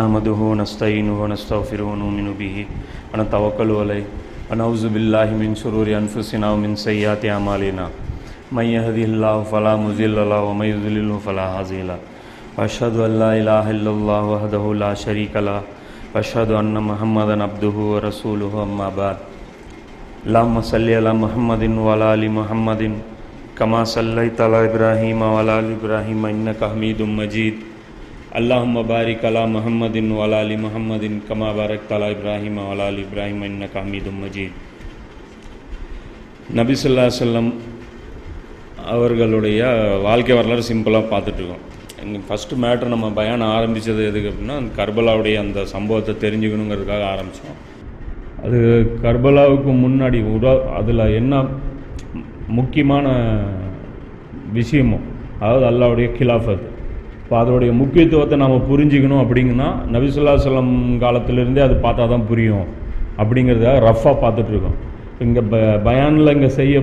نحمده ونستعينه ونستغفره ونؤمن به ونتوكل عليه. ونعوذ بالله من شرور أنفسنا ومن سيئات أعمالنا. من يهده الله فلا مضل له ومن يضلله فلا هادي له. وأشهد أن لا إله إلا الله وحده لا شريك له. وأشهد أن محمدا عبده ورسوله أما بعد. اللهم صل على محمد وعلى آل محمد كما صليت على إبراهيم وعلى آل إبراهيم إنك حميد مجيد. அல்லாஹும் பாரிக் அலா முஹம்மதின் வலாலி முஹம்மதின் கமா பாரக் தலா இப்ராஹிம் வலாலி இப்ராஹிம் இன்ன காமீதும் மஜீத் நபிசுல்லா சொல்லம் அவர்களுடைய வாழ்க்கை வரலாறு சிம்பிளாக பார்த்துட்ருக்கோம் எங்கள் ஃபஸ்ட்டு மேட்ரு நம்ம பயானம் ஆரம்பித்தது எதுக்கு அப்படின்னா அந்த கர்பலாவுடைய அந்த சம்பவத்தை தெரிஞ்சுக்கணுங்கிறதுக்காக ஆரம்பித்தோம் அது கர்பலாவுக்கு முன்னாடி உடா அதில் என்ன முக்கியமான விஷயமோ அதாவது அல்லாவுடைய கிலாஃபத் இப்போ அதோடைய முக்கியத்துவத்தை நாம் புரிஞ்சுக்கணும் அப்படிங்கன்னா நபிசுல்லா சொல்லம் காலத்திலேருந்தே அது பார்த்தா தான் புரியும். அப்படிங்கிறதுக்காக ரஃப்பாக பார்த்துட்ருக்கோம் இங்கே ப பயானில் இங்கே செய்ய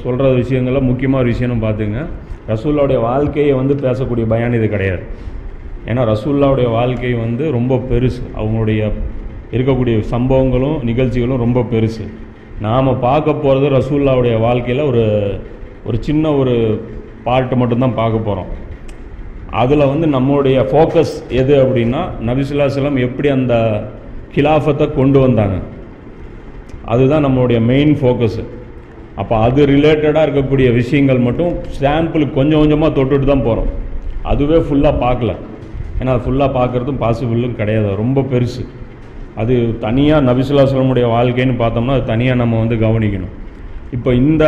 சொல்கிற விஷயங்கள முக்கியமான ஒரு விஷயம்னு பார்த்துங்க. ரசூல்லாவுடைய வாழ்க்கையை வந்து பேசக்கூடிய பயான் இது கிடையாது. ஏன்னா ரசூல்லாவுடைய வாழ்க்கை வந்து ரொம்ப பெருசு. அவங்களுடைய இருக்கக்கூடிய சம்பவங்களும் நிகழ்ச்சிகளும் ரொம்ப பெருசு. நாம் பார்க்க போகிறது ரசூல்லாவுடைய வாழ்க்கையில் ஒரு ஒரு சின்ன ஒரு பார்ட்டு மட்டும்தான் பார்க்க போகிறோம் அதில் வந்து நம்மளுடைய ஃபோக்கஸ் எது அப்படின்னா நபிசுல்லா செல்லம் எப்படி அந்த கிலாஃபத்தை கொண்டு வந்தாங்க. அதுதான் நம்மளுடைய மெயின் ஃபோக்கஸு அப்போ அது ரிலேட்டடாக இருக்கக்கூடிய விஷயங்கள் மட்டும் சாம்பிளுக்கு கொஞ்சம் கொஞ்சமாக தொட்டுட்டு தான் போகிறோம் அதுவே ஃபுல்லாக பார்க்கல. ஏன்னா அது ஃபுல்லாக பார்க்குறதும் பாசிபிளும் கிடையாது. ரொம்ப பெருசு. அது தனியாக நபிசுல்லாசலமுடைய வாழ்க்கைன்னு பார்த்தோம்னா அது தனியாக நம்ம வந்து கவனிக்கணும். இப்போ இந்த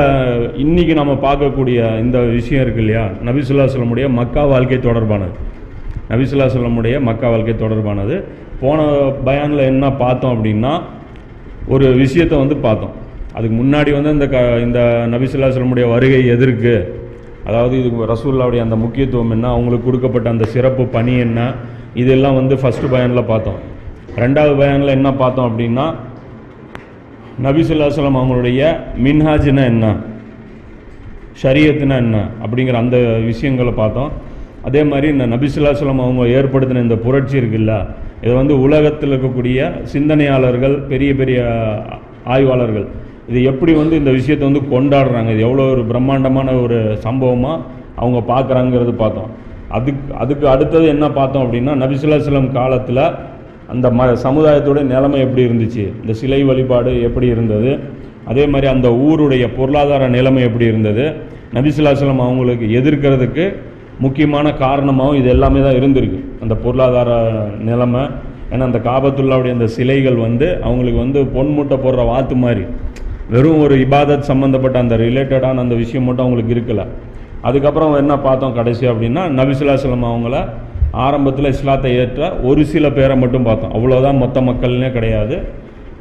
இன்னைக்கு நம்ம பார்க்கக்கூடிய இந்த விஷயம் இருக்கு இல்லையா? நபிசுல்லா சொல்லமுடைய மக்கா வாழ்க்கை தொடர்பானது. நபிசுல்லா சொல்லமுடைய மக்கா வாழ்க்கை தொடர்பானது. போன பயானில் என்ன பார்த்தோம் அப்படின்னா ஒரு விஷயத்தை வந்து பார்த்தோம். அதுக்கு முன்னாடி வந்து இந்த க இந்த நபிசுல்லா சொல்லமுடைய வருகை எதிர்க்கு அதாவது இது ரசூல்லாவுடைய அந்த முக்கியத்துவம் என்ன அவங்களுக்கு கொடுக்கப்பட்ட அந்த சிறப்பு பணி என்ன இதெல்லாம் வந்து ஃபஸ்ட்டு பயானில் பார்த்தோம். ரெண்டாவது பயானில் என்ன பார்த்தோம் அப்படின்னா நபிசுல்லாஸ்லாம் அவங்களுடைய மின்ஹாஜ்னா என்ன? ஷரியத்துனா என்ன? அப்படிங்கிற அந்த விஷயங்களை பார்த்தோம். அதே மாதிரி இந்த நபிசுல்லாஸ்லாம் அவங்க ஏற்படுத்தின இந்த புரட்சி இருக்குல்ல இதை வந்து உலகத்தில் இருக்கக்கூடிய சிந்தனையாளர்கள் பெரிய பெரிய ஆய்வாளர்கள். இது எப்படி வந்து இந்த விஷயத்தை வந்து கொண்டாடுறாங்க? இது எவ்வளோ ஒரு பிரம்மாண்டமான ஒரு சம்பவமாக அவங்க பார்க்குறாங்கிறது பார்த்தோம். அதுக்கு அதுக்கு அடுத்தது என்ன பார்த்தோம் அப்படின்னா நபிசுல்லாஸ்லம் காலத்தில் அந்த ம சமுதாயத்துடைய நிலைமை எப்படி இருந்துச்சு? இந்த சிலை வழிபாடு எப்படி இருந்தது? அதே மாதிரி அந்த ஊருடைய பொருளாதார நிலைமை எப்படி இருந்தது? நபிசுல்லாஸ்லம் அவங்களுக்கு எதிர்க்கிறதுக்கு முக்கியமான காரணமாகவும் இது எல்லாமே தான் இருந்திருக்கு. அந்த பொருளாதார நிலைமை ஏன்னா அந்த காபத்துல்லாவுடைய அந்த சிலைகள் வந்து அவங்களுக்கு வந்து பொன்மூட்டை போடுற வாத்து மாதிரி வெறும் ஒரு இபாதத் சம்மந்தப்பட்ட அந்த ரிலேட்டடான அந்த விஷயம் மட்டும் அவங்களுக்கு இருக்கல. அதுக்கப்புறம் என்ன பார்த்தோம் கடைசி அப்படின்னா நபிசுல்லாஸ்லம் அவங்கள ஆரம்பத்தில் இஸ்லாத்தை ஏற்ற ஒரு சில பேரை மட்டும் பார்த்தோம். அவ்வளோதான் மொத்த மக்கள்னே கிடையாது.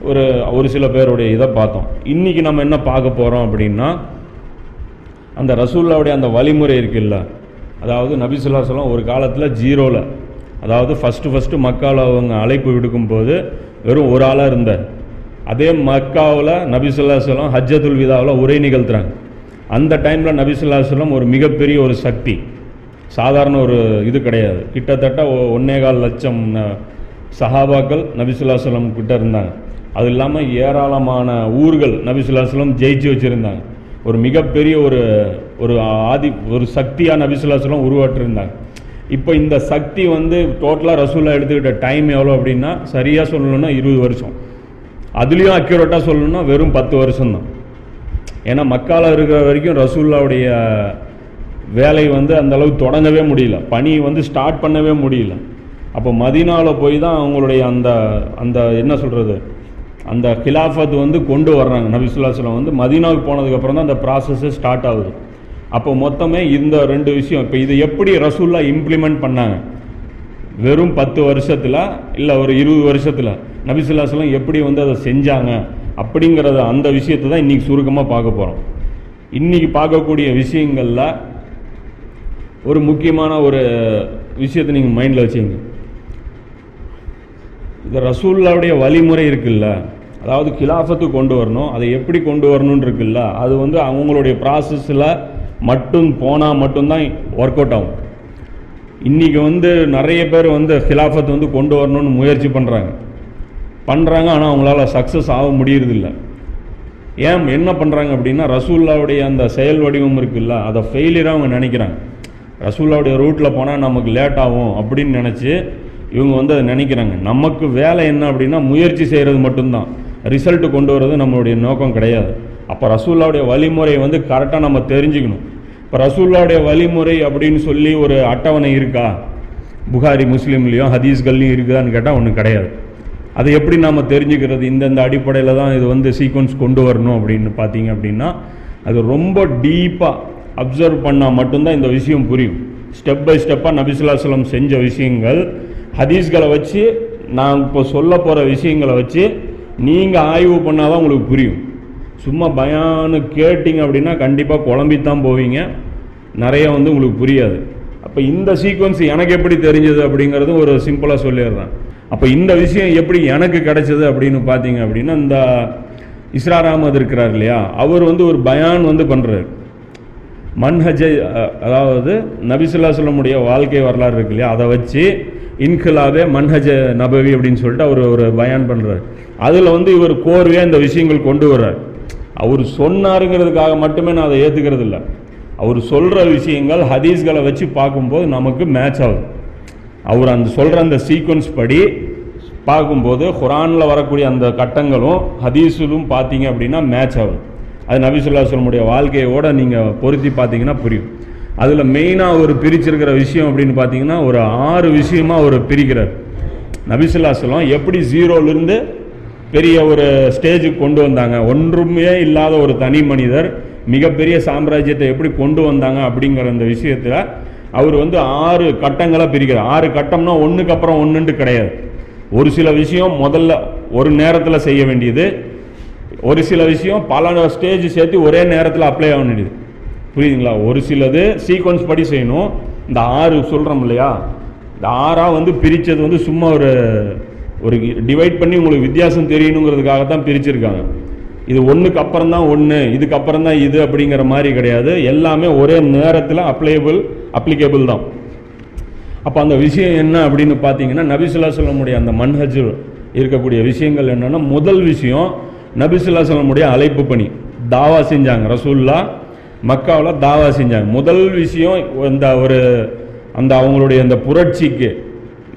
ஒரு ஒரு சில பேருடைய இதை பார்த்தோம். இன்றைக்கி நம்ம என்ன பார்க்க போகிறோம் அப்படின்னா அந்த ரசூல்லாவுடைய அந்த வழிமுறை இருக்குல்ல. அதாவது நபிசுல்லா சொல்லம் ஒரு காலத்தில் ஜீரோவில் அதாவது ஃபஸ்ட்டு ஃபஸ்ட்டு மக்காவில் அவங்க அழைப்பு விடுக்கும் போது வெறும் ஒரு ஆளாக இருந்தார். அதே மக்காவில் நபிசுல்லா சொல்லம் ஹஜ்ஜத்துல் விதாவில் உரை நிகழ்த்துறாங்க. அந்த டைமில் நபிசுல்லா சொல்லம் ஒரு மிகப்பெரிய ஒரு சக்தி. சாதாரண ஒரு இது கிடையாது. கிட்டத்தட்ட ஒன்னே கால் லட்சம் சஹாபாக்கள் நபிசுல்லாஸ்லம் கிட்ட இருந்தாங்க. அது இல்லாமல் ஏராளமான ஊர்கள் நபிசுல்லாஸ்லம் ஜெயிச்சு வச்சுருந்தாங்க. ஒரு மிகப்பெரிய ஒரு ஒரு ஆதி ஒரு சக்தியாக நபிசுல்லாஸ்லம் உருவாட்டிருந்தாங்க இப்போ இந்த சக்தி வந்து டோட்டலாக ரசூலா எடுத்துக்கிட்ட டைம் எவ்வளோ அப்படின்னா சரியாக சொல்லணும்னா இருபது வருஷம். அதுலேயும் அக்யூரேட்டாக சொல்லணும்னா வெறும் பத்து வருஷம்தான். ஏன்னா மக்கால இருக்கிற வரைக்கும் ரசூல்லாவுடைய வேலை வந்து அந்தளவுக்கு தொடங்கவே முடியல. பணி வந்து ஸ்டார்ட் பண்ணவே முடியல. அப்போ மதினாவில் போய் தான் அவங்களுடைய அந்த அந்த என்ன சொல்கிறது அந்த கிலாஃபத் வந்து கொண்டு வர்றாங்க. நபிசுல்லாஸ்லாம் வந்து மதீனாவுக்கு போனதுக்கப்புறம் தான் அந்த ப்ராசஸ்ஸே ஸ்டார்ட் ஆகுது. அப்போ மொத்தமே இந்த ரெண்டு விஷயம் இப்போ இது எப்படி ரசூல்லா இம்ப்ளிமெண்ட் பண்ணாங்க? வெறும் பத்து வருஷத்தில் இல்லை ஒரு இருபது வருஷத்தில் நபிசுல்லாஸ்லாம் எப்படி வந்து அதை செஞ்சாங்க? அப்படிங்கிறத அந்த விஷயத்தை தான் இன்றைக்கி சுருக்கமாக பார்க்க போகிறோம் இன்றைக்கி பார்க்கக்கூடிய விஷயங்களில் ஒரு முக்கியமான ஒரு விஷயத்தை நீங்கள் மைண்டில் வச்சுங்க இந்த ரசூல்லாவுடைய வழிமுறை இருக்குல்ல அதாவது கிலாஃபத்து கொண்டு வரணும் அதை எப்படி கொண்டு வரணும்னு இருக்குல்ல அது வந்து அவங்களுடைய ப்ராசஸில் மட்டும் போனால் மட்டும்தான் ஒர்க் அவுட் ஆகும். இன்றைக்கி வந்து நிறைய பேர் வந்து ஹிலாஃபத்து வந்து கொண்டு வரணும்னு முயற்சி பண்ணுறாங்க பண்ணுறாங்க ஆனால் அவங்களால சக்ஸஸ் ஆக முடியறதில்ல. ஏன் என்ன பண்ணுறாங்க அப்படின்னா ரசூல்லாவுடைய அந்த செயல் வடிவம் இருக்குல்ல அதை ஃபெயிலியராக அவங்க நினைக்கிறாங்க. ரசூலாவுடைய ரூட்டில் போனால் நமக்கு லேட் ஆகும் அப்படின்னு நினச்சி இவங்க வந்து அதை நினைக்கிறாங்க. நமக்கு வேலை என்ன அப்படின்னா முயற்சி செய்கிறது மட்டும்தான். ரிசல்ட் கொண்டு வர்றது நம்மளுடைய நோக்கம் கிடையாது. அப்போ ரசூல்லாவுடைய வழிமுறையை வந்து கரெக்டாக நம்ம தெரிஞ்சுக்கணும். இப்போ ரசூல்லாவுடைய வழிமுறை அப்படின்னு சொல்லி ஒரு அட்டவணை இருக்கா? புகாரி முஸ்லீம்லேயும் ஹதீஸ்கள்லையும் இருக்குதான்னு கேட்டால் ஒன்றும் கிடையாது. அதை எப்படி நாம் தெரிஞ்சுக்கிறது? இந்தந்த அடிப்படையில் தான் இது வந்து சீக்வன்ஸ் கொண்டு வரணும் அப்படின்னு பார்த்தீங்க அப்படின்னா அது ரொம்ப டீப்பாக அப்சர்வ் பண்ணால் மட்டும்தான் இந்த விஷயம் புரியும். ஸ்டெப் பை ஸ்டெப்பாக நபிசுல்லாஸ்லம் செஞ்ச விஷயங்கள் ஹதீஸ்களை வச்சு நான் இப்போ சொல்ல போகிற விஷயங்களை வச்சு நீங்கள் ஆய்வு பண்ணால் தான் உங்களுக்கு புரியும். சும்மா பயானு கேட்டிங்க அப்படின்னா கண்டிப்பாக குழம்பித்தான் போவீங்க. நிறைய வந்து உங்களுக்கு புரியாது. அப்போ இந்த சீக்வன்ஸ் எனக்கு எப்படி தெரிஞ்சது அப்படிங்கிறது ஒரு சிம்பிளாக சொல்லிடுறேன். அப்போ இந்த விஷயம் எப்படி எனக்கு கிடைச்சது அப்படின்னு பார்த்தீங்க அப்படின்னா இந்த இஸ்ரார் அஹமது இருக்கிறார் இல்லையா? அவர் வந்து ஒரு பயான் வந்து பண்ணுறாரு மன்ஹஜை அதாவது நபிசுல்லா சொல்லமுடைய வாழ்க்கை வரலாறு இருக்கு இல்லையா? அதை வச்சு இன்கிலாபே மன்ஹஜ நபவி அப்படின்னு சொல்லிட்டு அவர் ஒரு பயான் பண்ணுறாரு அதில் வந்து இவர் கோர்வையாக இந்த விஷயங்கள் கொண்டு வர்றார். அவர் சொன்னாருங்கிறதுக்காக மட்டுமே நான் அதை ஏற்றுக்கிறது இல்லை. அவர் சொல்கிற விஷயங்கள் ஹதீஸ்களை வச்சு பார்க்கும்போது நமக்கு மேட்ச் ஆகுது. அவர் அந்த சொல்கிற அந்த சீக்வன்ஸ் படி பார்க்கும்போது குரானில் வரக்கூடிய அந்த கட்டங்களும் ஹதீஸிலும் பார்த்தீங்க அப்படின்னா மேட்ச் ஆகும் அது நபிசுல்லா வாழ்க்கையோடு வாழ்க்கையோட நீங்கள் பொருத்தி பார்த்தீங்கன்னா புரியும். அதில் மெயினாக அவர் பிரிச்சிருக்கிற விஷயம் அப்படின்னு பார்த்தீங்கன்னா ஒரு ஆறு விஷயமாக அவர் பிரிக்கிறார். நபிசுல்லா எப்படி ஜீரோலேருந்து பெரிய ஒரு ஸ்டேஜுக்கு கொண்டு வந்தாங்க? ஒன்றுமே இல்லாத ஒரு தனி மனிதர் மிகப்பெரிய சாம்ராஜ்யத்தை எப்படி கொண்டு வந்தாங்க அப்படிங்கிற அந்த விஷயத்தில் அவர் வந்து ஆறு கட்டங்களாக பிரிக்கிறார். ஆறு கட்டம்னா ஒன்றுக்கு அப்புறம் ஒன்றுன்ட்டு கிடையாது. ஒரு சில விஷயம் முதல்ல ஒரு நேரத்தில் செய்ய வேண்டியது ஒரு சில விஷயம் பல ஸ்டேஜ் சேர்த்து ஒரே நேரத்தில் அப்ளை ஆக வேண்டியது. புரியுதுங்களா? ஒரு சிலது சீக்வன்ஸ் படி செய்யணும். இந்த ஆறு சொல்கிறோம் இல்லையா? இந்த ஆறாக வந்து பிரித்தது வந்து சும்மா ஒரு ஒரு டிவைட் பண்ணி உங்களுக்கு வித்தியாசம் தெரியணுங்கிறதுக்காக தான் பிரிச்சிருக்காங்க. இது ஒன்றுக்கு அப்புறம் தான் ஒன்று இதுக்கப்புறம் தான் இது அப்படிங்கிற மாதிரி கிடையாது. எல்லாமே ஒரே நேரத்தில் அப்ளையபிள் அப்ளிகேபிள் தான். அப்போ அந்த விஷயம் என்ன அப்படின்னு பார்த்தீங்கன்னா நபிசுல்லா சொல்லமுடைய அந்த மன்ஹஜ் இருக்கக்கூடிய விஷயங்கள் என்னென்னா முதல் விஷயம் நபிசுல்லா சொல்லமுடைய அழைப்பு பணி. தாவா செஞ்சாங்க. ரசூல்லா மக்காவில் தாவா செஞ்சாங்க. முதல் விஷயம் இந்த ஒரு அந்த அவங்களுடைய அந்த புரட்சிக்கு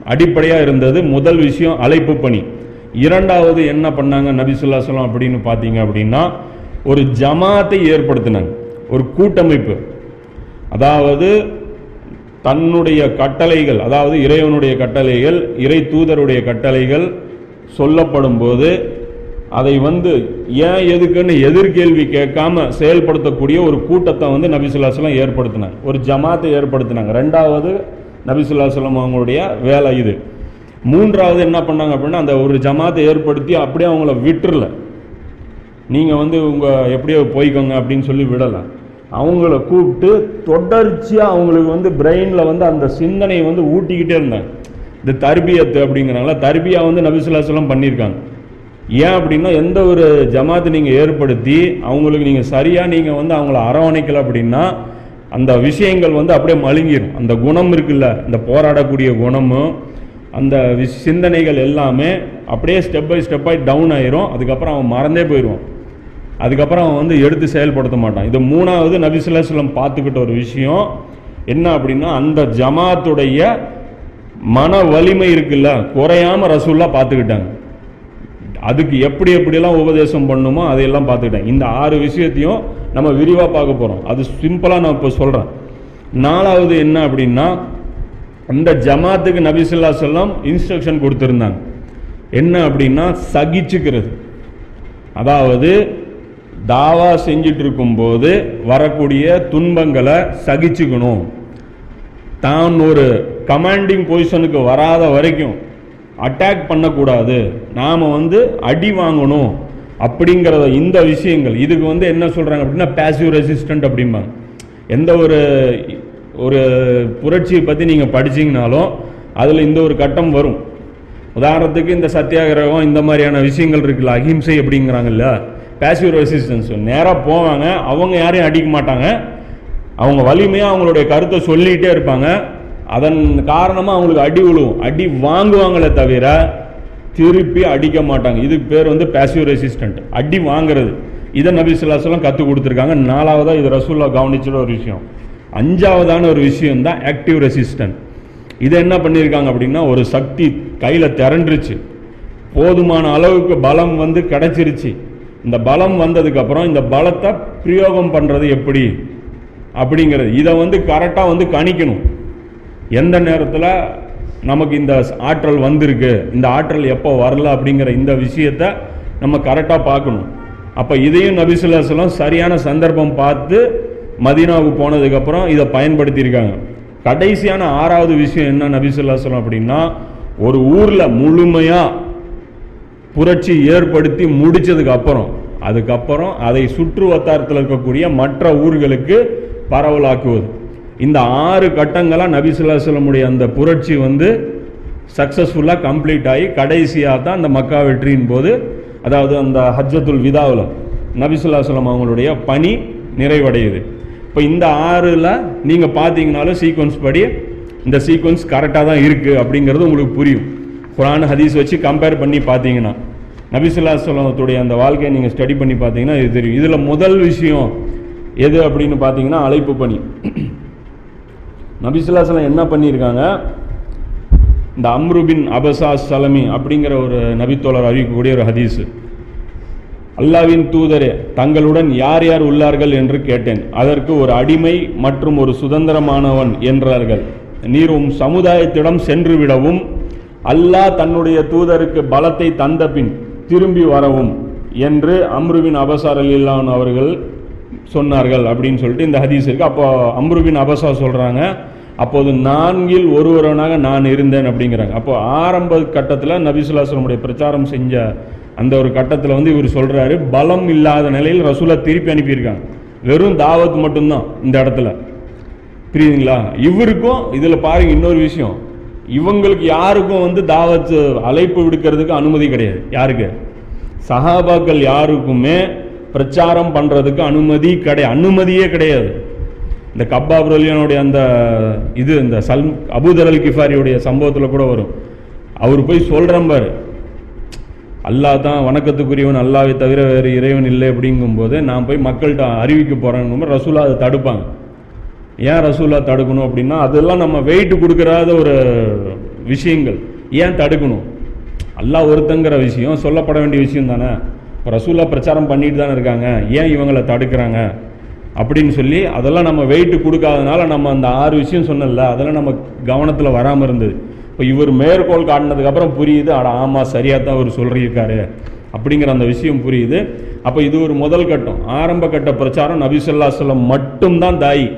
அடிப்படையாக இருந்தது முதல் விஷயம் அழைப்பு பணி. இரண்டாவது என்ன பண்ணாங்க நபிசுல்லா சொல்லம் அப்படின்னு பார்த்தீங்க அப்படின்னா ஒரு ஜமாத்தை ஏற்படுத்தினாங்க. ஒரு கூட்டமைப்பு. அதாவது தன்னுடைய கட்டளைகள் அதாவது இறைவனுடைய கட்டளைகள் இறை தூதருடைய கட்டளைகள் சொல்லப்படும் போது அதை வந்து ஏன் எதுக்குன்னு எதிர்கேள்வி கேட்காம செயல்படுத்தக்கூடிய ஒரு கூட்டத்தை வந்து நபிசுல்லாஸ்லாம் ஏற்படுத்தினாங்க ஒரு ஜமாத்தை ஏற்படுத்தினாங்க. ரெண்டாவது நபிசுல்லாஸ்லாம் அவங்களுடைய வேலை இது. மூன்றாவது என்ன பண்ணாங்க அப்படின்னா அந்த ஒரு ஜமாத்தை ஏற்படுத்தி அப்படியே அவங்கள விட்டுறல. நீங்கள் வந்து உங்கள் எப்படியோ போய்க்கோங்க அப்படின்னு சொல்லி விடலை. அவங்கள கூப்பிட்டு தொடர்ச்சியாக அவங்களுக்கு வந்து பிரெயினில் வந்து அந்த சிந்தனையை வந்து ஊட்டிக்கிட்டே இருந்தாங்க. இந்த தர்பியத்து அப்படிங்கிறாங்களா தர்பியா வந்து நபிசுல்லாஸ்லாம் பண்ணியிருக்காங்க. ஏன் அப்படின்னா எந்த ஒரு ஜமாத்தை நீங்கள் ஏற்படுத்தி அவங்களுக்கு நீங்கள் சரியாக நீங்கள் வந்து அவங்கள அரவணைக்கல அப்படின்னா அந்த விஷயங்கள் வந்து அப்படியே மழுங்கிடும் அந்த குணம் இருக்குல்ல இந்த போராடக்கூடிய குணமும் அந்த விஷ்- சிந்தனைகள் எல்லாமே அப்படியே ஸ்டெப் பை ஸ்டெப்பாக டவுன் ஆயிரும். அதுக்கப்புறம் அவன் மறந்தே போயிடுவான். அதுக்கப்புறம் அவன் வந்து எடுத்து செயல்படுத்த மாட்டான். இது மூணாவது நபிசுல்லாஸ்லம் பார்த்துக்கிட்ட ஒரு விஷயம். என்ன அப்படின்னா அந்த ஜமாத்துடைய மன வலிமை இருக்குல்ல குறையாம ரசூல்லாக பார்த்துக்கிட்டாங்க. அதுக்கு எப்படி எப்படியெல்லாம் உபதேசம் பண்ணுமோ அதையெல்லாம் பார்த்துக்கிட்டேன். இந்த ஆறு விஷயத்தையும் நம்ம விரிவாக பார்க்க போகிறோம் அது சிம்பிளாக நான் இப்போ சொல்கிறேன் நாலாவது என்ன அப்படின்னா அந்த ஜமாத்துக்கு நபிசுல்லா செல்லம் இன்ஸ்ட்ரக்ஷன் கொடுத்துருந்தாங்க. என்ன அப்படின்னா சகிச்சுக்கிறது. அதாவது தாவா செஞ்சிட்டு இருக்கும்போது வரக்கூடிய துன்பங்களை சகிச்சுக்கணும். தான் ஒரு கமாண்டிங் பொசிஷனுக்கு வராத வரைக்கும் அட்டாக் பண்ணக்கூடாது. நாம் வந்து அடி வாங்கணும் அப்படிங்கிறத இந்த விஷயங்கள். இதுக்கு வந்து என்ன சொல்கிறாங்க அப்படின்னா பேசிவ் ரெசிஸ்டன்ட் அப்படிம்பாங்க. எந்த ஒரு ஒரு புரட்சியை பற்றி நீங்கள் படிச்சிங்கனாலும் அதில் இந்த ஒரு கட்டம் வரும். உதாரணத்துக்கு இந்த சத்தியாகிரகம் இந்த மாதிரியான விஷயங்கள் இருக்குல்ல அஹிம்சை அப்படிங்கிறாங்கல்ல பேசிவ் ரெசிஸ்டன்ஸ் நேராக போவாங்க அவங்க யாரையும் அடிக்க மாட்டாங்க. அவங்க வலிமையாக அவங்களுடைய கருத்தை சொல்லிகிட்டே இருப்பாங்க. அதன் காரணமாக அவங்களுக்கு அடி விழுவும் அடி வாங்குவாங்களே தவிர திருப்பி அடிக்க மாட்டாங்க. இதுக்கு பேர் வந்து பேசிவ் ரெசிஸ்டன்ட் அடி வாங்குறது. இதை நபி சொல்லாசலம் கற்றுக் கொடுத்துருக்காங்க. நாலாவதாக இது ரசூல்லா கவனிச்சிட ஒரு விஷயம். அஞ்சாவதான ஒரு விஷயம் தான் ஆக்டிவ் ரெசிஸ்டன்ட் இதை என்ன பண்ணியிருக்காங்க அப்படின்னா ஒரு சக்தி கையில் திரண்டுருச்சு. போதுமான அளவுக்கு பலம் வந்து கிடச்சிருச்சு. இந்த பலம் வந்ததுக்கப்புறம் இந்த பலத்தை பிரயோகம் பண்ணுறது எப்படி? அப்படிங்கிறது. இதை வந்து கரெக்டாக வந்து கணிக்கணும். எந்த நேரத்தில் நமக்கு இந்த ஆற்றல் வந்திருக்கு இந்த ஆற்றல் எப்போ வரல அப்படிங்கிற இந்த விஷயத்தை நம்ம கரெக்டாக பார்க்கணும். அப்போ இதையும் நபிசுல்லாசலம் சரியான சந்தர்ப்பம் பார்த்து மதீனாவுக்கு போனதுக்கப்புறம் இதை பயன்படுத்தியிருக்காங்க. கடைசியான ஆறாவது விஷயம் என்ன நபிசுல்லாசலம் அப்படின்னா ஒரு ஊரில் முழுமையாக புரட்சி ஏற்படுத்தி முடித்ததுக்கு அப்புறம் அதுக்கப்புறம் அதை சுற்று வட்டாரத்தில் இருக்கக்கூடிய மற்ற ஊர்களுக்கு பரவலாக்குவது. இந்த ஆறு கட்டங்களாக நபிசுல்லாசலமுடைய அந்த புரட்சி வந்து சக்ஸஸ்ஃபுல்லாக கம்ப்ளீட் ஆகி கடைசியாக தான் அந்த மக்கா வெற்றியின் போது அதாவது அந்த ஹஜ்ஜத்துல் விதாவில் நபிசுல்லாசலம் அவங்களுடைய பணி நிறைவடையுது. இப்போ இந்த ஆறில் நீங்கள் பார்த்தீங்கனாலும் சீக்வன்ஸ் படி இந்த சீக்வன்ஸ் கரெக்டாக தான் இருக்குது அப்படிங்கிறது உங்களுக்கு புரியும். குரான் ஹதீஸ் வச்சு கம்பேர் பண்ணி பார்த்தீங்கன்னா நபிசுல்லாசலத்துடைய அந்த வாழ்க்கையை நீங்கள் ஸ்டடி பண்ணி பார்த்தீங்கன்னா இது தெரியும். இதில் முதல் விஷயம் எது அப்படின்னு பார்த்தீங்கன்னா அழைப்பு பணி. நபிசுல்லாசலம் என்ன பண்ணியிருக்காங்க? இந்த அம்ருபின் அபசா சலமி அப்படிங்கிற ஒரு நபித்தோழர் அறிவிக்கக்கூடிய ஒரு ஹதீஸு. அல்லாவின் தூதரே தங்களுடன் யார் யார் உள்ளார்கள் என்று கேட்டேன். அதற்கு ஒரு அடிமை மற்றும் ஒரு சுதந்திரமானவன் என்றார்கள். நீர் உம் சமுதாயத்திடம் சென்று விடவும் அல்லாஹ் தன்னுடைய தூதருக்கு பலத்தை தந்த பின் திரும்பி வரவும் என்று அம்ருவின் அபசார் அவர்கள் சொன்னார்கள் அப்படின்னு சொல்லிட்டு இந்த ஹதீஸ் இருக்கு. அப்போ அம்ருபின் அபசா சொல்றாங்க அப்போது நான்கில் ஒருவரனாக நான் இருந்தேன் அப்படிங்கிறாங்க. அப்போ ஆரம்ப கட்டத்தில் நபிசுல்லாஸ்லமுடைய பிரச்சாரம் செஞ்ச அந்த ஒரு கட்டத்தில் வந்து இவர் சொல்றாரு பலம் இல்லாத நிலையில் ரசூலா திருப்பி அனுப்பியிருக்காங்க. வெறும் தாவத் மட்டும்தான் இந்த இடத்துல. புரியுதுங்களா? இவருக்கும் இதில் பாருங்க இன்னொரு விஷயம். இவங்களுக்கு யாருக்கும் வந்து தாவத் அழைப்பு விடுக்கிறதுக்கு அனுமதி கிடையாது. யாருக்கு? சஹாபாக்கள் யாருக்குமே பிரச்சாரம் பண்ணுறதுக்கு அனுமதி கிடையாது அனுமதியே கிடையாது. இந்த கப்பா பிரலியனுடைய அந்த இது இந்த சல் அபுதரல் கிஃபாரியுடைய சம்பவத்தில் கூட வரும். அவர் போய் சொல்கிறம்பார் அல்லா அல்லாஹ் தான் வணக்கத்துக்குரியவன் அல்லாவை தவிர வேறு இறைவன் இல்லை அப்படிங்கும்போது நான் போய் மக்கள்கிட்ட அறிவிக்க போகிறேங்கும்போது ரசூலா அதை தடுப்பாங்க. ஏன் ரசூலா தடுக்கணும் அப்படின்னா அதெல்லாம் நம்ம வெயிட் கொடுக்கறாத ஒரு விஷயங்கள். ஏன் தடுக்கணும்? அல்லாஹ் ஒருத்தங்கிற விஷயம் சொல்லப்பட வேண்டிய விஷயம் தானே? இப்போ ரசூலா பிரச்சாரம் பண்ணிட்டு தானே இருக்காங்க. ஏன் இவங்களை தடுக்கிறாங்க? அப்படின்னு சொல்லி அதெல்லாம் நம்ம வெயிட்டு கொடுக்காதனால நம்ம அந்த ஆறு விஷயம் சொன்னல அதெல்லாம் நம்ம கவனத்தில் வராமல் இருந்தது. இப்போ இவர் மேற்கோள் காட்டினதுக்கப்புறம் புரியுது அட ஆமாம் சரியாக தான் அவர் சொல்லியிருக்காரு. அப்படிங்கிற அந்த விஷயம் புரியுது. அப்போ இது ஒரு முதல் கட்டம். ஆரம்ப கட்ட பிரச்சாரம் நபிசல்லா சொல்லம் மட்டும்தான் தாயி.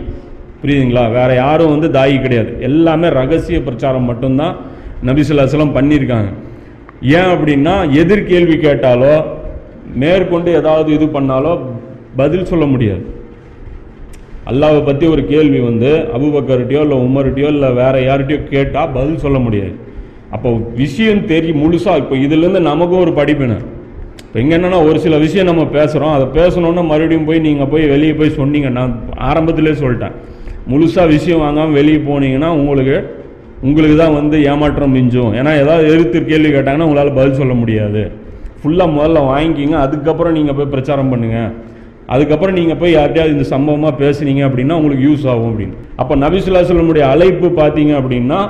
புரியுதுங்களா? வேறு யாரும் வந்து தாயி கிடையாது. எல்லாமே ரகசிய பிரச்சாரம் மட்டும்தான் நபிசுல்லாஸ்லம் பண்ணியிருக்காங்க. ஏன் அப்படின்னா எதிர்கேள்வி கேட்டாலோ மேற்கொண்டு ஏதாவது இது பண்ணாலோ பதில் சொல்ல முடியாது. அல்லாவை பற்றி ஒரு கேள்வி வந்து அபுபக்கர்கிட்டயோ இல்லை உமர்கிட்டயோ இல்லை வேற யார்கிட்டயோ கேட்டால் பதில் சொல்ல முடியாது. அப்போ விஷயம் தெரியும் முழுசாக இப்போ இதுலேருந்து நமக்கும் ஒரு படிப்பினர். இப்போ இங்கே என்னென்னா ஒரு சில விஷயம் நம்ம பேசுகிறோம் அதை பேசணுன்னா மறுபடியும் போய் நீங்கள் போய் வெளியே போய் சொன்னீங்க. நான் ஆரம்பத்திலே சொல்லிட்டேன். முழுசாக விஷயம் வாங்காமல் வெளியே போனீங்கன்னா உங்களுக்கு உங்களுக்கு தான் வந்து ஏமாற்றம் மிஞ்சும். ஏன்னா ஏதாவது எதிர்த்து கேள்வி கேட்டாங்கன்னா உங்களால் பதில் சொல்ல முடியாது. ஃபுல்லாக முதல்ல வாங்கிக்கிங்க அதுக்கப்புறம் நீங்கள் போய் பிரச்சாரம் பண்ணுங்கள் அதுக்கப்புறம் நீங்கள் போய் யார்கிட்டயாவது இந்த சம்பவமாக பேசுனீங்க அப்படின்னா உங்களுக்கு யூஸ் ஆகும் அப்படின்னு. அப்போ நபிசுல்லாசலமுடைய அழைப்பு பார்த்தீங்க அப்படின்னா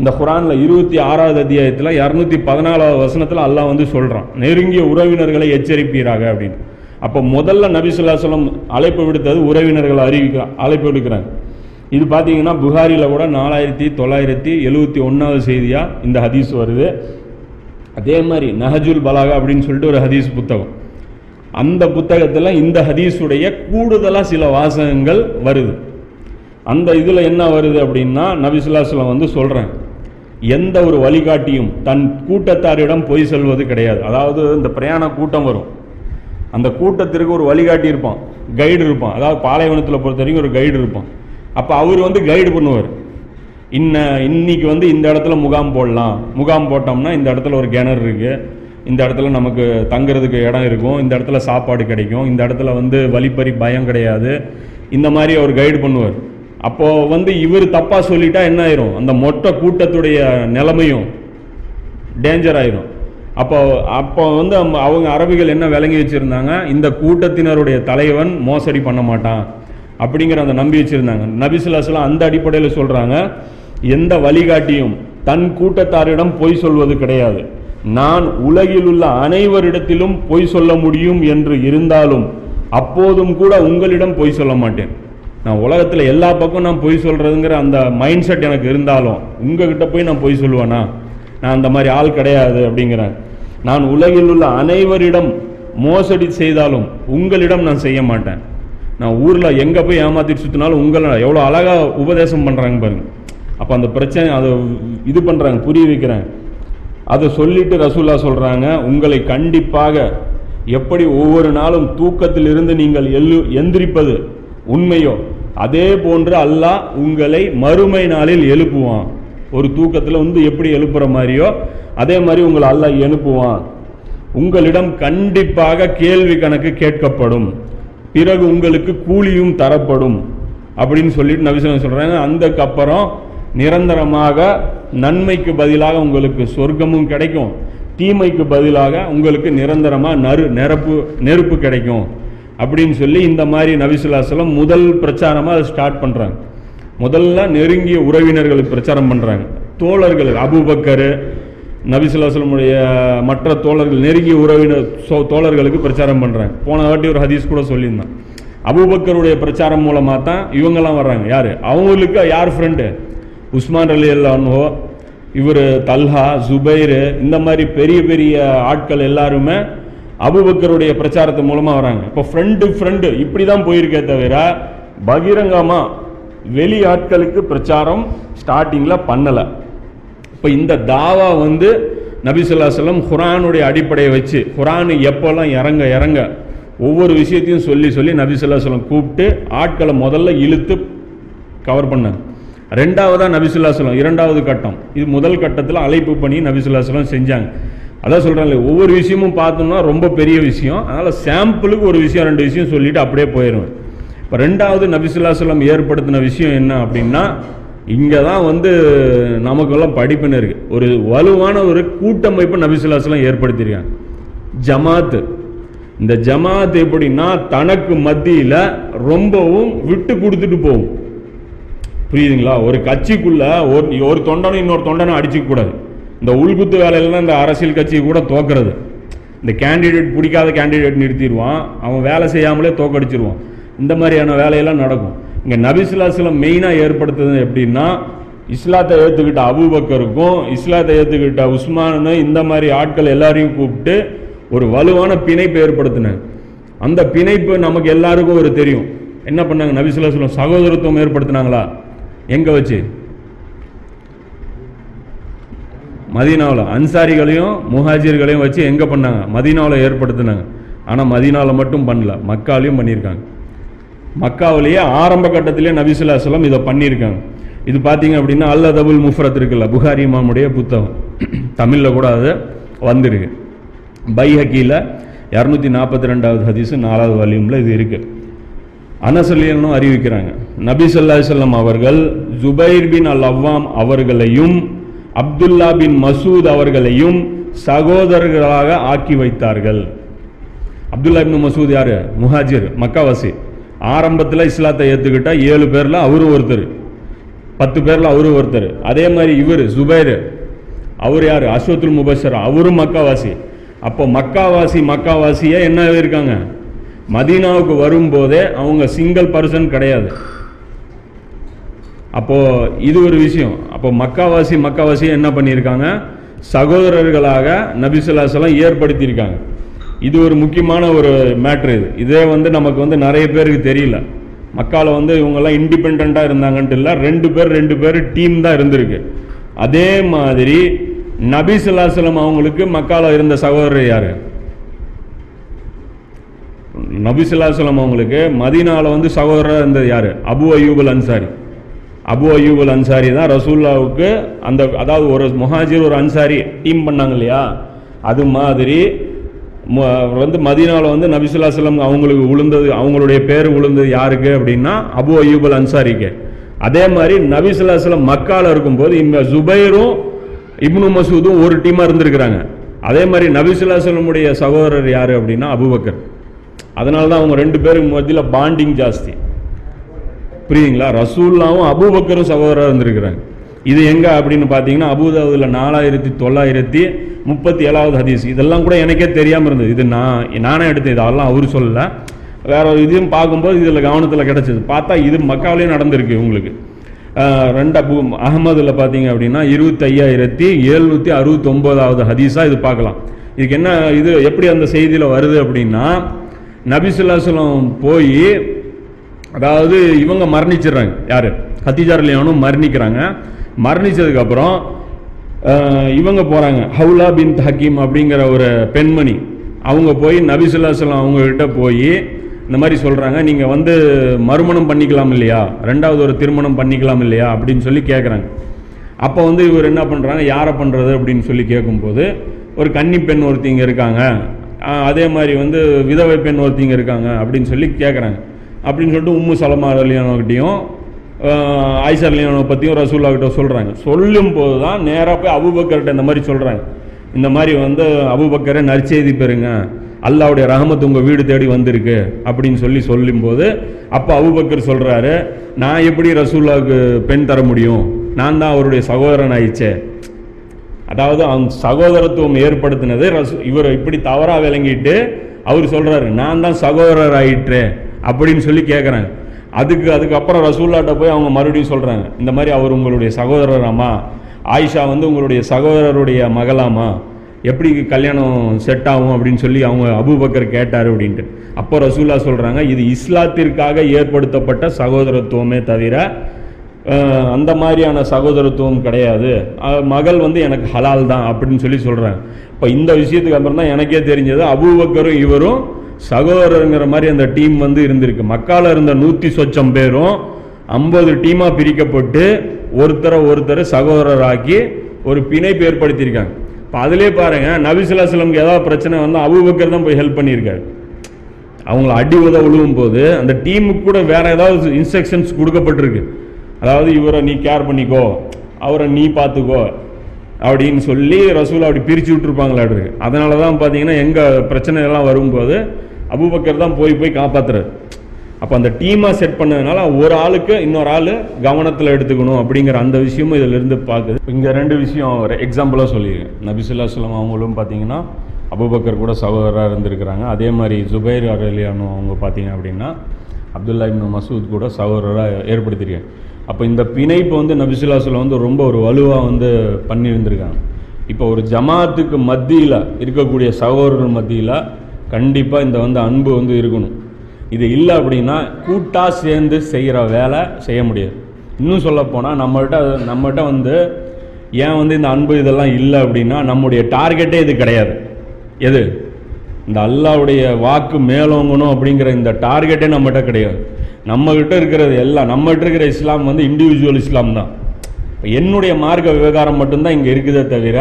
இந்த குரானில் இருபத்தி ஆறாவது அத்தியாயத்தில் இரநூத்தி பதினாலாவது வசனத்தில் அல்லாஹ் வந்து சொல்கிறான் நெருங்கிய உறவினர்களை எச்சரிப்பீராக அப்படின்னு. அப்போ முதல்ல நபிசுல்லாசலம் அழைப்பு விடுத்தது உறவினர்களை அறிவிக்க அழைப்பு விடுக்கிறாங்க. இது பார்த்தீங்கன்னா புகாரியில் கூட நாலாயிரத்தி தொள்ளாயிரத்தி எழுவத்தி ஒன்றாவது செய்தியாக இந்த ஹதீஸ் வருது. அதே மாதிரி நஹஜுல் பலாகா அப்படின்னு சொல்லிட்டு ஒரு ஹதீஸ் புத்தகம். அந்த புத்தகத்தில் இந்த ஹதீஸுடைய கூடுதலாக சில வாசகங்கள் வருது. அந்த இதில் என்ன வருது அப்படின்னா நபிசுல்லாஸ்லாம் வந்து சொல்கிறேன் எந்த ஒரு வழிகாட்டியும் தன் கூட்டத்தாரிடம் பொய் சொல்வது கிடையாது. அதாவது இந்த பிரயாண கூட்டம் வரும். அந்த கூட்டத்திற்கு ஒரு வழிகாட்டி இருப்பான் கைடு இருப்பான். அதாவது பாலைவனத்தில் பொறுத்த வரைக்கும் ஒரு கைடு இருப்பான். அப்போ அவர் வந்து கைடு பண்ணுவார். இன்ன இன்னைக்கு வந்து இந்த இடத்துல முகாம் போடலாம். முகாம் போட்டோம்னா இந்த இடத்துல ஒரு கிணறு இருக்குது இந்த இடத்துல நமக்கு தங்குறதுக்கு இடம் இருக்கும். இந்த இடத்துல சாப்பாடு கிடைக்கும். இந்த இடத்துல வந்து வழிப்பறி பயம் கிடையாது. இந்த மாதிரி அவர் கைடு பண்ணுவார். அப்போ வந்து இவர் தப்பாக சொல்லிட்டா என்ன ஆயிரும்? அந்த மொட்டை கூட்டத்துடைய நிலைமையும் டேஞ்சர் ஆயிரும். அப்போ அப்போ வந்து அவங்க- அவங்க அரபிகள் என்ன விளங்கி வச்சுருந்தாங்க? இந்த கூட்டத்தினருடைய தலைவன் மோசடி பண்ண மாட்டான். அப்படிங்கிற அந்த நம்பி வச்சிருந்தாங்க. நபிசுல்லாஸ்லாம் அந்த அடிப்படையில் சொல்கிறாங்க எந்த வழிகாட்டியும் தன் கூட்டத்தாரிடம் பொய் சொல்வது கிடையாது. நான் உலகில் உள்ள அனைவரிடத்திலும் பொய் சொல்ல முடியும் என்று இருந்தாலும் அப்போதும் கூட உங்களிடம் பொய் சொல்ல மாட்டேன். நான் உலகத்தில் எல்லா பக்கம் நான் பொய் சொல்கிறதுங்கிற அந்த மைண்ட் செட் எனக்கு இருந்தாலும் உங்ககிட்ட போய் நான் பொய் சொல்லுவேனா? நான் அந்த மாதிரி ஆள் கிடையாது அப்படிங்கிறேன். நான் உலகில் உள்ள அனைவரிடம் மோசடி செய்தாலும் உங்களிடம் நான் செய்ய மாட்டேன். நான் ஊரில் எங்கே போய் ஏமாற்றிட்டு சுத்தினாலும் உங்களை எவ்வளோ அழகாக உபதேசம் பண்ணுறாங்க பாருங்க. அப்போ அந்த பிரச்சனை அதை இது பண்ணுறாங்க புரிய வைக்கிறாங்க அதை சொல்லிட்டு ரசூல்லா சொல்கிறாங்க உங்களை கண்டிப்பாக எப்படி ஒவ்வொரு நாளும் தூக்கத்திலிருந்து நீங்கள் எல்லு எந்திரிப்பது உண்மையோ அதே போன்று அல்லாஹ் உங்களை மறுமை நாளில் எழுப்புவான். ஒரு தூக்கத்தில் வந்து எப்படி எழுப்புற மாதிரியோ அதே மாதிரி உங்களை அல்லாஹ் எழுப்புவான். உங்களிடம் கண்டிப்பாக கேள்வி கணக்கு கேட்கப்படும். பிறகு உங்களுக்கு கூலியும் தரப்படும். அப்படின்னு சொல்லிட்டு நபிசனம் சொல்கிறாங்க அதுக்கு அப்புறம் நிரந்தரமாக நன்மைக்கு பதிலாக உங்களுக்கு சொர்க்கமும் கிடைக்கும். தீமைக்கு பதிலாக உங்களுக்கு நிரந்தரமாக நறு நெருப்பு நெருப்பு கிடைக்கும். அப்படின்னு சொல்லி இந்த மாதிரி நபிசுல்லாசலம் முதல் பிரச்சாரமாக அதை ஸ்டார்ட் பண்ணுறாங்க முதல்ல நெருங்கிய உறவினர்களுக்கு பிரச்சாரம் பண்ணுறாங்க தோழர்கள் அபுபக்கர் நபிசுல்லாசலமுடைய மற்ற தோழர்கள் நெருங்கிய உறவினர் சோ- தோழர்களுக்கு பிரச்சாரம் பண்ணுறாங்க போன வாட்டி ஒரு ஹதீஸ் கூட சொல்லியிருந்தான். அபுபக்கருடைய பிரச்சாரம் மூலமாக தான் இவங்கெல்லாம் வர்றாங்க. யார்? அவங்களுக்கு யார் ஃப்ரெண்டு உஸ்மான் அலி அல்லான்ஹோ இவர் தல்ஹா ஜுபைர் இந்த மாதிரி பெரிய பெரிய ஆட்கள் எல்லாருமே அபுபக்கருடைய பிரச்சாரத்து மூலமாக வராங்க இப்போ ஃப்ரெண்டு ஃப்ரெண்டு இப்படி தான் போயிருக்கே தவிர பகிரங்கமாக வெளி ஆட்களுக்கு பிரச்சாரம் ஸ்டார்டிங்கில் பண்ணலை. இப்போ இந்த தாவா வந்து நபிசுல்லா ஸல்லல்லாஹு குரானுடைய அடிப்படையை வச்சு குரானு எப்போல்லாம் இறங்க இறங்க ஒவ்வொரு விஷயத்தையும் சொல்லி சொல்லி நபிசுல்லா ஸல்லல்லாஹு கூப்பிட்டு ஆட்களை முதல்ல இழுத்து கவர் பண்ணாங்க ரெண்டாவதாக நபிசுல்லா சொல்லம் இரண்டாவது கட்டம். இது முதல் கட்டத்தில் அழைப்பு பண்ணி நபிசுல்லா சொல்லம் செஞ்சாங்க. அதான் சொல்கிறேன் ஒவ்வொரு விஷயமும் பார்த்தோம்னா ரொம்ப பெரிய விஷயம். அதனால் சாம்பிளுக்கு ஒரு விஷயம் ரெண்டு விஷயம் சொல்லிவிட்டு அப்படியே போயிடுவேன். இப்போ ரெண்டாவது நபிசுல்லா சொல்லம் ஏற்படுத்தின விஷயம் என்ன அப்படின்னா இங்கே தான் வந்து நமக்கெல்லாம் படிப்புன்னு இருக்குது ஒரு வலுவான ஒரு கூட்டமைப்பு நபிசுல்லாஸ்லாம் ஏற்படுத்தியிருக்காங்க. ஜமாத்து. இந்த ஜமாத் எப்படின்னா தனக்கு மத்தியில் ரொம்பவும் விட்டு கொடுத்துட்டு போகும். புரியுதுங்களா? ஒரு கட்சிக்குள்ள ஒரு ஒரு தொண்டனும் இன்னொரு தொண்டனும் அடிச்சுக்கூடாது இந்த உள்குத்து வேலையில இந்த அரசியல் கட்சி கூட தோக்குறது. இந்த கேண்டிடேட் பிடிக்காத கேண்டிடேட் நிறுத்திடுவான். அவன் வேலை செய்யாமலே தோக்கடிச்சிருவான். இந்த மாதிரியான வேலையெல்லாம் நடக்கும். இங்கே நபிசுல்லாஸ்லம் மெயினாக ஏற்படுத்துது எப்படின்னா இஸ்லாத்தை ஏற்றுக்கிட்ட அபுபக்கருக்கும் இஸ்லாத்தை ஏற்றுக்கிட்ட உஸ்மானு இந்த மாதிரி ஆட்கள் எல்லாரையும் கூப்பிட்டு ஒரு வலுவான பிணைப்பு ஏற்படுத்தினாங்க. அந்த பிணைப்பு நமக்கு எல்லாருக்கும் ஒரு தெரியும். என்ன பண்ணாங்க? நபிசுல்லாஸ்லம் சகோதரத்துவம் ஏற்படுத்தினாங்களா? எங்கே வச்சு? மதீனாவில். அன்சாரிகளையும் முஹாஜிர்களையும் வச்சு எங்கே பண்ணாங்க? மதீனாவில் ஏற்படுத்தினாங்க. ஆனால் மதீனாவில் மட்டும் பண்ணல. மக்காலையும் பண்ணியிருக்காங்க. மக்காவிலேயே ஆரம்ப கட்டத்திலேயே நபிசுல்லாஸ்லம் இதை பண்ணியிருக்காங்க. இது பார்த்தீங்க அப்படின்னா அல்ல தபுல் முஃப்ரத் இருக்குல்ல புகாரி இமாமுடைய புத்தகம். தமிழில் கூட அது வந்திருக்கு. பைஹக்கியில் இரநூத்தி நாற்பத்தி ரெண்டாவது ஹதீஸ் நாலாவது வால்யூமில் இது இருக்குது அனசல்லியனும் அறிவிக்கிறாங்க நபி சொல்லா சொல்லம் அவர்கள் ஜுபைர் பின் அல் அவ்வாம் அவர்களையும் அப்துல்லா பின் மசூத் அவர்களையும் சகோதரர்களாக ஆக்கி வைத்தார்கள். அப்துல்லா பின் மசூத் யார்? முஹாஜிர் மக்காவாசி. ஆரம்பத்தில் இஸ்லாத்தை ஏற்றுக்கிட்டா ஏழு பேரில் அவரும் ஒருத்தர் பத்து பேரில் அவரும் ஒருத்தர். அதே மாதிரி இவர் சுபைர் அவர் யாரு? அஸ்வத்துல் முபஷர். அவரும் மக்காவாசி. அப்போ மக்காவாசி மக்காவாசியாக என்ன இருக்காங்க மதீனாவுக்கு வரும்போதே அவங்க சிங்கிள் பர்சன் கிடையாது. அப்போது இது ஒரு விஷயம். அப்போ மக்காவாசி மக்காவாசி என்ன பண்ணியிருக்காங்க? சகோதரர்களாக நபிசுல்லாசலம் ஏற்படுத்தியிருக்காங்க. இது ஒரு முக்கியமான ஒரு மேட்ரு இது. இதே வந்து நமக்கு வந்து நிறைய பேருக்கு தெரியல. மக்கால வந்து இவங்கெல்லாம் இண்டிபெண்ட்டாக இருந்தாங்கன்ட்டு இல்லை. ரெண்டு பேர் ரெண்டு பேர் டீம் தான் இருந்திருக்கு. அதே மாதிரி நபிசுல்லாசலம் அவங்களுக்கு மக்கால இருந்த சகோதரர் யாரு? நபிசுல்லாசலம் அவங்களுக்கு மதீனால வந்து சகோதரராக இருந்தது யார்? அபு அயூபுல் அன்சாரி அபு அயூபுல் அன்சாரி தான் ரசூல்லாவுக்கு அந்த அதாவது ஒரு முஹாஜிர் ஒரு அன்சாரி டீம் பண்ணாங்க இல்லையா? அது மாதிரி வந்து மதீனாவில் வந்து நபிசுல்லா செல்லம் அவங்களுக்கு உளுந்தது அவங்களுடைய பேர் உளுந்தது யாருக்கு அப்படின்னா அபு அய்யூபுல் அன்சாரிக்கு. அதே மாதிரி நபிசுல்லா செல்லம் மக்கால இருக்கும்போது இந்த ஜுபைரும் இப்னு மசூதும் ஒரு டீமா இருந்திருக்கிறாங்க. அதே மாதிரி நபிசுல்லா செல்லமுடைய சகோதரர் யாரு அப்படின்னா அபுபக்கர். அதனால தான் அவங்க ரெண்டு பேருக்கு மத்தியில் பாண்டிங் ஜாஸ்தி. புரியுதுங்களா? ரசூல்லாவும் அபுபக்கரும் சகோதரர் இருந்திருக்கிறாங்க. இது எங்க அப்படின்னு பார்த்தீங்கன்னா அபுதாபுல நாலாயிரத்தி தொள்ளாயிரத்தி முப்பத்தி ஏழாவது ஹதீஸ். இதெல்லாம் கூட எனக்கே தெரியாமல் இருந்தது. இது நான் நானே எடுத்தேன். இதெல்லாம் அவர் சொல்லலை. வேற ஒரு இதையும் பார்க்கும்போது இதில் கவனத்தில் கிடச்சிது. பார்த்தா இது மக்காவிலேயே நடந்திருக்கு உங்களுக்கு ரெண்டு அபு பார்த்தீங்க அப்படின்னா இருபத்தையாயிரத்தி எழுநூற்றி அறுபத்தொம்போதாவது ஹதீஸாக இது பார்க்கலாம். இதுக்கு என்ன இது எப்படி அந்த செய்தியில் வருது அப்படின்னா நபிசுல்லாசலம் போய் அதாவது இவங்க மரணிச்சிடுறாங்க. யார்? கத்திஜார் லியானும் மரணிக்கிறாங்க. மரணித்ததுக்கப்புறம் இவங்க போகிறாங்க ஹவுலா பின் ஹக்கீம் அப்படிங்கிற ஒரு பெண்மணி. அவங்க போய் நபிசுல்லாசலம் அவங்கக்கிட்ட போய் இந்த மாதிரி சொல்கிறாங்க நீங்கள் வந்து மறுமணம் பண்ணிக்கலாம் இல்லையா? ரெண்டாவது ஒரு திருமணம் பண்ணிக்கலாம் இல்லையா? அப்படின்னு சொல்லி கேட்குறாங்க அப்போ வந்து இவர் என்ன பண்ணுறாங்க யாரை பண்ணுறது அப்படின்னு சொல்லி கேட்கும்போது ஒரு கன்னி பெண் ஒருத்திங்க இருக்காங்க. அதே மாதிரி வந்து விதவை பெண் ஒருத்திங்க இருக்காங்க அப்படின்னு சொல்லி கேட்குறாங்க அப்படின்னு சொல்லிட்டு உம்மு சலமா அலியானோக்கிட்டையும் பற்றியும் ரசூல்லா கிட்ட சொல்கிறாங்க சொல்லும் போது தான் நேராக போய் அபுபக்கர்கிட்ட இந்த மாதிரி சொல்கிறாங்க இந்த மாதிரி வந்து அபுபக்கரை நற்செய்தி பெறுங்க. அல்லாவுடைய ரஹமத் உங்கள் வீடு தேடி வந்திருக்கு அப்படின்னு சொல்லி சொல்லும்போது அப்போ அபுபக்கர் சொல்கிறாரு நான் எப்படி ரசூல்லாவுக்கு பெண் தர முடியும்? நான் தான் அவருடைய சகோதரன் ஆயிடுச்சே அதாவது அவங்க சகோதரத்துவம் ஏற்படுத்தினது ரசு இவர் இப்படி தவறாக விளங்கிட்டு அவர் சொல்கிறாரு நான் தான் சகோதரர் ஆயிற்று அப்படின்னு சொல்லி கேட்குறாங்க அதுக்கு அதுக்கப்புறம் ரசூல்லாட்ட போய் அவங்க மறுபடியும் சொல்கிறாங்க இந்த மாதிரி அவர் உங்களுடைய சகோதரராமா? ஆயிஷா வந்து உங்களுடைய சகோதரருடைய மகளாமா? எப்படி கல்யாணம் செட் ஆகும் அப்படின்னு சொல்லி அவங்க அபுபக்கர் கேட்டார் அப்படின்ட்டு. அப்போ ரசூல்லா சொல்கிறாங்க இது இஸ்லாத்திற்காக ஏற்படுத்தப்பட்ட சகோதரத்துவமே தவிர அந்த மாதிரியான சகோதரத்துவம் கிடையாது. மகள் வந்து எனக்கு ஹலால் தான் அப்படின்னு சொல்லி சொல்கிறாங்க இப்போ இந்த விஷயத்துக்கு அப்புறம் தான் எனக்கே தெரிஞ்சது அபுபக்கரும் இவரும் சகோதரங்கிற மாதிரி அந்த டீம் வந்து இருந்திருக்கு. மக்கால இருந்த நூத்தி சொச்சம் பேரும் ஐம்பது டீமா பிரிக்கப்பட்டு ஒருத்தரை ஒருத்தரை சகோதரராக்கி ஒரு பிணைப்பு ஏற்படுத்தியிருக்காங்க. இப்போ அதிலே பாருங்க நபிசுல்லாஸ்லம்க்கு ஏதாவது பிரச்சனை வந்து அபூபக்கர் தான் போய் ஹெல்ப் பண்ணியிருக்காரு. அவங்கள அடி உத உழுவும் போது அந்த டீமுக்கு கூட வேற ஏதாவது இன்ஸ்ட்ரக்ஷன்ஸ் கொடுக்கப்பட்டிருக்கு. அதாவது இவரை நீ கேர் பண்ணிக்கோ அவரை நீ பார்த்துக்கோ அப்படின்னு சொல்லி ரசூல் அப்படி பிரித்து விட்டுருப்பாங்களாடு அதனால தான் பார்த்தீங்கன்னா எங்கள் பிரச்சனை எல்லாம் வரும்போது அபூபக்கர் தான் போய் போய் காப்பாற்றுறாரு அப்போ அந்த டீமாக செட் பண்ணதுனால ஒரு ஆளுக்கு இன்னொரு ஆள் கவனத்தில் எடுத்துக்கணும் அப்படிங்கிற அந்த விஷயமும் இதில் இருந்து பார்க்குது இங்கே ரெண்டு விஷயம் ஒரு எக்ஸாம்பிளாக சொல்லியிருக்கேன் நபிசுல்லா சொல்லம் அவங்களும் பார்த்தீங்கன்னா அபூபக்கர் கூட சகோதரராக இருந்திருக்கிறாங்க. அதே மாதிரி ஜுபைர் அரலியானு அவங்க பார்த்தீங்க அப்படின்னா அப்துல்லா இப்னு மசூத் கூட சகோதரராக ஏற்படுத்தியிருக்காங்க அப்போ இந்த பிணைப்பு வந்து நபிசுல்லா சொல்லம் வந்து ரொம்ப ஒரு வலுவாக வந்து பண்ணியிருந்திருக்காங்க. இப்போ ஒரு ஜமாத்துக்கு மத்தியில் இருக்கக்கூடிய சகோதரர்கள் மத்தியில் கண்டிப்பாக இந்த வந்து அன்பு வந்து இருக்கணும். இது இல்லை அப்படின்னா கூட்டாக சேர்ந்து செய்கிற வேலை செய்ய முடியாது. இன்னும் சொல்லப்போனால் நம்மகிட்ட நம்மகிட்ட வந்து ஏன் வந்து இந்த அன்பு இதெல்லாம் இல்லை அப்படின்னா நம்முடைய டார்கெட்டே இது கிடையாது. எது? இந்த அல்லாவுடைய வாக்கு மேலோங்கணும் அப்படிங்கிற இந்த டார்கெட்டே நம்மகிட்ட கிடையாது. நம்மகிட்ட இருக்கிறது எல்லாம் நம்மகிட்ட இருக்கிற இஸ்லாம் வந்து இண்டிவிஜுவல் இஸ்லாம் தான். இப்போ என்னுடைய மார்க்க விவகாரம் மட்டும்தான் இங்கே இருக்குதே தவிர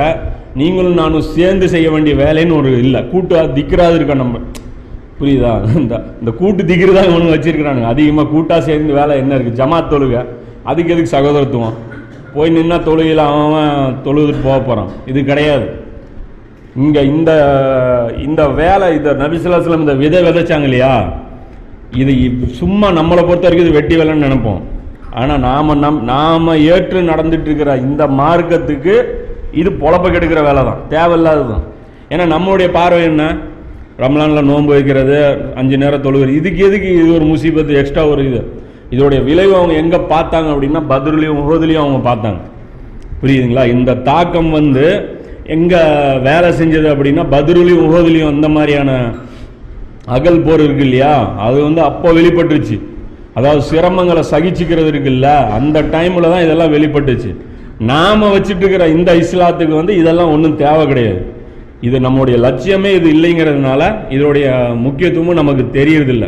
நீங்களும் நானும் சேர்ந்து செய்ய வேண்டிய வேலைன்னு ஒரு இல்லை. கூட்டு திக்கிறாது இருக்கோம் நம்ம? புரியுதா? இந்த இந்த கூட்டு திக்கிறது தான் ஒன்று வச்சிருக்கிறானுங்க. அதிகமாக கூட்டாக சேர்ந்து வேலை என்ன இருக்குது ஜமாத் தொழுக. அதுக்கு எதுக்கு சகோதரத்துவம்? போய் நின்னா தொழுகையில் அவன் தொழுதுட்டு போக போகிறான் இது கிடையாது. இங்கே இந்த இந்த வேலை இந்த நபிசுல்லாஸ்லம் இந்த விதை விதைச்சாங்க இல்லையா? இது சும்மா நம்மளை பொறுத்த வரைக்கும் இது வெட்டி வேலைன்னு நினைப்போம். ஆனால் நாம் நம் நாம் ஏற்று நடந்துட்டு இருக்கிற இந்த மார்க்கத்துக்கு இது பொழப்ப கெடுக்கிற வேலை தான் தேவையில்லாதது தான் ஏன்னா நம்மளுடைய பார்வை என்ன? ரம்லானில் நோன்பு வைக்கிறது அஞ்சு நேரம் தொழுகிறது இதுக்கு எதுக்கு இது ஒரு முசீபத்து எக்ஸ்ட்ரா ஒரு இது? இதோடைய விளைவு அவங்க எங்கே பார்த்தாங்க அப்படின்னா பத்ருலையும் உஹதுலையும் அவங்க பார்த்தாங்க. புரியுதுங்களா? இந்த தாக்கம் வந்து எங்கே வேலை செஞ்சது அப்படின்னா பத்ருலையும் உஹதுலையும் அந்த மாதிரியான அகல் போர் இருக்கு இல்லையா? அது வந்து அப்போ வெளிப்பட்டுருச்சு. அதாவது சிரமங்களை சகிச்சுக்கிறது இருக்குல்ல? அந்த டைமில் தான் இதெல்லாம் வெளிப்பட்டுச்சு. நாம வச்சுட்டு இருக்கிற இந்த இஸ்லாத்துக்கு வந்து இதெல்லாம் ஒன்றும் தேவை கிடையாது. இது நம்முடைய லட்சியமே இது இல்லைங்கிறதுனால இதோடைய முக்கியத்துவமும் நமக்கு தெரியறதில்ல.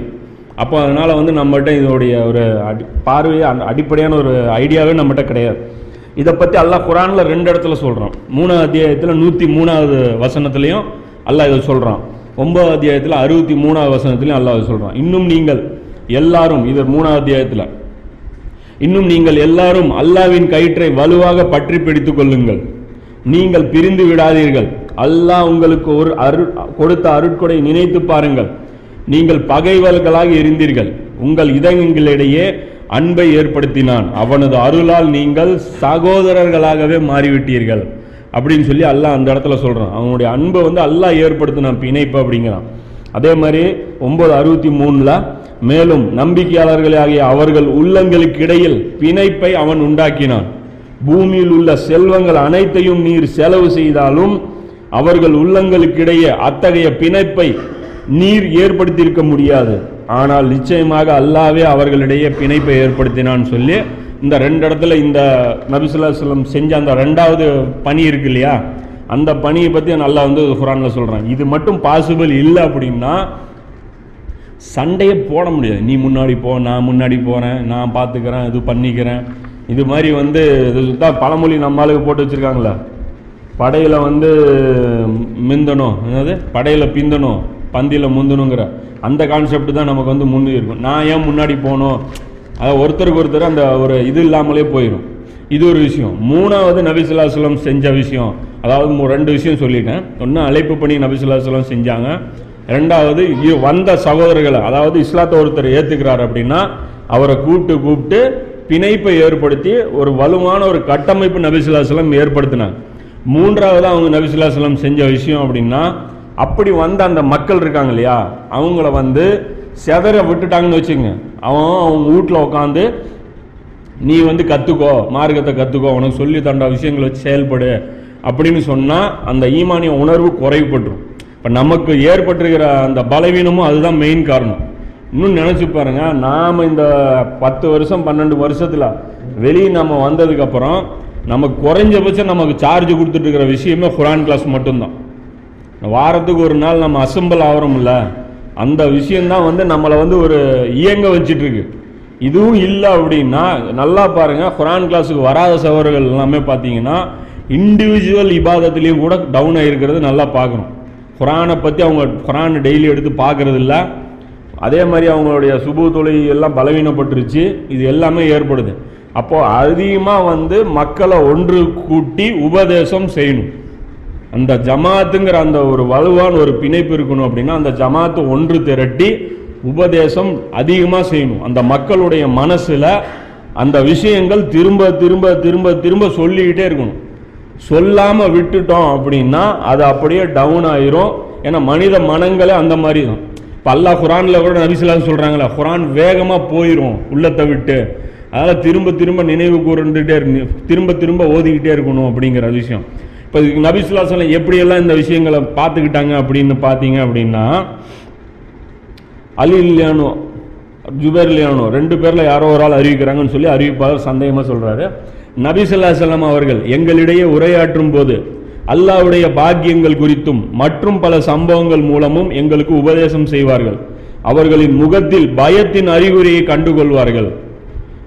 அப்போ அதனால் வந்து நம்மகிட்ட இதோடைய ஒரு அடி பார்வையே அடிப்படையான ஒரு ஐடியாவே நம்மகிட்ட கிடையாது. இதை பற்றி அல்லாஹ் குரானில் ரெண்டு இடத்துல சொல்கிறான் மூணாவது அத்தியாயத்தில் நூற்றி மூணாவது வசனத்துலேயும் அல்லாஹ் இதை சொல்கிறான் ஒன்பதாவது அத்தியாயத்தில் அறுபத்தி மூணாவது வசனத்துலையும் அல்லாஹ் இதை சொல்கிறான் இன்னும் நீங்கள் எல்லாரும் இது மூணாவது அத்தியாயத்தில் இன்னும் நீங்கள் எல்லாரும் அல்லாவின் கயிற்றை வலுவாக பற்றி பிடித்துக் கொள்ளுங்கள். நீங்கள் பிரிந்து விடாதீர்கள். அல்லாஹ் உங்களுக்கு ஒரு அரு கொடுத்த அருட்கொடை நினைத்து பாருங்கள். நீங்கள் பகைவர்களாக இருந்தீர்கள். உங்கள் இதயங்களிடையே அன்பை ஏற்படுத்தினான். அவனது அருளால் நீங்கள் சகோதரர்களாகவே மாறிவிட்டீர்கள். அப்படின்னு சொல்லி அல்லாஹ் அந்த இடத்துல சொல்கிறான் அவனுடைய அன்பை வந்து அல்லாஹ் ஏற்படுத்தினான் பிணைப்பு அப்படிங்கிறான். அதே மாதிரி ஒன்பது அறுபத்தி மூணுல மேலும் நம்பிக்கையாளர்களாகிய அவர்கள் உள்ளங்களுக்கு இடையில் பிணைப்பை அவன் உண்டாக்கினான். பூமியில் உள்ள செல்வங்கள் அனைத்தையும் நீர் செலவு செய்தாலும் அவர்கள் உள்ளங்களுக்கிடையே அத்தகைய பிணைப்பை நீர் ஏற்படுத்தியிருக்க முடியாது. ஆனால் நிச்சயமாக அல்லாவே அவர்களிடையே பிணைப்பை ஏற்படுத்தினான்னு சொல்லி இந்த ரெண்டு இடத்துல இந்த நபிசுல்லாஸ்லம் செஞ்ச அந்த ரெண்டாவது பணி இருக்கு இல்லையா? அந்த பணியை பற்றி நல்லா வந்து குரானில் சொல்கிறேன் இது மட்டும் பாசிபிள் இல்லை அப்படின்னா சண்டையே போட முடியாது. நீ முன்னாடி போ நான் முன்னாடி போகிறேன் நான் பார்த்துக்கிறேன் இது பண்ணிக்கிறேன். இது மாதிரி வந்து இதுதான் பழமொழி நம்மளுக்கு போட்டு வச்சுருக்காங்களே படையில் வந்து மிந்தணும். என்னது? படையில் பிந்தணும். பந்தியில் முந்தணுங்கிற. அந்த கான்செப்ட் தான் நமக்கு வந்து முன்னே இருக்கும். நான் ஏன் முன்னாடி போகணும்? அதாவது ஒருத்தருக்கு ஒருத்தர் அந்த ஒரு இது இல்லாமலே போயிடும் இது ஒரு விஷயம். மூணாவது நபிசுல்லாஸ்லம் செஞ்ச விஷயம். அதாவது ரெண்டு விஷயம் சொல்லிட்டேன் ஒன்று அழைப்பு பணி நபிசுல்லாசலம் செஞ்சாங்க. ரெண்டாவது வந்த சகோதரர்களை அதாவது இஸ்லாத்தை ஒருத்தர் ஏற்றுக்கிறார் அப்படின்னா அவரை கூப்பிட்டு கூப்பிட்டு பிணைப்பை ஏற்படுத்தி ஒரு வலுவான ஒரு கட்டமைப்பு நபிசுல்லாஸ்லம் ஏற்படுத்தினாங்க. மூன்றாவது அவங்க நபிசுல்லாஸ்லம் செஞ்ச விஷயம் அப்படின்னா அப்படி வந்த அந்த மக்கள் இருக்காங்க இல்லையா அவங்கள வந்து செதற விட்டுட்டாங்கன்னு வச்சுங்க அவன் அவங்க வீட்டில் உட்காந்து நீ வந்து கற்றுக்கோ மார்க்கத்தை கற்றுக்கோ உனக்கு சொல்லி தண்ட விஷயங்களை வச்சு செயல்படு அப்படின்னு சொன்னால் அந்த ஈமானிய உணர்வு குறைவுபட்டுரும். இப்போ நமக்கு ஏற்பட்டிருக்கிற அந்த பலவீனமும் அதுதான் மெயின் காரணம். இன்னும் நினச்சி பாருங்க நாம் இந்த பத்து வருஷம் பன்னெண்டு வருஷத்தில் வெளியே நம்ம வந்ததுக்கப்புறம் நமக்கு குறைஞ்சபட்சம் நமக்கு சார்ஜ் கொடுத்துட்ருக்கிற விஷயமே குரான் கிளாஸ் மட்டும்தான். வாரத்துக்கு ஒரு நாள் நம்ம அசம்பிள் ஆகிறோம்ல அந்த விஷயந்தான் வந்து நம்மளை வந்து ஒரு இயங்க வச்சிட்ருக்கு இதுவும் இல்லை அப்படின்னா நல்லா பாருங்க குரான் கிளாஸுக்கு வராத சவர்கள் எல்லாமே பார்த்தீங்கன்னா இண்டிவிஜுவல் இபாதத்துலேயும் கூட டவுன் ஆகிருக்கிறது நல்லா பார்க்கணும். குரானை பற்றி அவங்க குரானை டெய்லி எடுத்து பார்க்குறது இல்லை அதே மாதிரி அவங்களுடைய சுபு தொழில் எல்லாம் பலவீனப்பட்டுருச்சு. இது எல்லாமே ஏற்படுது. அப்போது அதிகமாக வந்து மக்களை ஒன்று கூட்டி உபதேசம் செய்யணும். அந்த ஜமாத்துங்கிற அந்த ஒரு வலுவான ஒரு பிணைப்பு இருக்கணும் அப்படின்னா அந்த ஜமாத்து ஒன்று திரட்டி உபதேசம் அதிகமாக செய்யணும். அந்த மக்களுடைய மனசில் அந்த விஷயங்கள் திரும்ப திரும்ப திரும்ப திரும்ப சொல்லிக்கிட்டே இருக்கணும். சொல்லாமல் விட்டுட்டோம் அப்படின்னா அது அப்படியே டவுன் ஆயிரும். ஏன்னா மனித மனங்களே அந்த மாதிரி தான். இப்போ அல்லாஹ் குரானில் கூட நபிசுல்லாம் சொல்கிறாங்களே குரான் வேகமாக போயிடும் உள்ளத்தை விட்டு. அதனால் திரும்ப திரும்ப நினைவு கூர்ந்துட்டே திரும்ப திரும்ப ஓதிக்கிட்டே இருக்கணும் அப்படிங்கிற விஷயம். இப்போ நபிசுல்லா சொல்ல எப்படியெல்லாம் இந்த விஷயங்களை பார்த்துக்கிட்டாங்க அப்படின்னு பார்த்தீங்க அப்படின்னா அலி இல்லையானோ ஜுபேர் இல்லையானோ ரெண்டு பேரில் யாரோ ஒரு ஆள் அறிவிக்கிறாங்கன்னு சொல்லி அறிவிப்பாளர் சந்தேகமாக சொல்கிறாரு நபிசல்லா செல்லம் அவர்கள் எங்களிடையே உரையாற்றும் போது அல்லாவுடைய பாக்கியங்கள் குறித்தும் மற்றும் பல சம்பவங்கள் மூலமும் எங்களுக்கு உபதேசம் செய்வார்கள். அவர்களின் முகத்தில் பயத்தின் அறிகுறியை கண்டுகொள்வார்கள்.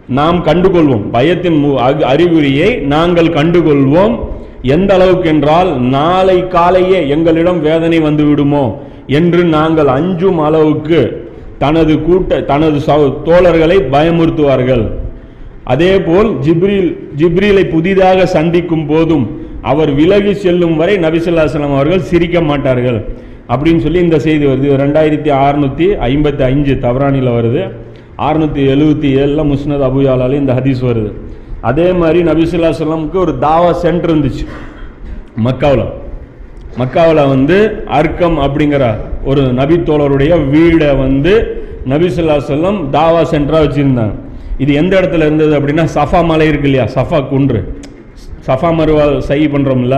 நாம் கண்டுகொள்வோம். பயத்தின் மு- அறிகுறியை நாங்கள் கண்டுகொள்வோம். எந்த அளவுக்கு என்றால் நாளை காலையே எங்களிடம் வேதனை வந்து விடுமோ என்று நாங்கள் அஞ்சும் அளவுக்கு தனது கூட்ட தனது தோழர்களை பயமுறுத்துவார்கள். அதே போல் ஜிப்ரீல் ஜிப்ரீலை புதிதாக சந்திக்கும் போதும் அவர் விலகி செல்லும் வரை நபிசல்லாஸ்லாம் அவர்கள் சிரிக்க மாட்டார்கள். அப்படின்னு சொல்லி இந்த செய்தி வருது. ரெண்டாயிரத்தி அறுநூத்தி ஐம்பத்தி அஞ்சு தவறானியில் வருது. அறுநூத்தி எழுபத்தி ஏழில் முஸ்னத் அபுயாலால இந்த ஹதீஸ் வருது. அதே மாதிரி நபிசுல்லா சொல்லமுக்கு ஒரு தாவா சென்டர் இருந்துச்சு. மக்காவில். மக்காவில் வந்து அர்க்கம் அப்படிங்கிற ஒரு நபித்தோழருடைய வீடை வந்து நபிசுல்லா சொல்லம் தாவா சென்டராக வச்சுருந்தாங்க. இது எந்த இடத்துல இருந்தது அப்படின்னா சஃபா மலை இருக்கு இல்லையா? சஃபா குன்று. சஃபா மருவா சை பண்ணுறோம்ல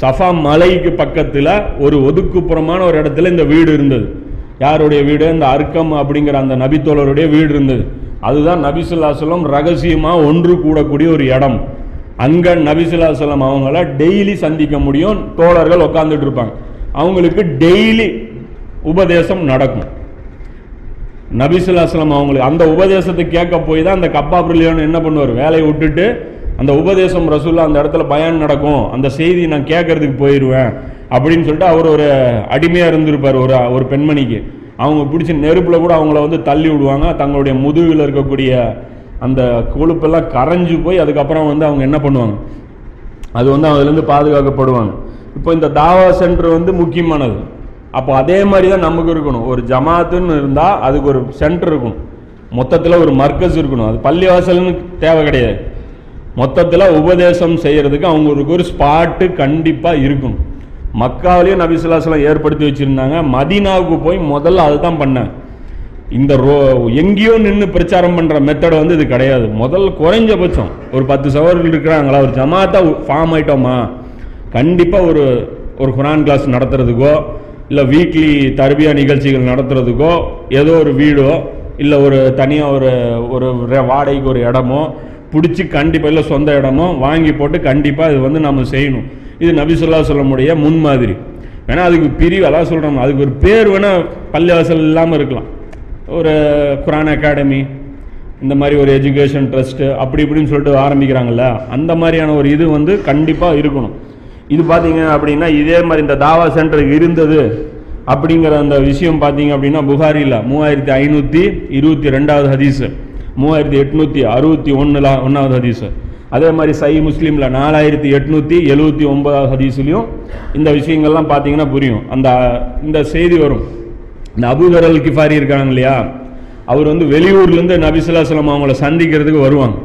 சஃபா மலைக்கு பக்கத்தில் ஒரு ஒதுக்குப்புறமான ஒரு இடத்துல இந்த வீடு இருந்தது. யாருடைய வீடு? இந்த அர்க்கம் அப்படிங்கிற அந்த நபித்தோழருடைய வீடு இருந்தது. அதுதான் நபிசுல்லாசலம் ரகசியமாக ஒன்று கூடக்கூடிய ஒரு இடம். அங்கே நபிசுல்லாசலம் அவங்கள டெய்லி சந்திக்க முடியும். தோழர்கள் உட்காந்துட்டு இருப்பாங்க. அவங்களுக்கு டெய்லி உபதேசம் நடக்கும். நபிசுல்லாஸ்லாம் அவங்களுக்கு அந்த உபதேசத்தை கேட்க போய் தான் அந்த கப்பா ரிலியான் என்ன பண்ணுவார்? வேலையை விட்டுட்டு அந்த உபதேசம் ரசூல்லா அந்த இடத்துல பயன் நடக்கும். அந்த செய்தி நான் கேட்கறதுக்கு போயிடுவேன் அப்படின்னு சொல்லிட்டு அவர் ஒரு அடிமையாக இருந்திருப்பார் ஒரு ஒரு பெண்மணிக்கு. அவங்க பிடிச்சி நெருப்பில் கூட அவங்கள வந்து தள்ளி விடுவாங்க. தங்களுடைய முதுகில் இருக்கக்கூடிய அந்த கொழுப்பெல்லாம் கரைஞ்சு போய் அதுக்கப்புறம் வந்து அவங்க என்ன பண்ணுவாங்க? அது வந்து அதுலேருந்து பாதுகாக்கப்படுவாங்க. இப்போ இந்த தாவா சென்டர் வந்து முக்கியமானது. அப்போ அதே மாதிரி தான் நமக்கு இருக்கணும். ஒரு ஜமாத்துன்னு இருந்தால் அதுக்கு ஒரு சென்டர் இருக்கணும் மொத்தத்தில் ஒரு மர்க்கஸ் இருக்கணும். அது பள்ளிவாசல்னு தேவை கிடையாது. மொத்தத்தில் உபதேசம் செய்கிறதுக்கு அவங்களுக்கு ஒரு ஸ்பாட்டு கண்டிப்பாக இருக்கணும் மக்காவிலையும் நபிசுல்லாஸ்லாம் ஏற்படுத்தி வச்சுருந்தாங்க. மதீனாவுக்கு போய் முதல்ல அதுதான் பண்ணேன். இந்த ரோ எங்கேயோ நின்று பிரச்சாரம் பண்ணுற மெத்தடை வந்து இது கிடையாது. முதல் குறைஞ்சபட்சம் ஒரு பத்து சவர்கள் இருக்கிறாங்களா? ஒரு ஜமாத்தா ஃபார்ம் ஆயிட்டோமா? கண்டிப்பாக ஒரு ஒரு குரான் கிளாஸ் நடத்துறதுக்கோ இல்லை வீக்லி தர்பியா நிகழ்ச்சிகள் நடத்துறதுக்கோ ஏதோ ஒரு வீடோ இல்லை ஒரு தனியாக ஒரு ஒரு வாடகைக்கு ஒரு இடமோ பிடிச்சி கண்டிப்பாக இல்லை சொந்த இடமோ வாங்கி போட்டு கண்டிப்பாக இது வந்து நம்ம செய்யணும். இது நபிசுல்லா சொல்லமுடைய முன்மாதிரி வேணால் அதுக்கு பிரிவு அதான் சொல்கிறோம் அதுக்கு ஒரு பேர் வேணால் பள்ளிவாசல் இல்லாமல் இருக்கலாம். ஒரு குரான் அகாடமி இந்த மாதிரி ஒரு எஜுகேஷன் ட்ரஸ்ட்டு அப்படி இப்படின்னு சொல்லிட்டு ஆரம்பிக்கிறாங்கல்ல அந்த மாதிரியான ஒரு இது வந்து கண்டிப்பாக இருக்கணும். இது பார்த்தீங்க அப்படின்னா இதே மாதிரி இந்த தாவா சென்டர் இருந்தது அப்படிங்கிற அந்த விஷயம் பார்த்தீங்க அப்படின்னா புகாரியில் மூவாயிரத்தி ஐநூற்றி இருபத்தி ரெண்டாவது ஹதீஸு. மூவாயிரத்தி எட்நூற்றி அறுபத்தி ஒன்றில் ஒன்றாவது ஹதீஸு. அதே மாதிரி சை முஸ்லீமில் நாலாயிரத்தி எட்நூற்றி எழுபத்தி ஒன்பதாவது ஹதீஸ்லையும் இந்த விஷயங்கள்லாம் பார்த்தீங்கன்னா புரியும். அந்த இந்த செய்தி வரும். இந்த அபுதரல் கிஃபாரி இருக்காங்க இல்லையா? அவர் வந்து வெளியூர்லேருந்து நபிசுல்லாஸ்லாம் அவங்கள சந்திக்கிறதுக்கு வருவாங்க.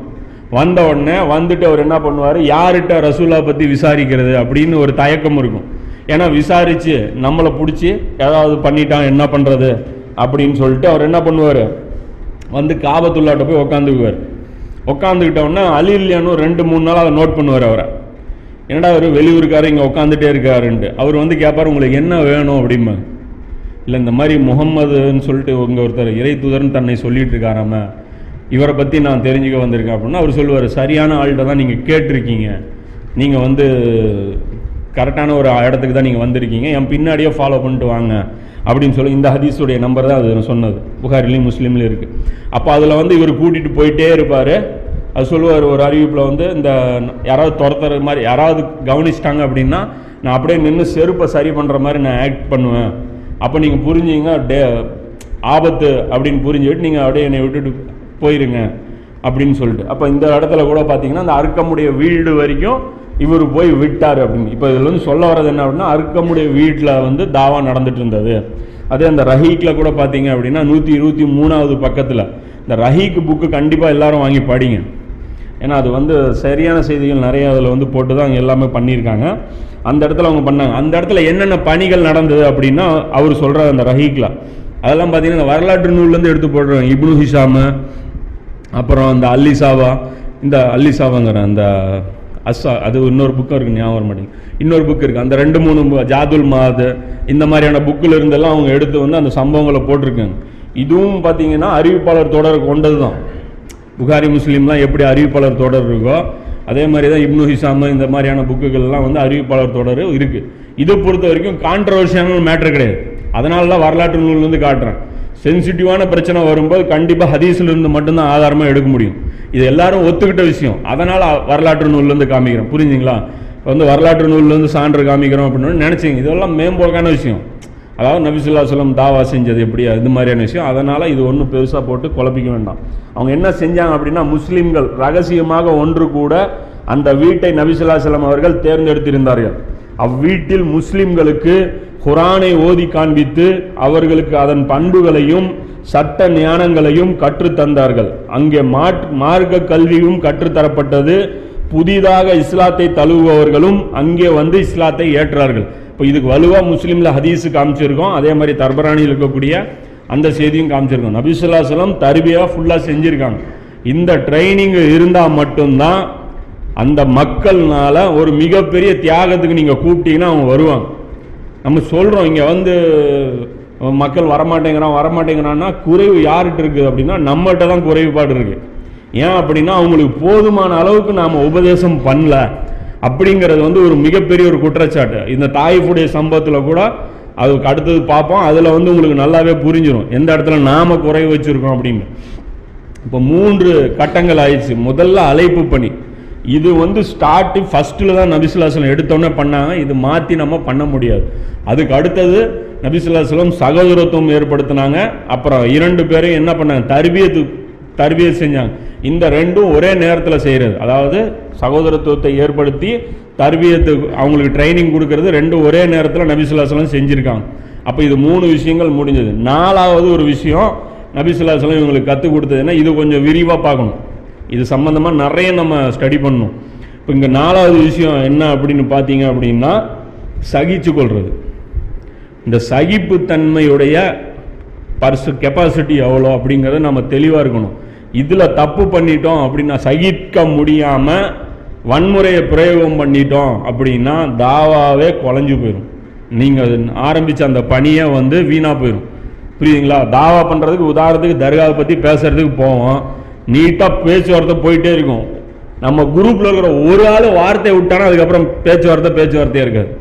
வந்த உடனே வந்துட்டு அவர் என்ன பண்ணுவார்? யார்கிட்ட ரசூலா பற்றி விசாரிக்கிறது அப்படின்னு ஒரு தயக்கம் இருக்கும். ஏன்னா விசாரித்து நம்மளை பிடிச்சி ஏதாவது பண்ணிட்டான் என்ன பண்ணுறது அப்படின்னு சொல்லிட்டு அவர் என்ன பண்ணுவார்? வந்து காபத்துள்ளாட்ட போய் உக்காந்துக்குவார். உட்காந்துக்கிட்ட உடனே அலி இல்லையானு ரெண்டு மூணு நாள் அதை நோட் பண்ணுவார் அவரை. என்னடா அவர் வெளியூருக்காரர் இங்கே உட்காந்துட்டே இருக்காருன்ட்டு. அவர் வந்து கேட்பார் உங்களுக்கு என்ன வேணும்? அப்படிமா இல்லை இந்த மாதிரி முகம்மதுன்னு சொல்லிட்டு உங்கள் ஒருத்தர் இறை தூதர்னு தன்னை சொல்லிட்டு இருக்காராம. இவரை பற்றி நான் தெரிஞ்சுக்க வந்திருக்கேன் அப்படின்னா அவர் சொல்லுவார் சரியான ஆள்கிட்ட தான் நீங்கள் கேட்டிருக்கீங்க. நீங்கள் வந்து கரெக்டான ஒரு இடத்துக்கு தான் நீங்கள் வந்திருக்கீங்க. என் பின்னாடியே ஃபாலோ பண்ணிட்டு வாங்க. அப்படின்னு சொல்லி இந்த ஹதீஸுடைய நம்பர் தான் அது சொன்னது. புகாரிலையும் முஸ்லீம்லையும் இருக்குது அப்போ அதில் வந்து இவர் கூட்டிகிட்டு போயிட்டே இருப்பார். அது சொல்லுவார் ஒரு அறிவிப்பில் வந்து இந்த யாராவது துரத்துற மாதிரி யாராவது கவனிச்சிட்டாங்க அப்படின்னா நான் அப்படியே நின்று செருப்பை சரி பண்ணுற மாதிரி நான் ஆக்ட் பண்ணுவேன். அப்போ நீங்கள் புரிஞ்சுங்க டே ஆபத்து அப்படின்னு புரிஞ்சுக்கிட்டு நீங்கள் அப்படியே என்னை விட்டுட்டு போயிருங்க அப்படின்னு சொல்லிட்டு. அப்போ இந்த இடத்துல கூட பார்த்தீங்கன்னா அந்த அர்க்கமுடைய வீடு வரைக்கும் இவர் போய் விட்டார் அப்படின்னு. இப்போ இதில் வந்து சொல்ல வர்றது என்ன அப்படின்னா அர்க்கமுடைய வீட்டில் வந்து தாவா நடந்துட்டு இருந்தது. அதே அந்த ரஹீக்கில் கூட பார்த்தீங்க அப்படின்னா நூற்றி இருபத்தி மூணாவது பக்கத்தில். இந்த ரஹீக் புக்கு கண்டிப்பாக எல்லாரும் வாங்கி படிங்க. ஏன்னா அது வந்து சரியான செய்திகள் நிறைய அதில் வந்து போட்டு தான் அங்கே எல்லாமே பண்ணியிருக்காங்க. அந்த இடத்துல அவங்க பண்ணாங்க. அந்த இடத்துல என்னென்ன பணிகள் நடந்தது அப்படின்னா அவர் சொல்கிறார் அந்த ரஹீக்கில் அதெல்லாம் பார்த்தீங்கன்னா இந்த வரலாற்று நூல்லேருந்து எடுத்து போடுறாங்க. இப்னு ஹிஷாமு அப்புறம் அந்த அல்லிசாவா இந்த அல்லிசாவாங்கிற அந்த அஸ்ஸா அது இன்னொரு புக்கும் இருக்கு ஞாபகம் மாட்டேங்குது. இன்னொரு புக் இருக்குது அந்த ரெண்டு மூணு ஜாதுல் மாது இந்த மாதிரியான புக்கில் இருந்தெல்லாம் அவங்க எடுத்து வந்து அந்த சம்பவங்களை போட்டிருக்காங்க. இதுவும் பார்த்தீங்கன்னா அறிவிப்பாளர் தொடர் கொண்டது தான் புகாரி முஸ்லீம்லாம் எப்படி அறிவிப்பாளர் தொடர் இருக்கோ அதே மாதிரி தான் இப்னு ஹிசாம் இந்த மாதிரியான புக்குகள்லாம் வந்து அறிவிப்பாளர் தொடர் இருக்குது இதை பொறுத்த வரைக்கும் கான்ட்ரவர்ஷியான மேட்ரு கிடையாது. அதனால தான் வரலாற்று நூல் வந்து காட்டுறேன். சென்சிட்டிவான பிரச்சனை வரும்போது கண்டிப்பாக ஹதீஸ்ல இருந்து மட்டும்தான் ஆதாரமாக எடுக்க முடியும். இது எல்லாரும் ஒத்துக்கிட்ட விஷயம். அதனால் வரலாற்று நூல்லேருந்து காமிக்கிறோம். புரிஞ்சுங்களா? இப்போ வந்து வரலாற்று நூல்லேருந்து சான்று காமிக்கிறோம் அப்படின்னு நினச்சிங்க. இதெல்லாம் மேம்போக்கான விஷயம். அதாவது நபிசுல்லா சொல்லம் தாவா செஞ்சது எப்படி இது மாதிரியான விஷயம். அதனால் இது ஒன்றும் பெருசாக போட்டு குழப்பிக்க வேண்டாம். அவங்க என்ன செஞ்சாங்க அப்படின்னா முஸ்லீம்கள் ரகசியமாக ஒன்று கூட அந்த வீட்டை நபிசுல்லா செல்லம் அவர்கள் தேர்ந்தெடுத்திருந்தார்கள். அவ்வீட்டில் முஸ்லீம்களுக்கு குரானை ஓதி காண்பித்து அவர்களுக்கு அதன் பண்புகளையும் சட்ட ஞானங்களையும் கற்றுத் தந்தார்கள் அங்கே மாட் மார்க்க கல்வியும் கற்றுத்தரப்பட்டது. புதிதாக இஸ்லாத்தை தழுவுபவர்களும் அங்கே வந்து இஸ்லாத்தை ஏற்றார்கள். இப்போ இதுக்கு வலுவாக முஸ்லீமில் ஹதீஸு காமிச்சிருக்கோம். அதே மாதிரி தர்பராணியில் இருக்கக்கூடிய அந்த செய்தியும் காமிச்சிருக்கோம். நபிசுல்லா சலம் தருவியாக ஃபுல்லாக செஞ்சுருக்காங்க. இந்த ட்ரைனிங் இருந்தால் மட்டும்தான் அந்த மக்கள்னால ஒரு மிகப்பெரிய தியாகத்துக்கு நீங்கள் கூப்பிட்டீங்கன்னா அவங்க வருவாங்க. நம்ம சொல்கிறோம் இங்கே வந்து மக்கள் வரமாட்டேங்கிறான் வரமாட்டேங்கிறான்னா குறைவு யார்கிட்ட இருக்குது அப்படின்னா நம்மகிட்ட தான் குறைவுபாடு இருக்குது ஏன் அப்படின்னா அவங்களுக்கு போதுமான அளவுக்கு நாம் உபதேசம் பண்ணல அப்படிங்கிறது வந்து ஒரு மிகப்பெரிய ஒரு குற்றச்சாட்டு. இந்த தாய்ஃபுடைய சம்பவத்தில் கூட அதுக்கு அடுத்தது பார்ப்போம். அதில் வந்து உங்களுக்கு நல்லாவே புரிஞ்சிடும் எந்த இடத்துல நாம் குறை வச்சுருக்கோம் அப்படின்னு. இப்போ மூன்று கட்டங்கள் ஆயிடுச்சு. முதல்ல அழைப்பு பணி. இது வந்து ஸ்டார்ட்டு ஃபஸ்ட்டில் தான் நபிசுல்லாஸ்லம் எடுத்தோன்னே பண்ணாங்க. இது மாற்றி நம்ம பண்ண முடியாது. அதுக்கு அடுத்தது நபிசுல்லாஸ்லம் சகோதரத்துவம் ஏற்படுத்தினாங்க. அப்புறம் இரண்டு பேரும் என்ன பண்ணாங்க? தர்பியத்து தர்பியத் செஞ்சாங்க. இந்த ரெண்டும் ஒரே நேரத்தில் செய்கிறது அதாவது சகோதரத்துவத்தை ஏற்படுத்தி தர்பியத்து அவங்களுக்கு ட்ரைனிங் கொடுக்கறது ரெண்டும் ஒரே நேரத்தில் நபிசுல்லாஸ்லம் செஞ்சுருக்காங்க. அப்போ இது மூணு விஷயங்கள் முடிஞ்சது. நாலாவது ஒரு விஷயம் நபிசுல்லாஸ்லம் இவங்களுக்கு கற்றுக் கொடுத்ததுன்னா இது கொஞ்சம் விரிவாக பார்க்கணும். இது சம்மந்தமாக நிறைய நம்ம ஸ்டடி பண்ணணும். இப்போ இங்கே நாலாவது விஷயம் என்ன அப்படின்னு பார்த்தீங்க அப்படின்னா சகிச்சு கொள்வது இந்த சகிப்புத்தன்மையுடைய பர்சு கெப்பாசிட்டி எவ்வளோ அப்படிங்கிறத நம்ம தெளிவாக இருக்கணும். இதில் தப்பு பண்ணிட்டோம் அப்படின்னா சகிக்க முடியாமல் வன்முறையை பிரயோகம் பண்ணிட்டோம் அப்படின்னா தாவாவே குலைஞ்சு போயிடும் நீங்கள் ஆரம்பித்த அந்த பணியை வந்து வீணாக போயிடும் புரியுதுங்களா? தாவா பண்ணுறதுக்கு உதாரணத்துக்கு தர்காவை பற்றி பேசுகிறதுக்கு போவோம். நீட்டாக பேச்சுவார்த்தை போயிட்டே இருக்கும். நம்ம குரூப்பில் இருக்கிற ஒரு ஆள் வார்த்தை விட்டானா அதுக்கப்புறம் பேச்சுவார்த்தை பேச்சுவார்த்தையே இருக்காது.